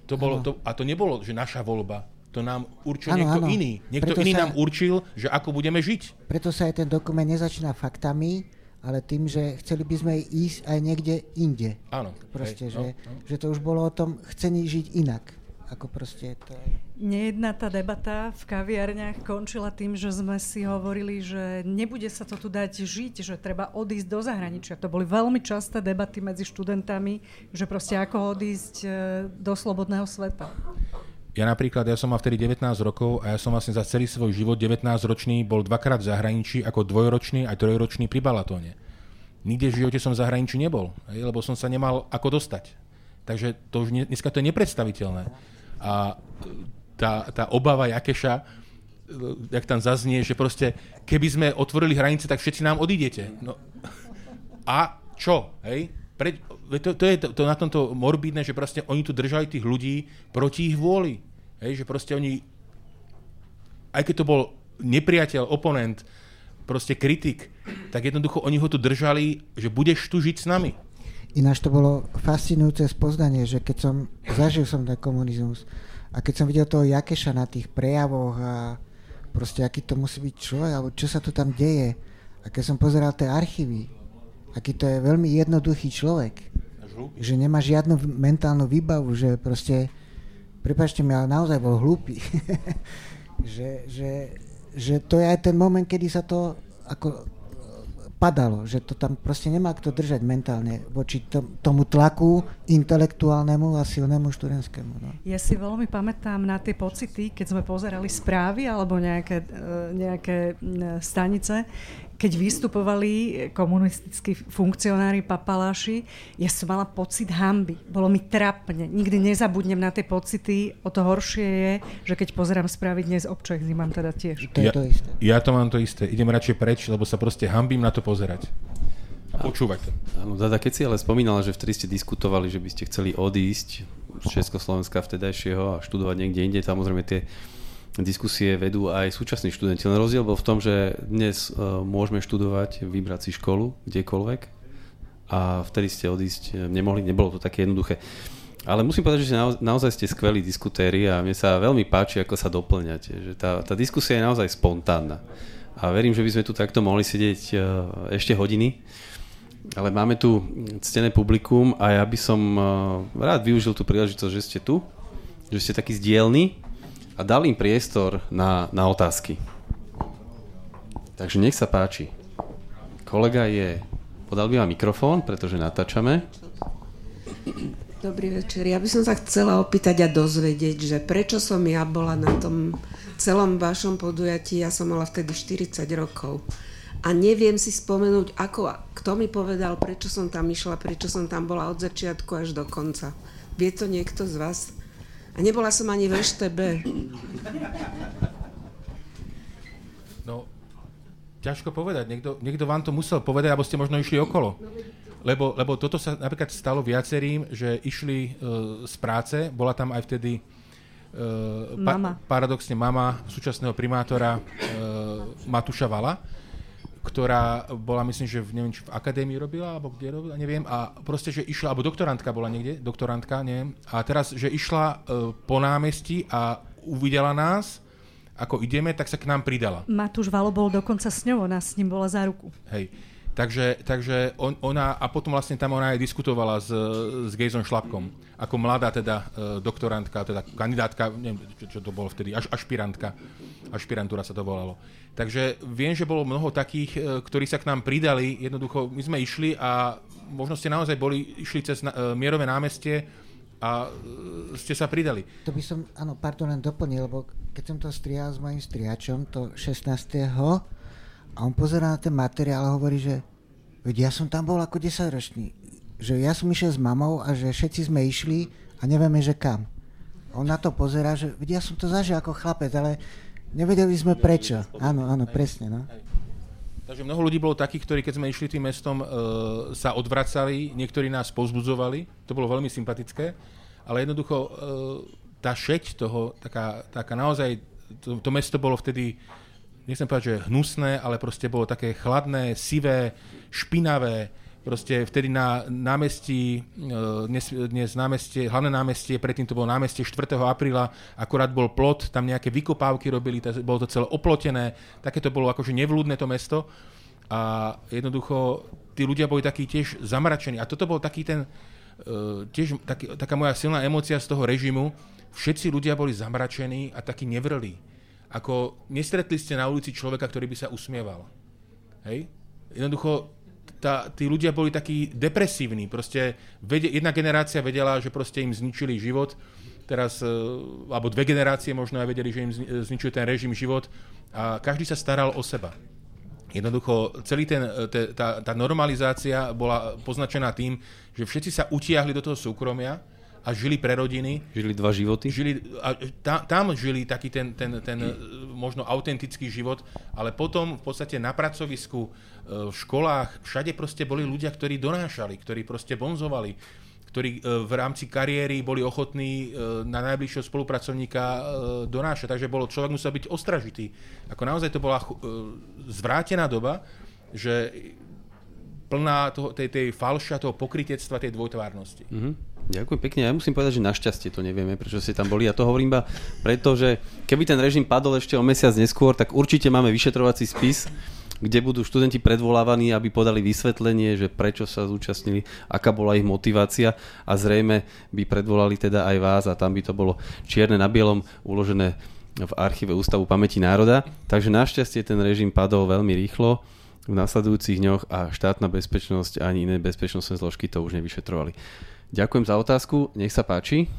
to bolo, to, a to nebolo, že naša voľba, to nám určil Áno, niekto áno. iný. Niekto Preto iný sa- nám určil, že ako budeme žiť. Preto sa aj ten dokument nezačína faktami, ale tým, že chceli by sme ísť aj niekde inde. Áno. Proste, Hej, že, no, no. že to už bolo o tom chcení žiť inak. Ako proste to je. Nejedná tá debata v kaviarniach končila tým, že sme si hovorili, že nebude sa to tu dať žiť, že treba odísť do zahraničia. To boli veľmi časté debaty medzi študentami, že proste ako odísť e, do slobodného sveta. Ja napríklad, ja som mal vtedy 19 rokov a ja som vlastne za celý svoj život 19-ročný bol dvakrát v zahraničí ako dvojročný a trojročný pri Balatóne. Nikde v živote som v zahraničí nebol, lebo som sa nemal ako dostať. Takže to už ne, dneska to je nepredstaviteľné. A tá, tá obava Jakeša, e, jak tam zaznie, že proste keby sme otvorili hranice, tak všetci nám odídete. No. A čo? Hej? Pre, to, to je to, to na tomto morbidné, že proste oni tu držali tých ľudí proti ich vôli. Hej? Že proste oni, aj keď to bol nepriateľ, oponent, proste kritik, tak jednoducho oni ho tu držali, že budeš tu žiť s nami. Ináč to bolo fascinujúce spoznanie, že keď som, zažil som ten komunizmus a keď som videl toho Jakeša na tých prejavoch a proste aký to musí byť človek, alebo čo sa tu tam deje a keď som pozeral tie archívy, aký to je veľmi jednoduchý človek, že nemá žiadnu mentálnu výbavu, že proste, prepačte mi, ale naozaj bol hlúpy. že, že, že to je aj ten moment, kedy sa to ako padalo, že to tam proste nemá kto držať mentálne voči tom, tomu tlaku intelektuálnemu a silnému študentskému. No. Ja si veľmi pamätám na tie pocity, keď sme pozerali správy alebo nejaké, e, nejaké stanice, keď vystupovali komunistickí funkcionári, papaláši, ja som mala pocit hamby. Bolo mi trapne. Nikdy nezabudnem na tie pocity. O to horšie je, že keď pozerám správy dnes občas, mám teda tiež. ja, ja to mám to isté. Idem radšej preč, lebo sa proste hambím na to pozerať. A počúvať to. Áno, Dada, keď si ale spomínala, že vtedy ste diskutovali, že by ste chceli odísť z Československa vtedajšieho a študovať niekde inde, samozrejme tie diskusie vedú aj súčasní študenti. Len rozdiel bol v tom, že dnes uh, môžeme študovať, vybrať si školu kdekoľvek a vtedy ste odísť eh, nemohli, nebolo to také jednoduché. Ale musím povedať, že nao- naozaj ste skvelí diskutéri a mne sa veľmi páči, ako sa doplňate. Že tá, tá diskusia je naozaj spontánna. A verím, že by sme tu takto mohli sedieť uh, ešte hodiny. Ale máme tu ctené publikum a ja by som rád využil tú príležitosť, že ste tu, že ste takí zdielni a dal im priestor na, na otázky. Takže nech sa páči. Kolega je, podal by vám mikrofón, pretože natáčame. Dobrý večer. Ja by som sa chcela opýtať a dozvedieť, že prečo som ja bola na tom celom vašom podujatí, ja som mala vtedy 40 rokov. A neviem si spomenúť, ako, kto mi povedal, prečo som tam išla, prečo som tam bola od začiatku až do konca. Vie to niekto z vás? A nebola som ani v EŠTB. No, ťažko povedať. Niekto, niekto vám to musel povedať, alebo ste možno išli okolo. Lebo, lebo toto sa napríklad stalo viacerým, že išli uh, z práce, bola tam aj vtedy uh, Mama. paradoxne mama súčasného primátora uh, Matuša Vala, ktorá bola, myslím, že v, neviem, či v akadémii robila, alebo kde robila, neviem, a proste, že išla, alebo doktorantka bola niekde, doktorantka, neviem, a teraz, že išla uh, po námestí a uvidela nás, ako ideme, tak sa k nám pridala. Matúš Valo bol dokonca s ňou, ona s ním bola za ruku. Hej. Takže, takže on, ona, a potom vlastne tam ona aj diskutovala s, s Gejzom Šlapkom, ako mladá teda e, doktorantka, teda kandidátka, neviem, čo, čo to bolo vtedy, až ašpirantka, ašpirantúra sa to volalo. Takže viem, že bolo mnoho takých, e, ktorí sa k nám pridali, jednoducho my sme išli a možno ste naozaj boli, išli cez na, e, Mierové námestie a e, ste sa pridali. To by som, áno, pardon, len doplnil, lebo keď som to strihal s mojim striačom, to 16. A on pozerá na ten materiál a hovorí, že veď ja som tam bol ako 10 ročný. Že ja som išiel s mamou a že všetci sme išli a nevieme, že kam. On na to pozerá, že veď ja som to zažil ako chlapec, ale nevedeli sme prečo. Áno, áno, presne. No. Takže mnoho ľudí bolo takých, ktorí keď sme išli tým mestom, e, sa odvracali, niektorí nás povzbudzovali, to bolo veľmi sympatické, ale jednoducho e, tá šeť toho, taká, taká naozaj, to, to mesto bolo vtedy, nechcem povedať, že hnusné, ale proste bolo také chladné, sivé, špinavé, proste vtedy na námestí, e, dnes, dnes námestie, hlavné námestie, predtým to bolo námestie 4. apríla, akorát bol plot, tam nejaké vykopávky robili, bolo to celé oplotené, také to bolo akože nevľúdne to mesto a jednoducho tí ľudia boli takí tiež zamračení a toto bol taký ten, e, tiež taký, taká moja silná emocia z toho režimu, všetci ľudia boli zamračení a takí nevrlí. Ako nestretli ste na ulici človeka, ktorý by sa usmieval. Hej? Jednoducho tá, tí ľudia boli takí depresívni. Proste vede, jedna generácia vedela, že proste im zničili život, teraz, e, alebo dve generácie možno aj vedeli, že im zničili ten režim život a každý sa staral o seba. Jednoducho, celý ten, e, tá, tá normalizácia bola poznačená tým, že všetci sa utiahli do toho súkromia, a žili pre rodiny. Žili dva životy? Žili, a ta, tam žili taký ten, ten, ten možno autentický život, ale potom v podstate na pracovisku, e, v školách, všade proste boli ľudia, ktorí donášali, ktorí proste bonzovali, ktorí e, v rámci kariéry boli ochotní e, na najbližšieho spolupracovníka donášať. Takže bolo, človek musel byť ostražitý. Ako naozaj to bola zvrátená doba, že plná toho, tej, tej falša, toho pokrytectva, tej dvojtvárnosti. Mm-hmm. Ďakujem pekne. Ja musím povedať, že našťastie to nevieme, prečo ste tam boli. Ja to hovorím iba preto, že keby ten režim padol ešte o mesiac neskôr, tak určite máme vyšetrovací spis, kde budú študenti predvolávaní, aby podali vysvetlenie, že prečo sa zúčastnili, aká bola ich motivácia a zrejme by predvolali teda aj vás a tam by to bolo čierne na bielom uložené v archíve Ústavu pamäti národa. Takže našťastie ten režim padol veľmi rýchlo v nasledujúcich dňoch a štátna bezpečnosť ani iné bezpečnostné zložky to už nevyšetrovali. Ďakujem za otázku, nech sa páči.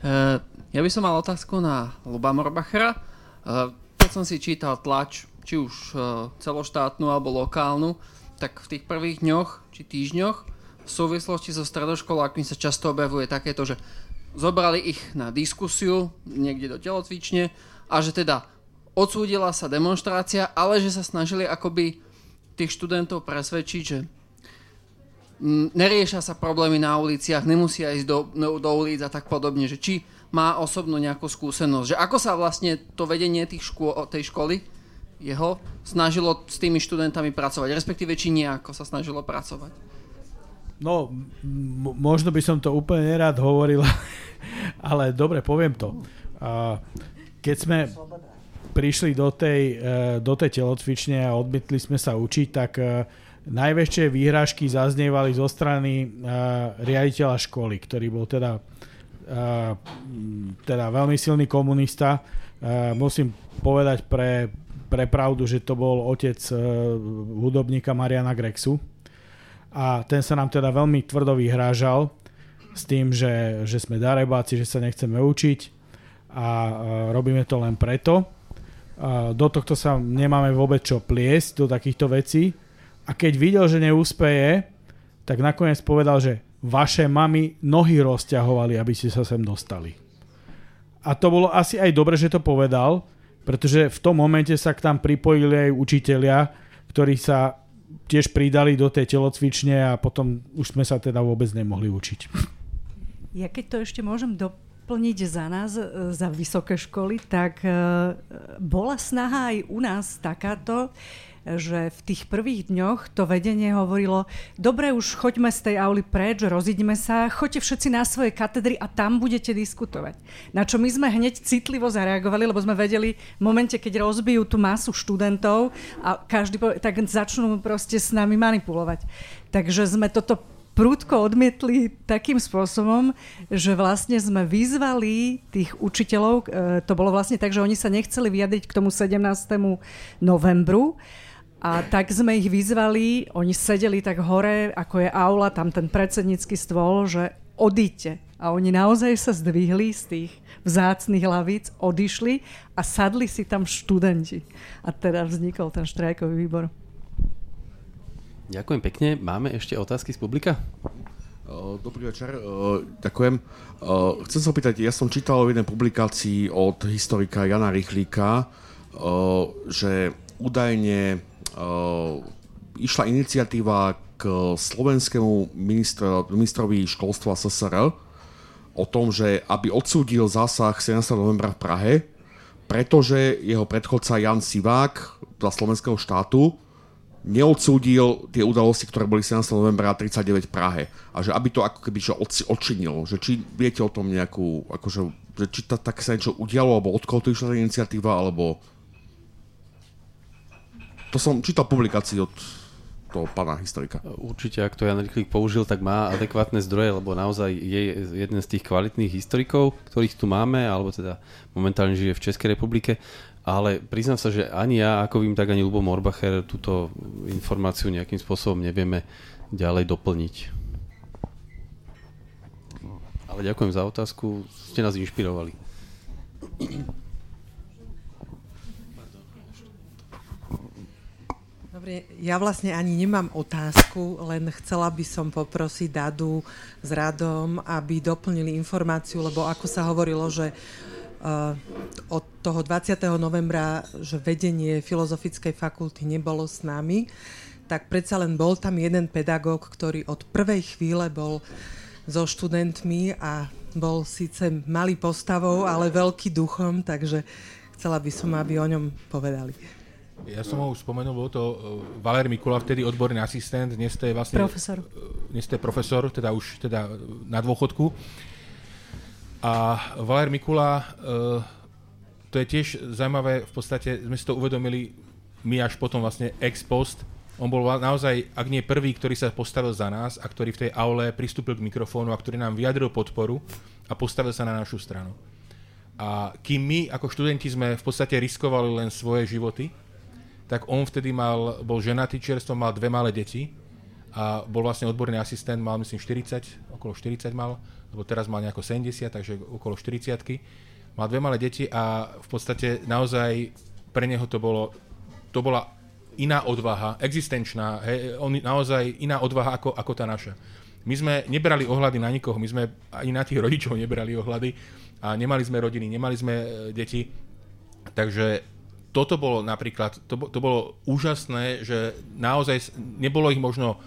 Uh, ja by som mal otázku na Luba Morbachera. Uh, keď som si čítal tlač, či už uh, celoštátnu alebo lokálnu, tak v tých prvých dňoch či týždňoch v súvislosti so stredoškolákmi sa často objavuje takéto, že zobrali ich na diskusiu niekde do telocvične a že teda odsúdila sa demonstrácia, ale že sa snažili akoby tých študentov presvedčiť, že mm, neriešia sa problémy na uliciach, nemusia ísť do, do ulic a tak podobne, že či má osobnú nejakú skúsenosť, že ako sa vlastne to vedenie tých škôl, tej školy jeho snažilo s tými študentami pracovať, respektíve či nejako sa snažilo pracovať. No, m- možno by som to úplne nerád hovoril, ale dobre, poviem to. keď sme prišli do tej, e, do tej telocvične a odmietli sme sa učiť, tak e, najväčšie výhražky zaznievali zo strany e, riaditeľa školy, ktorý bol teda, teda veľmi silný komunista. Musím povedať pre, pre pravdu, že to bol otec hudobníka Mariana Grexu. A ten sa nám teda veľmi tvrdo vyhrážal s tým, že, že sme darebáci, že sa nechceme učiť a robíme to len preto do tohto sa nemáme vôbec čo pliesť, do takýchto vecí. A keď videl, že neúspeje, tak nakoniec povedal, že vaše mamy nohy rozťahovali, aby ste sa sem dostali. A to bolo asi aj dobre, že to povedal, pretože v tom momente sa k tam pripojili aj učitelia, ktorí sa tiež pridali do tej telocvične a potom už sme sa teda vôbec nemohli učiť. Ja keď to ešte môžem do, doplniť za nás, e, za vysoké školy, tak e, bola snaha aj u nás takáto, že v tých prvých dňoch to vedenie hovorilo, dobre, už choďme z tej auly preč, rozíďme sa, choďte všetci na svoje katedry a tam budete diskutovať. Na čo my sme hneď citlivo zareagovali, lebo sme vedeli, v momente, keď rozbijú tú masu študentov a každý, tak začnú proste s nami manipulovať. Takže sme toto prúdko odmietli takým spôsobom, že vlastne sme vyzvali tých učiteľov, e, to bolo vlastne tak, že oni sa nechceli vyjadriť k tomu 17. novembru, a tak sme ich vyzvali, oni sedeli tak hore, ako je aula, tam ten predsednícky stôl, že odíďte. A oni naozaj sa zdvihli z tých vzácných lavíc, odišli a sadli si tam študenti. A teda vznikol ten štrajkový výbor. Ďakujem pekne. Máme ešte otázky z publika? Dobrý večer, ďakujem. Chcem sa opýtať, ja som čítal o jednej publikácii od historika Jana Rychlíka, že údajne išla iniciatíva k slovenskému ministro, ministrovi školstva SSR o tom, že aby odsúdil zásah 17. novembra v Prahe, pretože jeho predchodca Jan Sivák za slovenského štátu neodsúdil tie udalosti, ktoré boli 17. novembra 39 v Prahe. A že aby to ako keby že odčinilo. Že či viete o tom nejakú, akože, že či ta, tak sa niečo udialo, alebo od koho to išla tá iniciatíva, alebo... To som čítal publikáciu od toho pána historika. Určite, ak to Jan Rychlík použil, tak má adekvátne zdroje, lebo naozaj je jeden z tých kvalitných historikov, ktorých tu máme, alebo teda momentálne žije v Českej republike ale priznám sa, že ani ja, ako vím, tak ani Lubo Morbacher túto informáciu nejakým spôsobom nevieme ďalej doplniť. Ale ďakujem za otázku, ste nás inšpirovali. Dobre, ja vlastne ani nemám otázku, len chcela by som poprosiť Dadu s Radom, aby doplnili informáciu, lebo ako sa hovorilo, že uh, od toho 20. novembra, že vedenie Filozofickej fakulty nebolo s nami, tak predsa len bol tam jeden pedagóg, ktorý od prvej chvíle bol so študentmi a bol síce malý postavou, ale veľký duchom, takže chcela by som, aby o ňom povedali. Ja som ho už spomenul, bol to Valer Mikula, vtedy odborný asistent, dnes to je vlastne... Profesor. Dnes to je profesor, teda už teda na dôchodku. A Valer Mikula, uh, to je tiež zaujímavé, v podstate sme si to uvedomili my až potom vlastne ex post. On bol naozaj, ak nie prvý, ktorý sa postavil za nás a ktorý v tej aule pristúpil k mikrofónu a ktorý nám vyjadril podporu a postavil sa na našu stranu. A kým my ako študenti sme v podstate riskovali len svoje životy, tak on vtedy mal, bol ženatý čerstvo, mal dve malé deti a bol vlastne odborný asistent, mal myslím 40, okolo 40 mal lebo teraz mal nejako 70, takže okolo 40 Mal dve malé deti a v podstate naozaj pre neho to bolo, to bola iná odvaha, existenčná, hej, on naozaj iná odvaha ako, ako tá naša. My sme nebrali ohľady na nikoho, my sme ani na tých rodičov nebrali ohľady a nemali sme rodiny, nemali sme e, deti, takže toto bolo napríklad, to, to bolo úžasné, že naozaj nebolo ich možno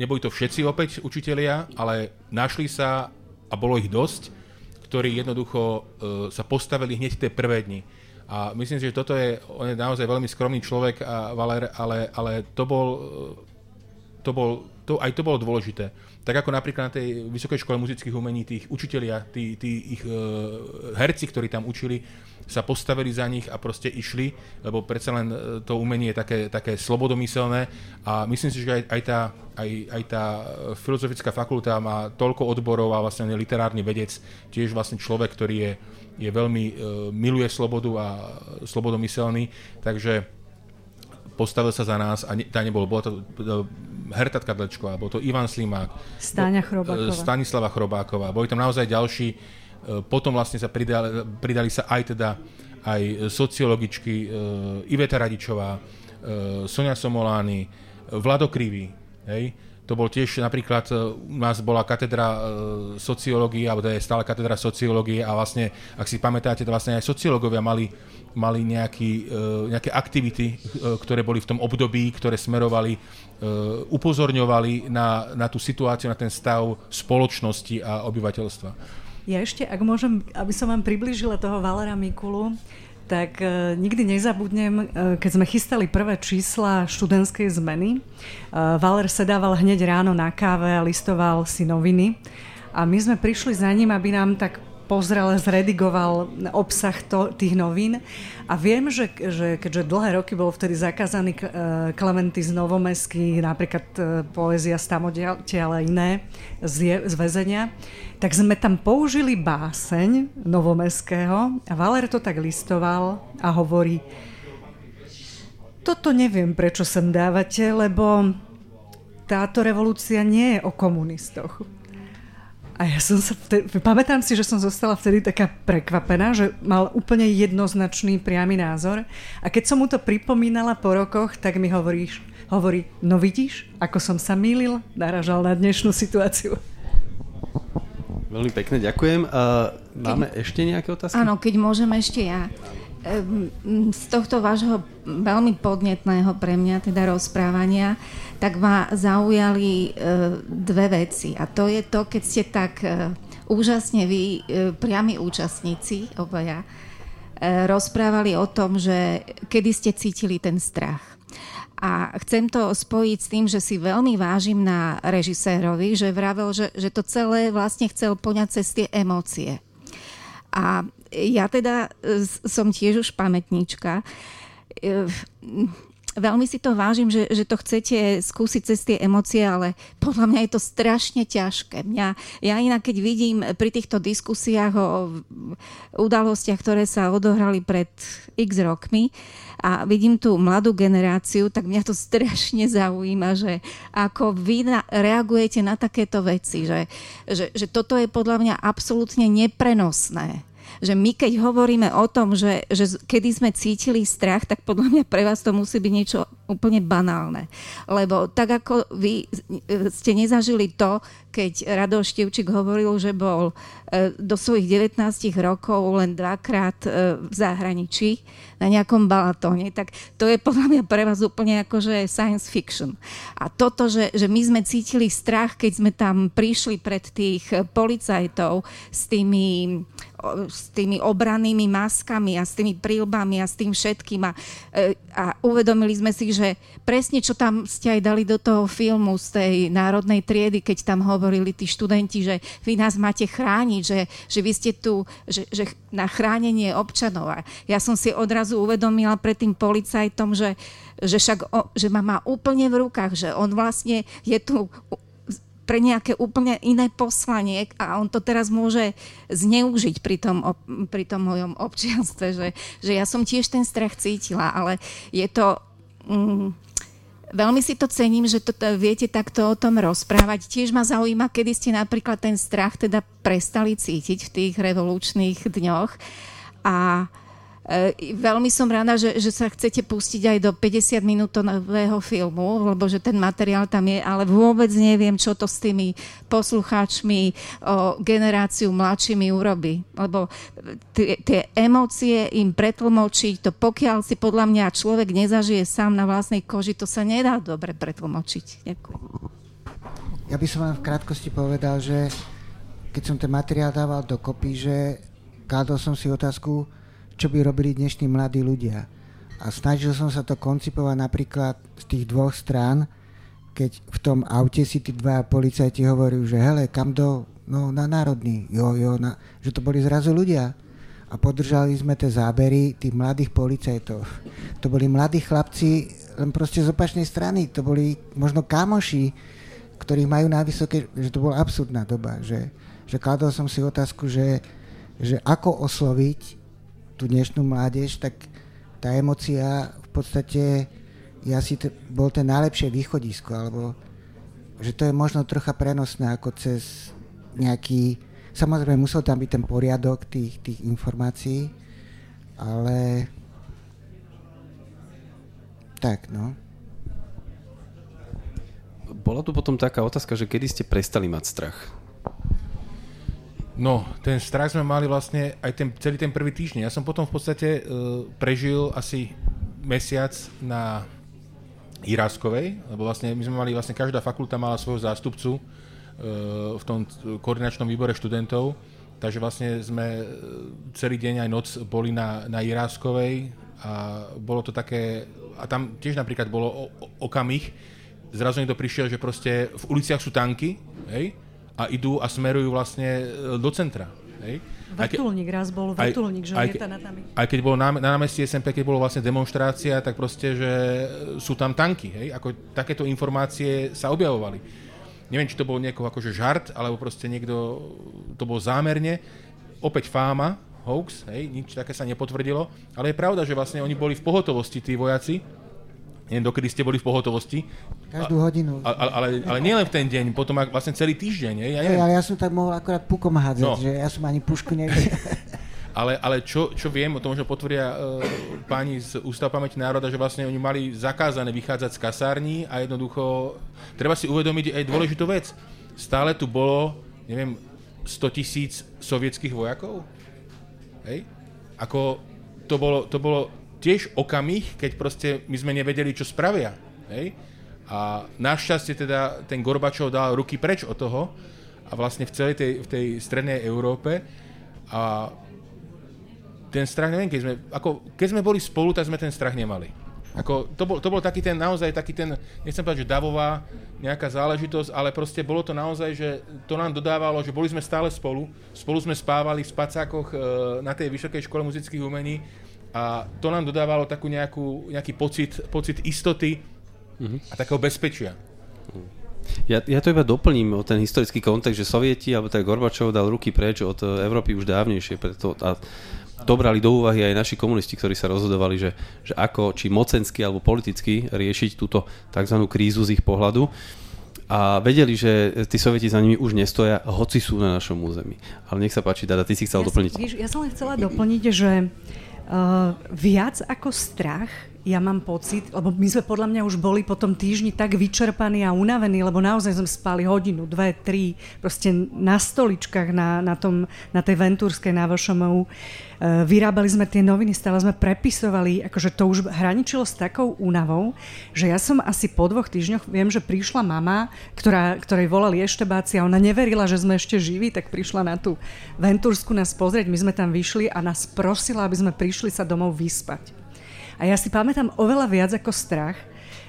neboli to všetci opäť učitelia, ale našli sa, a bolo ich dosť, ktorí jednoducho e, sa postavili hneď tie prvé dni. A myslím si, že toto je, on je naozaj veľmi skromný človek, a Valer, ale, ale to bol, e, to bol, to, aj to bolo dôležité. Tak ako napríklad na tej Vysokej škole muzických umení, tých učitelia, tí, tí ich uh, herci, ktorí tam učili, sa postavili za nich a proste išli, lebo predsa len e, to umenie je také, také slobodomyselné a myslím si, že aj, aj, tá, aj, aj tá filozofická fakulta má toľko odborov a vlastne literárny vedec, tiež vlastne človek, ktorý je, je veľmi, uh, miluje slobodu a slobodomyselný, takže postavil sa za nás a ne, tá nebol, bola to Herta Kadlečková, bol to Ivan Slimák, Stáňa Chrobáková. Stanislava Chrobáková, boli tam naozaj ďalší E, potom vlastne sa pridali, pridali sa aj teda aj sociologičky uh, Iveta Radičová, Sonia Somolány, Vlado Krivý, hej, to bol tiež napríklad, u nás bola katedra e, sociológie, alebo to je stále katedra sociológie a vlastne, ak si pamätáte, to vlastne aj sociológovia mali, mali nejaký, e, nejaké aktivity, e, ktoré boli v tom období, ktoré smerovali, e, upozorňovali na, na tú situáciu, na ten stav spoločnosti a obyvateľstva. Ja ešte, ak môžem, aby som vám približila toho Valera Mikulu, tak uh, nikdy nezabudnem, uh, keď sme chystali prvé čísla študentskej zmeny. Uh, Valer sedával hneď ráno na káve a listoval si noviny. A my sme prišli za ním, aby nám tak pozrel, zredigoval obsah to, tých novín. A viem, že, že keďže dlhé roky bol vtedy zakázaný Klementy z Novomesky, napríklad poézia Stamodia, ale iné z, z väzenia, tak sme tam použili báseň Novomeského a Valer to tak listoval a hovorí, toto neviem, prečo sem dávate, lebo táto revolúcia nie je o komunistoch. A ja som sa vtedy, pamätám si, že som zostala vtedy taká prekvapená, že mal úplne jednoznačný priamy názor. A keď som mu to pripomínala po rokoch, tak mi hovoríš, hovorí, no vidíš, ako som sa mýlil, naražal na dnešnú situáciu. Veľmi pekne, ďakujem. máme keď, ešte nejaké otázky? Áno, keď môžem ešte ja. Z tohto vášho veľmi podnetného pre mňa teda rozprávania, tak ma zaujali e, dve veci. A to je to, keď ste tak e, úžasne vy, e, priami účastníci obaja, rozprávali o tom, že kedy ste cítili ten strach. A chcem to spojiť s tým, že si veľmi vážim na režisérovi, že vravel, že, že to celé vlastne chcel poňať cez tie emócie. A ja teda som tiež už pamätníčka. Veľmi si to vážim, že, že to chcete skúsiť cez tie emócie, ale podľa mňa je to strašne ťažké. Mňa, ja inak, keď vidím pri týchto diskusiách o udalostiach, ktoré sa odohrali pred x rokmi, a vidím tú mladú generáciu, tak mňa to strašne zaujíma, že ako vy na, reagujete na takéto veci, že, že, že toto je podľa mňa absolútne neprenosné že my keď hovoríme o tom, že, že kedy sme cítili strach, tak podľa mňa pre vás to musí byť niečo úplne banálne. Lebo tak ako vy ste nezažili to, keď Rado Števčík hovoril, že bol e, do svojich 19 rokov len dvakrát e, v zahraničí na nejakom balatóne, tak to je podľa mňa pre vás úplne akože science fiction. A toto, že, že my sme cítili strach, keď sme tam prišli pred tých policajtov s tými s tými obrannými maskami a s tými prílbami a s tým všetkým a, e, a uvedomili sme si, že presne čo tam ste aj dali do toho filmu z tej národnej triedy, keď tam hovorili tí študenti, že vy nás máte chrániť, že, že vy ste tu že, že na chránenie občanov. A ja som si odrazu uvedomila pred tým policajtom, že, že však že ma má úplne v rukách, že on vlastne je tu pre nejaké úplne iné poslanie a on to teraz môže zneužiť pri tom, pri tom mojom občianstve, že, že ja som tiež ten strach cítila, ale je to... Mm, Veľmi si to cením, že to, viete takto o tom rozprávať. Tiež ma zaujíma, kedy ste napríklad ten strach teda prestali cítiť v tých revolučných dňoch. A veľmi som rada, že, že sa chcete pustiť aj do 50 minútového filmu, lebo že ten materiál tam je, ale vôbec neviem, čo to s tými poslucháčmi o generáciu mladšími urobí. Lebo tie emócie im pretlmočiť, to pokiaľ si podľa mňa človek nezažije sám na vlastnej koži, to sa nedá dobre pretlmočiť. Ďakujem. Ja by som vám v krátkosti povedal, že keď som ten materiál dával dokopy, že kladol som si otázku, čo by robili dnešní mladí ľudia. A snažil som sa to koncipovať napríklad z tých dvoch strán, keď v tom aute si tí dva policajti hovorili, že hele, kam do, no na národný, jo, jo, na, že to boli zrazu ľudia. A podržali sme tie zábery tých mladých policajtov. To boli mladí chlapci, len proste z opačnej strany. To boli možno kamoši, ktorých majú na vysoké, že to bola absurdná doba. Že, že kladol som si otázku, že, že ako osloviť tú dnešnú mládež, tak tá emocia v podstate je asi t- bol ten najlepšie východisko, alebo že to je možno trocha prenosné ako cez nejaký... Samozrejme, musel tam byť ten poriadok tých, tých informácií, ale tak, no. Bola tu potom taká otázka, že kedy ste prestali mať strach? No, ten strach sme mali vlastne aj ten, celý ten prvý týždeň. Ja som potom v podstate uh, prežil asi mesiac na Iráskovej, lebo vlastne my sme mali, vlastne každá fakulta mala svojho zástupcu uh, v tom koordinačnom výbore študentov, takže vlastne sme e, celý deň aj noc boli na, na Iráskovej a bolo to také, a tam tiež napríklad bolo o, o, okamih, zrazu niekto prišiel, že proste v uliciach sú tanky, hej, a idú a smerujú vlastne e, do centra. Hej? Vrtulník raz bol, vrtulník, že aj, nad nami. Aj keď bolo na, na námestí SMP, keď bolo vlastne demonstrácia, tak proste, že sú tam tanky, hej? Ako takéto informácie sa objavovali. Neviem, či to bol niekoho akože žart, alebo proste niekto, to bol zámerne. Opäť fáma, hoax, hej? nič také sa nepotvrdilo, ale je pravda, že vlastne oni boli v pohotovosti, tí vojaci, neviem, dokedy ste boli v pohotovosti. Každú hodinu. A, ale, ale, ale nielen v ten deň, potom ak vlastne celý týždeň. Ja Hej, ale ja som tak mohol akorát pukom hádzať, No. že ja som ani pušku nevidel. Ale, ale čo, čo viem, o tom možno potvrdia uh, páni z Ústav pamäti národa, že vlastne oni mali zakázané vychádzať z kasární a jednoducho treba si uvedomiť aj dôležitú vec. Stále tu bolo, neviem, 100 tisíc sovietských vojakov? Hej? Ako to bolo, to bolo tiež okamih, keď proste my sme nevedeli, čo spravia. Hej? A našťastie teda ten Gorbačov dal ruky preč od toho a vlastne v celej tej, v tej strednej Európe a ten strach, neviem, keď sme, ako, keď sme boli spolu, tak sme ten strach nemali. Ako, to, bol, to bol taký ten, naozaj taký ten, nechcem povedať, že davová nejaká záležitosť, ale proste bolo to naozaj, že to nám dodávalo, že boli sme stále spolu, spolu sme spávali v spacákoch e, na tej Vysokej škole muzických umení a to nám dodávalo takú nejakú, nejaký pocit, pocit istoty a takého bezpečia. Ja, ja to iba doplním o ten historický kontext, že Sovieti alebo tak Gorbačov dal ruky preč od e, Európy už dávnejšie, preto a dobrali do úvahy aj naši komunisti, ktorí sa rozhodovali, že, že ako, či mocensky alebo politicky riešiť túto tzv. krízu z ich pohľadu. A vedeli, že tí sovieti za nimi už nestoja, hoci sú na našom území. Ale nech sa páči, Dada, ty si chcel ja doplniť. Som, víš, ja som len chcela doplniť, že uh, viac ako strach ja mám pocit, lebo my sme podľa mňa už boli po tom týždni tak vyčerpaní a unavení, lebo naozaj sme spali hodinu, dve, tri, proste na stoličkách na, na, tom, na tej Ventúrskej na Vošomovu. Uh, vyrábali sme tie noviny, stále sme prepisovali, akože to už hraničilo s takou únavou, že ja som asi po dvoch týždňoch, viem, že prišla mama, ktorá, ktorej volali eštebáci a ona neverila, že sme ešte živí, tak prišla na tú Ventúrsku nás pozrieť, my sme tam vyšli a nás prosila, aby sme prišli sa domov vyspať. A ja si pamätám oveľa viac ako strach,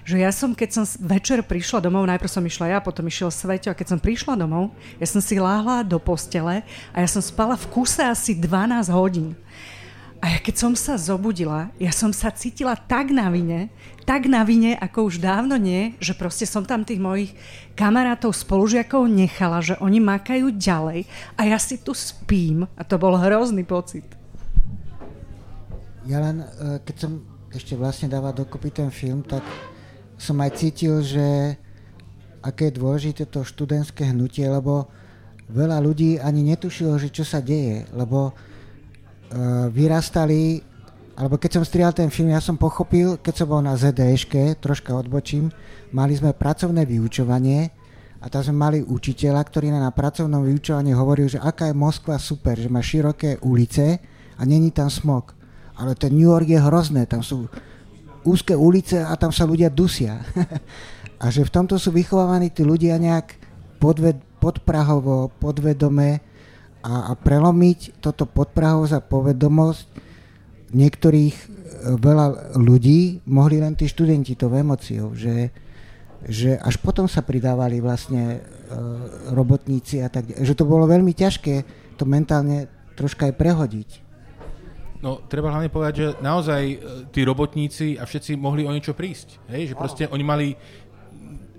že ja som, keď som večer prišla domov, najprv som išla ja, potom išiel Sveťo a keď som prišla domov, ja som si láhla do postele a ja som spala v kuse asi 12 hodín. A ja keď som sa zobudila, ja som sa cítila tak na vine, tak na vine, ako už dávno nie, že proste som tam tých mojich kamarátov, spolužiakov nechala, že oni makajú ďalej a ja si tu spím a to bol hrozný pocit. Ja len, eh, keď som ešte vlastne dával dokopy ten film, tak som aj cítil, že aké je dôležité to študentské hnutie, lebo veľa ľudí ani netušilo, že čo sa deje, lebo uh, vyrastali, alebo keď som strihal ten film, ja som pochopil, keď som bol na ZDŠke, troška odbočím, mali sme pracovné vyučovanie a tam sme mali učiteľa, ktorý na pracovnom vyučovaní hovoril, že aká je Moskva super, že má široké ulice a není tam smog ale ten New York je hrozné, tam sú úzke ulice a tam sa ľudia dusia. a že v tomto sú vychovávaní tí ľudia nejak podved, podprahovo, podvedome a, a prelomiť toto podprahov za povedomosť niektorých e, veľa ľudí mohli len tí študenti to emóciou, že, že až potom sa pridávali vlastne e, robotníci a tak že to bolo veľmi ťažké to mentálne troška aj prehodiť. No, treba hlavne povedať, že naozaj e, tí robotníci a všetci mohli o niečo prísť. Hej? Že proste oni mali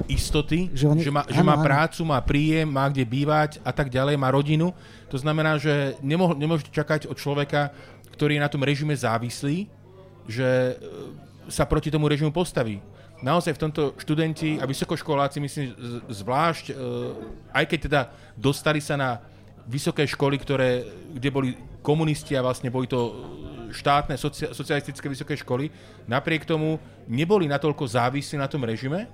istoty, že, oni, že, má, že má prácu, má príjem, má kde bývať a tak ďalej, má rodinu. To znamená, že nemoh, nemôžete čakať od človeka, ktorý je na tom režime závislý, že e, sa proti tomu režimu postaví. Naozaj v tomto študenti a vysokoškoláci, myslím, zvlášť, e, aj keď teda dostali sa na vysoké školy, ktoré, kde boli komunisti a vlastne boli to štátne socia- socialistické vysoké školy, napriek tomu neboli natoľko závislí na tom režime,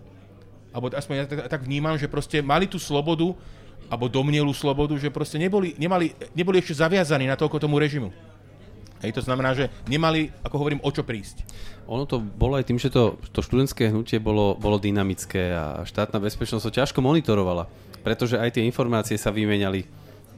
alebo aspoň ja tak, tak vnímam, že proste mali tú slobodu, alebo domnielú slobodu, že proste neboli, nemali, neboli ešte zaviazaní na toľko tomu režimu. Hej, to znamená, že nemali, ako hovorím, o čo prísť. Ono to bolo aj tým, že to, to študentské hnutie bolo, bolo dynamické a štátna bezpečnosť to ťažko monitorovala, pretože aj tie informácie sa vymenali.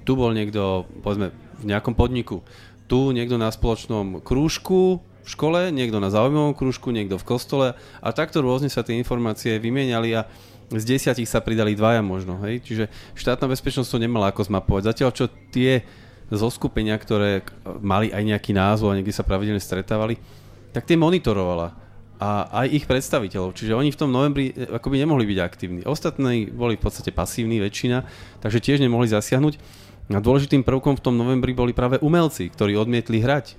Tu bol niekto, povedzme, v nejakom podniku, tu niekto na spoločnom krúžku, v škole, niekto na zaujímavom krúžku, niekto v kostole a takto rôzne sa tie informácie vymieniali a z desiatich sa pridali dvaja možno. Hej? Čiže štátna bezpečnosť to nemala ako zmapovať. Zatiaľ, čo tie zoskupenia, ktoré mali aj nejaký názov a niekde sa pravidelne stretávali, tak tie monitorovala a aj ich predstaviteľov. Čiže oni v tom novembri eh, akoby nemohli byť aktívni. Ostatní boli v podstate pasívni väčšina, takže tiež nemohli zasiahnuť. A dôležitým prvkom v tom novembri boli práve umelci, ktorí odmietli hrať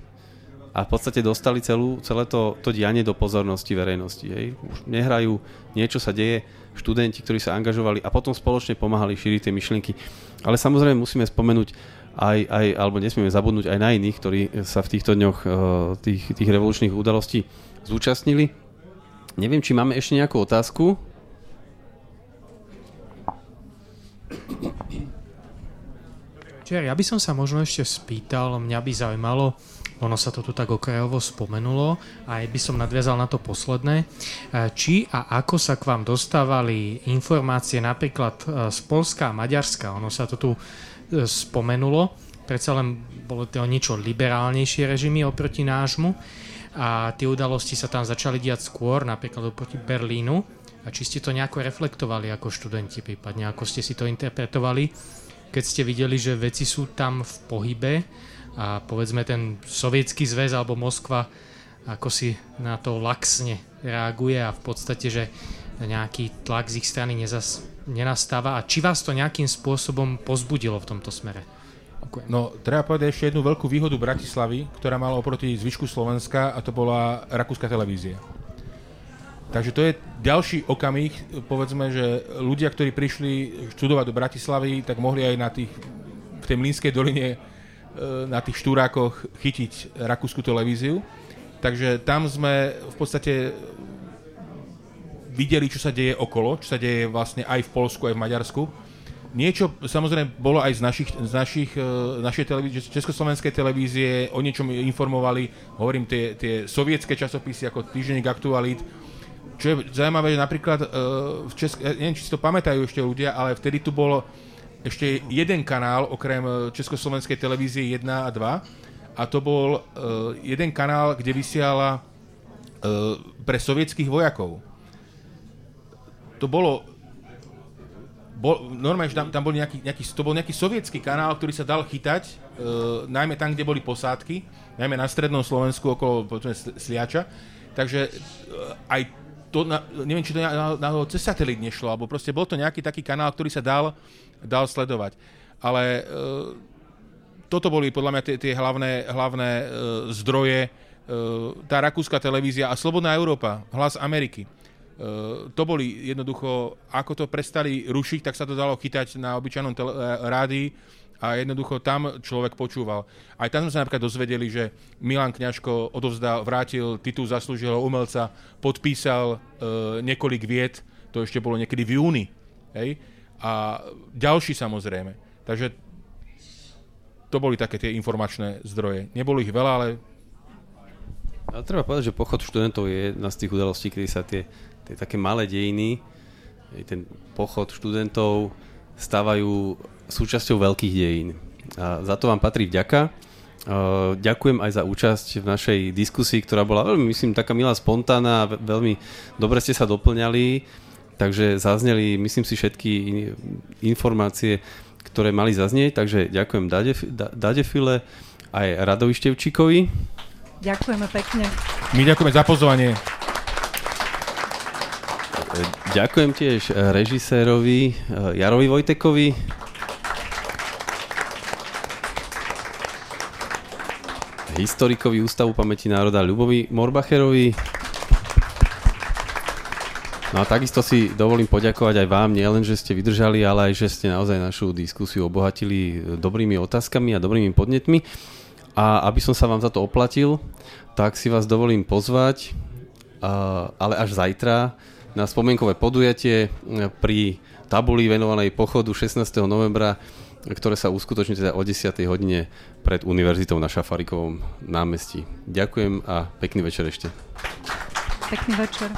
a v podstate dostali celú, celé to, to dianie do pozornosti verejnosti. Hej. Už nehrajú, niečo sa deje, študenti, ktorí sa angažovali a potom spoločne pomáhali šíriť tie myšlienky. Ale samozrejme musíme spomenúť aj, aj, alebo nesmieme zabudnúť aj na iných, ktorí sa v týchto dňoch uh, tých, tých revolučných udalostí zúčastnili. Neviem, či máme ešte nejakú otázku. Čiže ja by som sa možno ešte spýtal, mňa by zaujímalo, ono sa to tu tak okrajovo spomenulo aj by som nadviazal na to posledné, e, či a ako sa k vám dostávali informácie napríklad e, z Polska a Maďarska, ono sa to tu e, spomenulo, predsa len bolo to niečo liberálnejšie režimy oproti nášmu. A tie udalosti sa tam začali diať skôr, napríklad oproti Berlínu. A či ste to nejako reflektovali ako študenti, prípadne ako ste si to interpretovali keď ste videli, že veci sú tam v pohybe a povedzme ten sovietský zväz alebo Moskva ako si na to laxne reaguje a v podstate, že nejaký tlak z ich strany nezas, nenastáva a či vás to nejakým spôsobom pozbudilo v tomto smere? No, treba povedať ešte jednu veľkú výhodu Bratislavy, ktorá mala oproti zvyšku Slovenska a to bola rakúska televízia. Takže to je ďalší okamih, povedzme, že ľudia, ktorí prišli študovať do Bratislavy, tak mohli aj na tých, v tej Mlínskej doline e, na tých štúrákoch chytiť rakúsku televíziu. Takže tam sme v podstate videli, čo sa deje okolo, čo sa deje vlastne aj v Polsku, aj v Maďarsku. Niečo samozrejme bolo aj z našich, z našich, e, našej televízie, československej televízie, o niečom informovali, hovorím, tie, tie sovietské časopisy ako Týždenník aktualít, čo je zaujímavé, že napríklad uh, v Česk- neviem, či si to pamätajú ešte ľudia, ale vtedy tu bol ešte jeden kanál, okrem e, Československej televízie 1 a 2, a to bol uh, jeden kanál, kde vysiala uh, pre sovietských vojakov. To bolo bol, normálne, že tam, tam bol nejaký, nejaký, to bol nejaký sovietský kanál, ktorý sa dal chytať, uh, najmä tam, kde boli posádky, najmä na strednom Slovensku okolo povedzme, Sliača. Takže uh, aj to, na, neviem, či to na, na, cez satelit nešlo, alebo proste bol to nejaký taký kanál, ktorý sa dal, dal sledovať. Ale e, toto boli podľa mňa tie, tie hlavné, hlavné e, zdroje, e, tá rakúska televízia a Slobodná Európa, Hlas Ameriky. E, to boli jednoducho, ako to prestali rušiť, tak sa to dalo chytať na obyčajnom tele, rádii a jednoducho tam človek počúval. Aj tam sme sa napríklad dozvedeli, že Milan Kňažko odovzdal, vrátil titul zaslúžilého umelca, podpísal e, niekoľk viet, to ešte bolo niekedy v júni. Hej? A ďalší samozrejme. Takže to boli také tie informačné zdroje. Nebolo ich veľa, ale... A treba povedať, že pochod študentov je jedna z tých udalostí, kedy sa tie, tie také malé dejiny, ten pochod študentov stávajú súčasťou veľkých dejín. A za to vám patrí vďaka. Ďakujem aj za účasť v našej diskusii, ktorá bola veľmi, myslím, taká milá, spontánna, veľmi dobre ste sa doplňali, takže zazneli, myslím si, všetky informácie, ktoré mali zaznieť, takže ďakujem Dadefile aj Radovi Števčíkovi. Ďakujeme pekne. My ďakujeme za pozvanie. Ďakujem tiež režisérovi Jarovi Vojtekovi. Historikovi Ústavu pamäti národa Ľubovi Morbacherovi. No a takisto si dovolím poďakovať aj vám, nielen, že ste vydržali, ale aj, že ste naozaj našu diskusiu obohatili dobrými otázkami a dobrými podnetmi. A aby som sa vám za to oplatil, tak si vás dovolím pozvať, ale až zajtra, na spomienkové podujatie pri tabuli venovanej pochodu 16. novembra ktoré sa uskutoční teda o 10. hodine pred univerzitou na Šafarikovom námestí. Ďakujem a pekný večer ešte. Pekný večer.